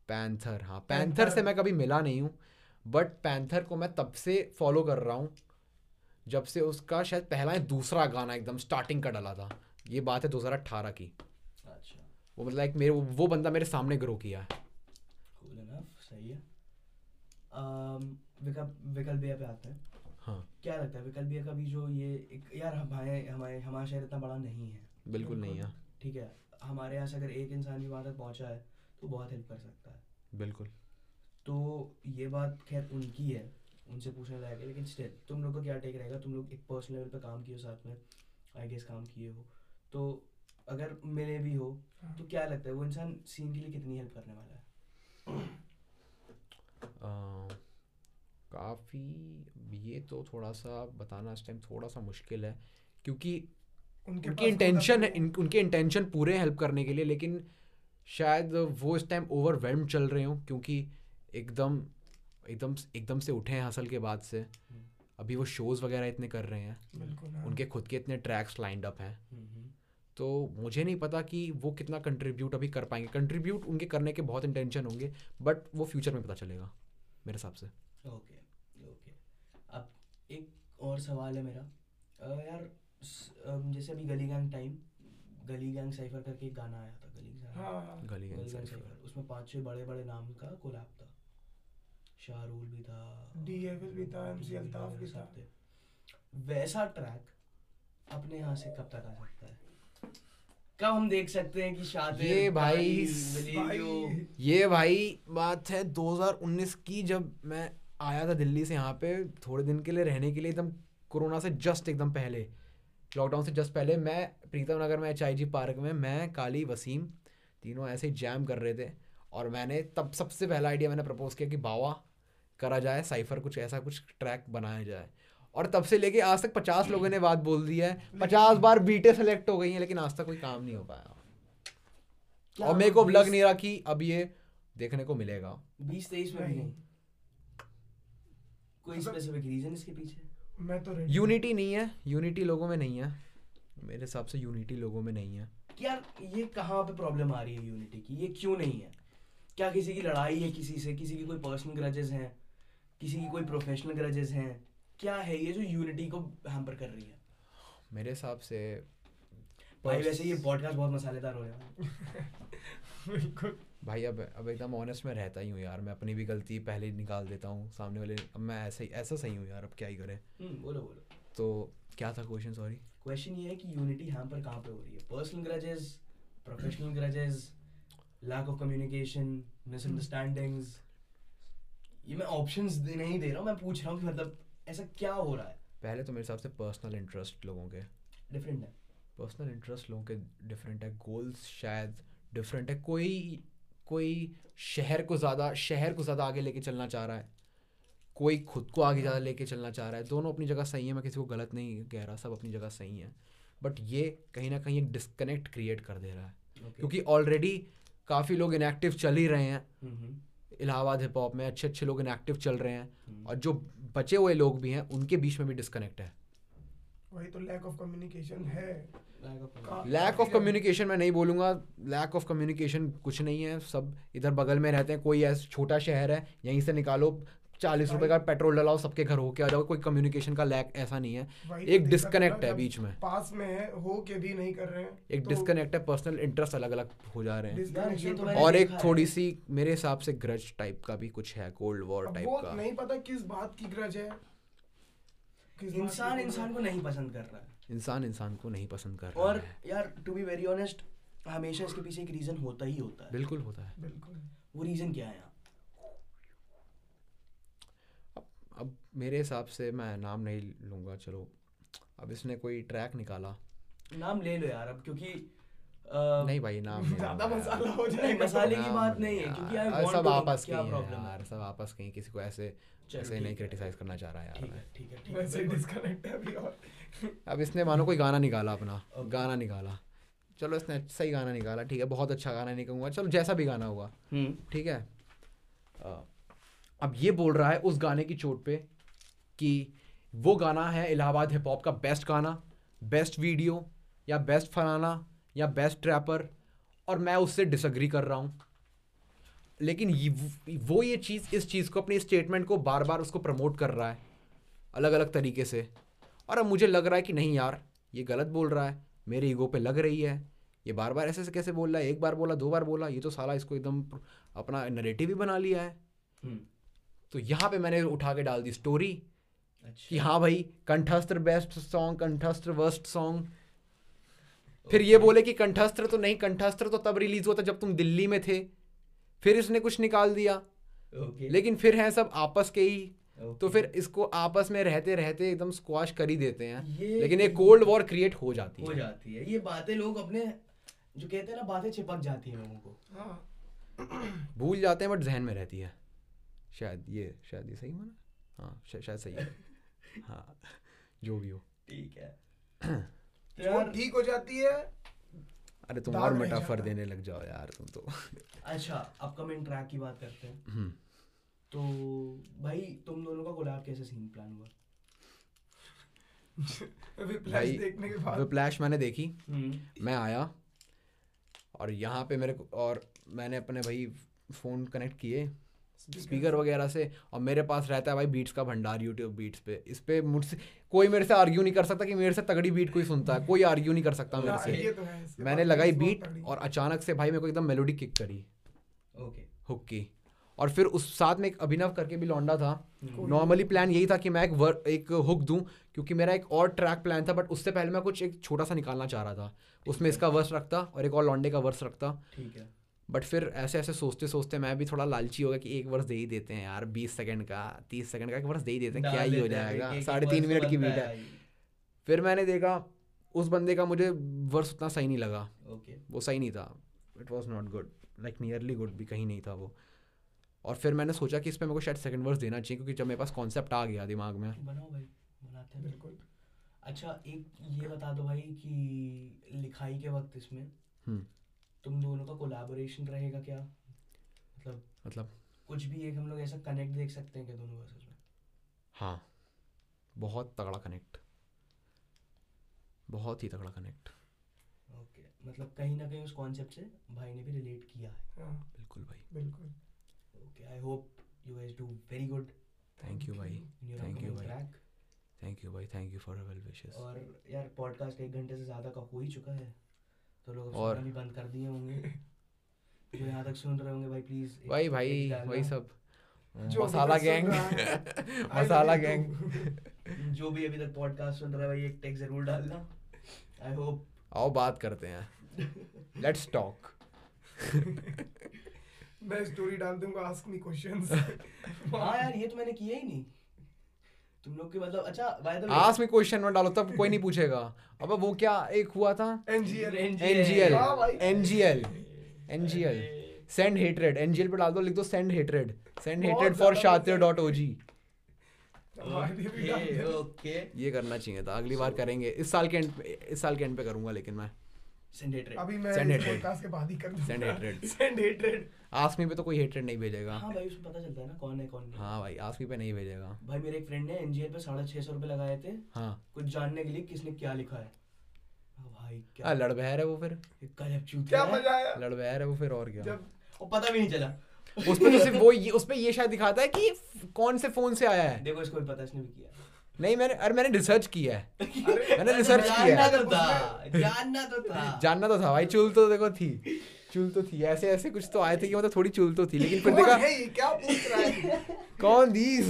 पैंथर हाँ। पैंथर। से मैं कभी मिला नहीं हूँ बट पैंथर को मैं तब से फॉलो कर रहा हूँ जब से उसका शायद पहला या दूसरा गाना एकदम स्टार्टिंग का डला था। ये बात है 2018 की। अच्छा। वो मतलब एक मेरे वो बंदा मेरे सामने ग्रो किया है। कूल इनफ सही है। Um, विकल विकल भैया पे आते हैं। हाँ। क्या लगता है विकल भैया का भी जो ये एक यार हमारे हमारे हमारा शहर इतना बड़ा नहीं है। बिल्कुल नहीं है। ठीक है हमारे यहाँ से अगर एक इंसान भी वहाँ तक पहुँचा है तो बहुत हेल्प कर सकता है। बिल्कुल। तो ये बात खैर उनकी है उनसे पूछना लायक है लेकिन स्टिल तुम लोग का क्या टेक रहेगा? तुम लोग एक पर्सनल लेवल पे काम किए हो साथ में आई गेस काम किए हो। तो अगर मिले भी हो हाँ। तो क्या लगता है वो इंसान सीन के लिए कितनी हेल्प करने वाला है? काफ़ी ये तो थोड़ा सा बताना इस टाइम थोड़ा सा मुश्किल है क्योंकि उनके उनकी इंटेंशन है इन- उनके इंटेंशन पूरे हेल्प करने के लिए लेकिन शायद वो इस टाइम ओवरवेल्म चल रहे हो क्योंकि एकदम एकदम एकदम से उठे हैं हसल के बाद से। अभी वो शोज़ वगैरह इतने कर रहे हैं। हाँ। उनके खुद के इतने ट्रैक्स लाइंड अप हैं। हम्म, तो मुझे नहीं पता कि वो कितना कंट्रीब्यूट अभी कर पाएँगे। कंट्रीब्यूट उनके करने के बहुत इंटेंशन होंगे बट वो फ्यूचर में पता चलेगा मेरे हिसाब से। ओके ओके अब एक और सवाल है मेरा। यार जैसे अभी Gully Gang time Gully Gang cypher करके एक गाना आया था गली गैंग हाँ हाँ। गली गैंग साइफर। उसमें पाँच छह बड़े बड़े नाम का कोलैब था। शाहरुल भी था DFL भी था, MC अल्ताफ भी सब था। वैसा ट्रैक अपने यहाँ से कब तक आ सकता है? कब हम देख सकते हैं कि शातिर ये भाई भाई, भाई। ये भाई बात है 2019 की जब मैं आया था दिल्ली से यहाँ पे थोड़े दिन के लिए रहने के लिए एकदम कोरोना से जस्ट एकदम पहले। लॉकडाउन से जस्ट पहले मैं प्रीतम नगर में एच पार्क में मैं काली वसीम तीनों ऐसे ही जैम कर रहे थे। और मैंने तब सबसे पहला आइडिया मैंने प्रपोज किया कि बावा करा जाए साइफर कुछ ऐसा कुछ ट्रैक बनाया जाए। और तब से लेके आज तक पचास लोगों ने बात बोल दी है। पचास बार बीटे सेलेक्ट हो गई हैं लेकिन आज तक कोई काम नहीं हो पाया। और मेरे को लग नहीं रहा कि अब ये देखने को मिलेगा। बीस तेईस में भी नहीं। कोई स्पेसिफिक रीजन इसके पीछे? मैं तो यूनिटी नहीं है यूनिटी लोगों में नहीं है। मेरे हिसाब से यूनिटी लोगों में नहीं है। यार ये कहाँ पे प्रॉब्लम आ रही है यूनिटी की? ये क्यों नहीं है? क्या किसी की लड़ाई है किसी से? किसी की कोई पर्सनल ग्रजेस हैं? किसी की कोई प्रोफेशनल ग्रजेस हैं? क्या है ये जो यूनिटी को हैम्पर कर रही है? मेरे हिसाब से भाई वैसे ये पॉडकास्ट बहुत मसालेदार हो रहा है बिल्कुल। भाई अब अब एकदम ऑनेस्ट में रहता ही हूँ यार मैं अपनी भी गलती पहले ही निकाल देता हूँ सामने वाले अब मैं ऐसा ही ऐसा सही हूँ यार अब क्या ही करें। हम्म, बोलो बोलो। तो क्या था क्वेश्चन सॉरी क्वेश्चन ये है कि यूनिटी हैम्पर कहाँ पे हो रही है? Personal grudges professional grudges lack of communication misunderstandings ये मैं ऑप्शंस नहीं दे रहा हूँ मैं पूछ रहा हूँ कि मतलब ऐसा क्या हो रहा है? पहले तो मेरे हिसाब से पर्सनल इंटरेस्ट लोगों के। डिफरेंट है। पर्सनल इंटरेस्ट लोगों के डिफरेंट है गोल्स शायद डिफरेंट है कोई कोई शहर को ज़्यादा शहर को ज़्यादा आगे लेके चलना चाह रहा है। कोई खुद को आगे ज़्यादा लेके चलना चाह रहा है। दोनों अपनी जगह सही है मैं किसी को गलत नहीं कह रहा सब अपनी जगह सही है। बट ये कहीं ना कहीं एक डिस्कनेक्ट क्रिएट कर दे रहा है। Okay. क्योंकि ऑलरेडी काफ़ी लोग इनएक्टिव चल ही रहे हैं। हम्म, इलाहाबाद हिप हॉप में अच्छे अच्छे लोग इनएक्टिव चल रहे हैं। हम्म। और जो बचे हुए लोग भी हैं उनके बीच में भी डिस्कनेक्ट है। वही तो लैक ऑफ़ कम्युनिकेशन है। लैक ऑफ़ कम्युनिकेशन मैं नहीं बोलूँगा। लैक ऑफ़ कम्युनिकेशन कुछ नहीं है। सब इधर बगल में रहते हैं। कोई ऐसा छोटा शहर है यहीं से निकालो चालीस रुपए का पेट्रोल डलाओ सबके घर होके आ जाओ। कोई कम्युनिकेशन का लैक ऐसा नहीं है। तो एक डिस्कनेक्ट है बीच में। पास में है हो के भी नहीं कर रहे हैं एक तो डिस्कनेक्ट है पर्सनल इंटरेस्ट अलग अलग हो जा रहे हैं। तो तो और एक थोड़ी सी मेरे हिसाब से ग्रज टाइप का भी कुछ है कोल्ड वॉर टाइप का। नहीं पता किस बात की ग्रज है। इंसान इंसान को नहीं पसंद कर रहा है। इंसान इंसान को नहीं पसंद कर रहा और यार टू बी वेरी ऑनेस्ट हमेशा इसके पीछे एक रीजन होता ही होता है। बिल्कुल होता है। बिल्कुल। वो रीजन क्या है? अब अब मेरे हिसाब से मैं नाम नहीं लूँगा चलो। अब इसने कोई ट्रैक निकाला। नाम ले लो यार अब क्योंकि नहीं भाई नाम नहीं ज़्यादा मसाला हो जाएगा मसाले की बात नहीं है क्योंकि आई वांट सब आपस की प्रॉब्लम यार है? सब आपस की किसी को ऐसे ऐसे नहीं क्रिटिसाइज करना चाह रहा यार ठीक है ठीक है ठीक है। डिस्कनेक्ट है अभी और। अब इसने मानो कोई गाना निकाला अपना गाना निकाला। चलो इसने सही गाना निकाला ठीक है बहुत अच्छा गाना नहीं कहूँगा चलो जैसा भी गाना हुआ हम्म। ठीक है? अब ये बोल रहा है उस गाने की चोट पे कि वो गाना है इलाहाबाद हिप हॉप का बेस्ट गाना बेस्ट वीडियो या बेस्ट फलाना या बेस्ट रैपर और मैं उससे डिसअग्री कर रहा हूँ। लेकिन ये- वो ये चीज़ इस चीज़ को अपनी स्टेटमेंट को बार बार उसको प्रमोट कर रहा है अलग अलग तरीके से। और अब मुझे लग रहा है कि नहीं यार ये गलत बोल रहा है मेरे ईगो पे लग रही है। ये बार बार ऐसे ऐसे कैसे बोल रहा है? एक बार बोला दो बार बोला ये तो साला इसको एकदम अपना नरेटिव ही बना लिया है। हम्म। तो यहाँ पे मैंने उठा के डाल दी स्टोरी अच्छा। कि हाँ भाई कंठस्त्र बेस्ट सॉन्ग कंठस्त्र वर्स्ट सॉन्ग फिर ये बोले कि कंठस्त्र तो नहीं कंठस्त्र तो तब रिलीज़ हुआ था जब तुम दिल्ली में थे। फिर इसने कुछ निकाल दिया। ओके लेकिन फिर हैं सब आपस के ही। ओके। तो फिर इसको आपस में रहते रहते एकदम स्क्वाश कर ही देते हैं। लेकिन एक कोल्ड वॉर क्रिएट हो जाती हो है। जाती है। ये बातें लोग अपने जो कहते हैं ना बातें चिपक जाती हैं लोगों को। हाँ। भूल जाते हैं बट जहन में रहती है। शायद ये शायद ये सही माना? हाँ शायद सही है। हाँ जो भी हो। ठीक है। जो ठीक हो जाती है अरे तुम और मेटाफर देने लग जाओ यार तुम तो। अच्छा अपकमिंग ट्रैक की बात करते हैं। हम्म, तो भाई तुम दोनों का कोलैब कैसे सीन प्लान हुआ? भाई देखने के बाद। विप्लैश मैंने देखी। हम्म। मैं आया और यहाँ पे मेरे को और मैंने अपने भाई फ़ोन कनेक्ट किए स्पीकर वगैरह से और मेरे पास रहता है भाई बीट्स का भंडार यूट्यूब बीट्स पे। इस पे मुझसे कोई मेरे से आर्ग्यू नहीं कर सकता कि मेरे से तगड़ी बीट कोई सुनता है। कोई आर्ग्यू नहीं कर सकता मेरे हाँ, से। तो मैंने लगाई बीट और अचानक से भाई मेरे को एकदम मेलोडी किक करी। ओके हुक की और फिर उस साथ में एक अभिनव करके भी लौंडा था। नॉर्मली प्लान यही था कि मैं एक वर, एक हुक दूँ क्योंकि मेरा एक और ट्रैक प्लान था बट उससे पहले मैं कुछ एक छोटा सा निकालना चाह रहा था। उसमें इसका वर्स रखता और एक और लौंडे का वर्स रखता। ठीक है। बट फिर ऐसे ऐसे सोचते सोचते मैं भी थोड़ा लालची होगा कि एक वर्ष दे ही देते हैं यार बीस सेकंड का तीस सेकंड का एक वर्स दे ही देते हैं क्या ही हो जाएगा? साढ़े तीन मिनट की बीट है। फिर मैंने देखा उस बंदे का मुझे वर्ष उतना सही नहीं लगा। ओके। वो सही नहीं था। It was not good like nearly good भी कहीं नहीं था वो। और फिर मैंने सोचा कि इस पर मेरे को शायद सेकंड वर्स देना चाहिए क्योंकि जब मेरे पास कॉन्सेप्ट आ गया दिमाग में। बनाओ भाई बनाते हैं बिल्कुल। अच्छा एक ये बता दो भाई कि लिखाई के वक्त इसमें हम्म। तुम दोनों का कोलैबोरेशन रहेगा क्या? मतलब मतलब कुछ भी एक हम लोग ऐसा कनेक्ट देख सकते हैं क्या दोनों वर्सेस में? हाँ बहुत तगड़ा कनेक्ट बहुत ही तगड़ा कनेक्ट ओके मतलब कहीं ना कहीं उस कॉन्सेप्ट से भाई ने भी रिलेट किया है। हाँ। बिल्कुल भाई। बिल्कुल। Okay I hope you guys do very good thank you भाई। योर you, अपकमिंग भाई। थैंक यू भाई। Thank you for well wishes और यार पॉडकास्ट एक घंटे से ज़्यादा का हो ही चुका है। तो लोग और- भी बंद कर दिए होंगे। जो यहाँ तक सुन रहे होंगे भाई प्लीज़ भाई भाई वही सब। मसाला गैंग। है, मसाला गैंग। जो भी अभी तक पॉडकास्ट सुन रहा है भाई एक टेक ज़रूर डालना आई होप आओ बात करते हैं। लेट्स टॉक मैं स्टोरी डाल दूँगा आस्क मी क्वेश्चंस हाँ यार ये तो मैंने किया ही नहीं। तुम लोग के मतलब अच्छा बाय द आस में क्वेश्चन में डालो तब कोई नहीं पूछेगा। अब वो क्या एक हुआ था? एनजीएल एनजीएल हाँ NGL NGL send hatred NGL पे डाल दो लिख दो send hatred send hatred for Shatir dot okay okay ये करना चाहिए था अगली बार करेंगे। इस साल के एंड पे इस साल के एंड पे करूँगा लेकिन मैं। सेंड हेटरेड अभी मैं hatred. podcast के बाद ही कर दूँगा। Send hatred. Send hatred. Ask me पे तो कोई हेटरेड नहीं भेजेगा। हाँ भाई उसमें पता चलता है ना कौन है कौन नहीं। हाँ भाई आस्क मी पे नहीं भेजेगा। भाई मेरे एक फ्रेंड ने एनजीएल पे साढ़े छह सौ रुपए लगाए थे। हाँ। कुछ जानने के लिए किसने क्या लिखा है। भाई क्या हाँ लड़ बहर है वो फिर। गजब चूतिया क्या है। मज़ा आया। लड़ बहर है वो फिर और क्या। जब वो पता भी नहीं चला। उसमें तो सिर्फ़ वो ये उसमें ये शायद दिखाता है कि कौन से फ़ोन से आया है। देखो इसको भी पता इसने भी किया नहीं मैंने अरे मैंने रिसर्च किया है। मैंने रिसर्च किया जानना है। तो था जानना तो था। जानना तो था भाई चुल तो देखो थी। चुल तो थी ऐसे ऐसे कुछ तो आए थे कि मतलब थोड़ी चुल तो थी लेकिन फिर देखा है ये? क्या पूछ रहा है? कौन दीज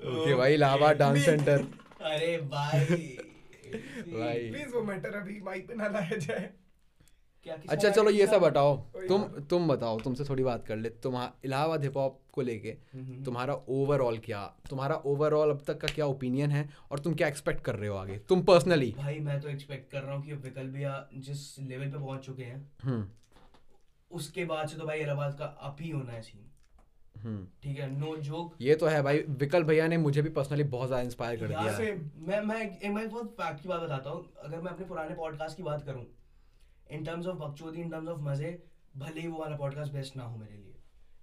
ओके भाई लावा डांस सेंटर अरे भाई। भाई। प्लीज़ वो मैटर अभी माइक पे ना लाया जाए। अच्छा चलो ये सब हटाओ वही तुम तुम बताओ तुमसे थोड़ी बात कर ले। तुम इलाहाबाद हिप हॉप को लेके तुम्हारा ओवरऑल क्या? तुम्हारा ओवरऑल अब तक का क्या ओपिनियन है? और तुम क्या एक्सपेक्ट कर रहे हो आगे? तुम पर्सनली भाई मैं तो एक्सपेक्ट कर रहा हूँ कि विकल्प भैया जिस लेवल पे पहुँच चुके हैं हम्म। उसके बाद से तो भाई इलाहाबाद का अप ही होना है सीन हम्म। ठीक है? नो जोक ये तो है भाई विकल्प भैया ने मुझे भी पर्सनली बहुत ज़्यादा इंस्पायर कर दिया मैं मैं एक मैं बहुत फैक्ट की बात बताता हूँ। अगर मैं अपने पुराने पॉडकास्ट की बात करूँ इन टर्म्स ऑफ़ बकचोदी इन टर्म्स ऑफ़ मज़े भले ही वो वाला पॉडकास्ट बेस्ट ना हो मेरे लिए।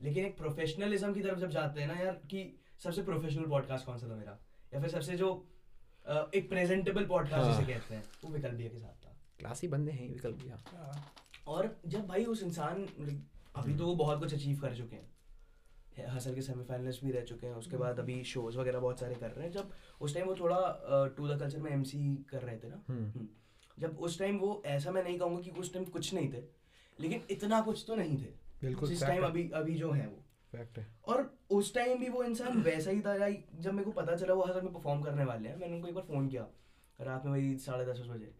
लेकिन एक प्रोफेशनलिज्म की तरफ़ जब जाते हैं ना यार कि सबसे प्रोफेशनल पॉडकास्ट कौन सा था मेरा? या फिर सबसे जो अ, एक प्रेजेंटेबल पॉडकास्ट हाँ। जिसे कहते हैं वो विकल्प भैया के साथ था क्लासी बंदे हैं विकल्प भैया हाँ, और जब भाई उस इंसान अभी तो वो बहुत कुछ अचीव कर चुके हैं। हसल के सेमीफाइनलिस्ट भी रह चुके हैं उसके बाद अभी शोज़ वगैरह बहुत सारे कर रहे हैं। जब उस टाइम वो थोड़ा टू द कल्चर में एमसी कर रहे थे ना हम्म। हम्म। जब उस टाइम वो ऐसा मैं नहीं कहूँगा कि उस टाइम कुछ नहीं थे लेकिन इतना कुछ तो नहीं थे बिल्कुल जिस टाइम अभी अभी जो है वो। Fact है। और उस टाइम भी वो इंसान वैसा ही था लाइक जब मेरे को पता चला वो हसल में परफॉर्म करने वाले हैं मैंने उनको एक बार फ़ोन किया रात में वही साढ़े दस बजे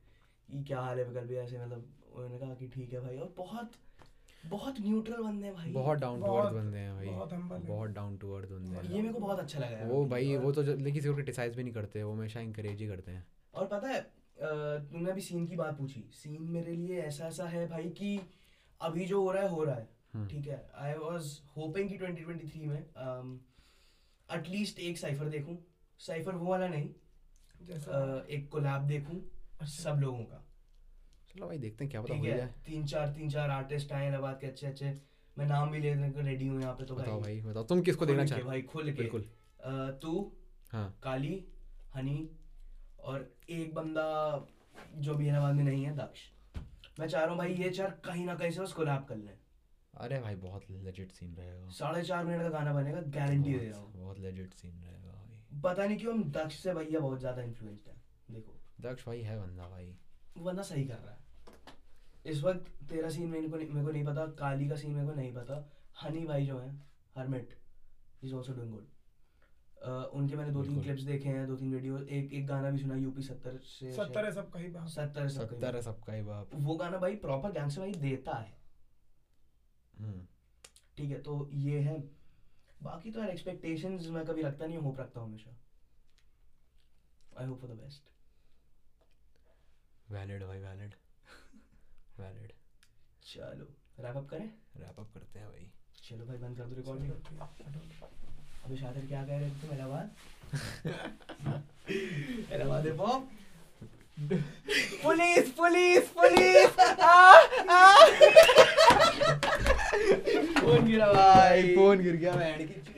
ये क्या हाल है विकल्प भी ऐसे मतलब उन्होंने कहा कि ठीक है भाई और बहुत बहुत न्यूट्रल बंदे हैं भाई। बहुत डाउन टू अर्थ बंदे हैं भाई। बहुत है। डाउन टू अर्थ बंदे हैं। ये मेरे को बहुत अच्छा लगा वो भाई वो तो लेकिन किसी को क्रिटिसाइज भी नहीं करते वो हमेशा इंकरेज ही करते हैं। और पता है तुमने अभी सीन की बात पूछी। सीन मेरे लिए ऐसा ऐसा है भाई कि अभी जो हो रहा है हो रहा है। हम्म। ठीक है? आई वाज होपिंग कि 2023 में एटलीस्ट एक साइफर देखूँ। साइफर वो वाला नहीं जैसा एक कोलैब देखूँ सब लोगों का। चलो भाई देखते हैं क्या पता हो है? जाए। तीन चार तीन चार आर्टिस्ट आए इलाहाबाद के अच्छे अच्छे। मैं नाम भी लेने को रेडी हूँ यहाँ पे तो बताओ भाई। बताओ। तुम किसको देखना चाहते भाई खुल के। बिल्कुल। तू हाँ। काली हनी और एक बंदा जो भी इलाहाबाद में नहीं है दक्ष। मैं चाह रहा हूँ भाई ये चार कहीं ना कहीं से बस कोलैब कर लें। अरे भाई बहुत लेजिट सीन रहेगा। साढ़े चार मिनट का गाना बनेगा गारंटी दे रहा बहुत हूँ। बहुत लेजिट सीन रहेगा भाई। पता नहीं क्यों हम दक्ष से भैया बहुत ज़्यादा इन्फ्लुएंस्ड है देखो। दक्ष भाई है बंदा भाई। वो बंदा सही कर रहा है। इस वक्त तेरा सीन मेरे को नहीं मेरे को नहीं पता काली का सीन मेरे को नहीं पता। हनी भाई जो है Hermit is also doing good उनके मैंने दो तीन क्लिप्स देखे हैं दो तीन वीडियो एक एक गाना भी सुना यूपी सत्तर से सत्तर है सबका ही बात सत्तर से सत्तर है सबका ही बाप। वो गाना भाई प्रॉपर गैंगस्टर भाई देता है। हम्म। ठीक है तो ये है। बाकी तो यार एक्सपेक्टेशंस मैं कभी रखता नहीं होप रखता हूँ हमेशा। I hope for the best valid भाई वैलिड वैलिड चलो रैप अप करें? रैप अप करते हैं भाई। चलो भाई बंद कर दो रिकॉर्डिंग अभी शादर क्या कह रहे थे तुम इलाहाबाद? इलाहाबाद है hop police police police! Phone गिरा भाई। फ़ोन गिर गया बैंड की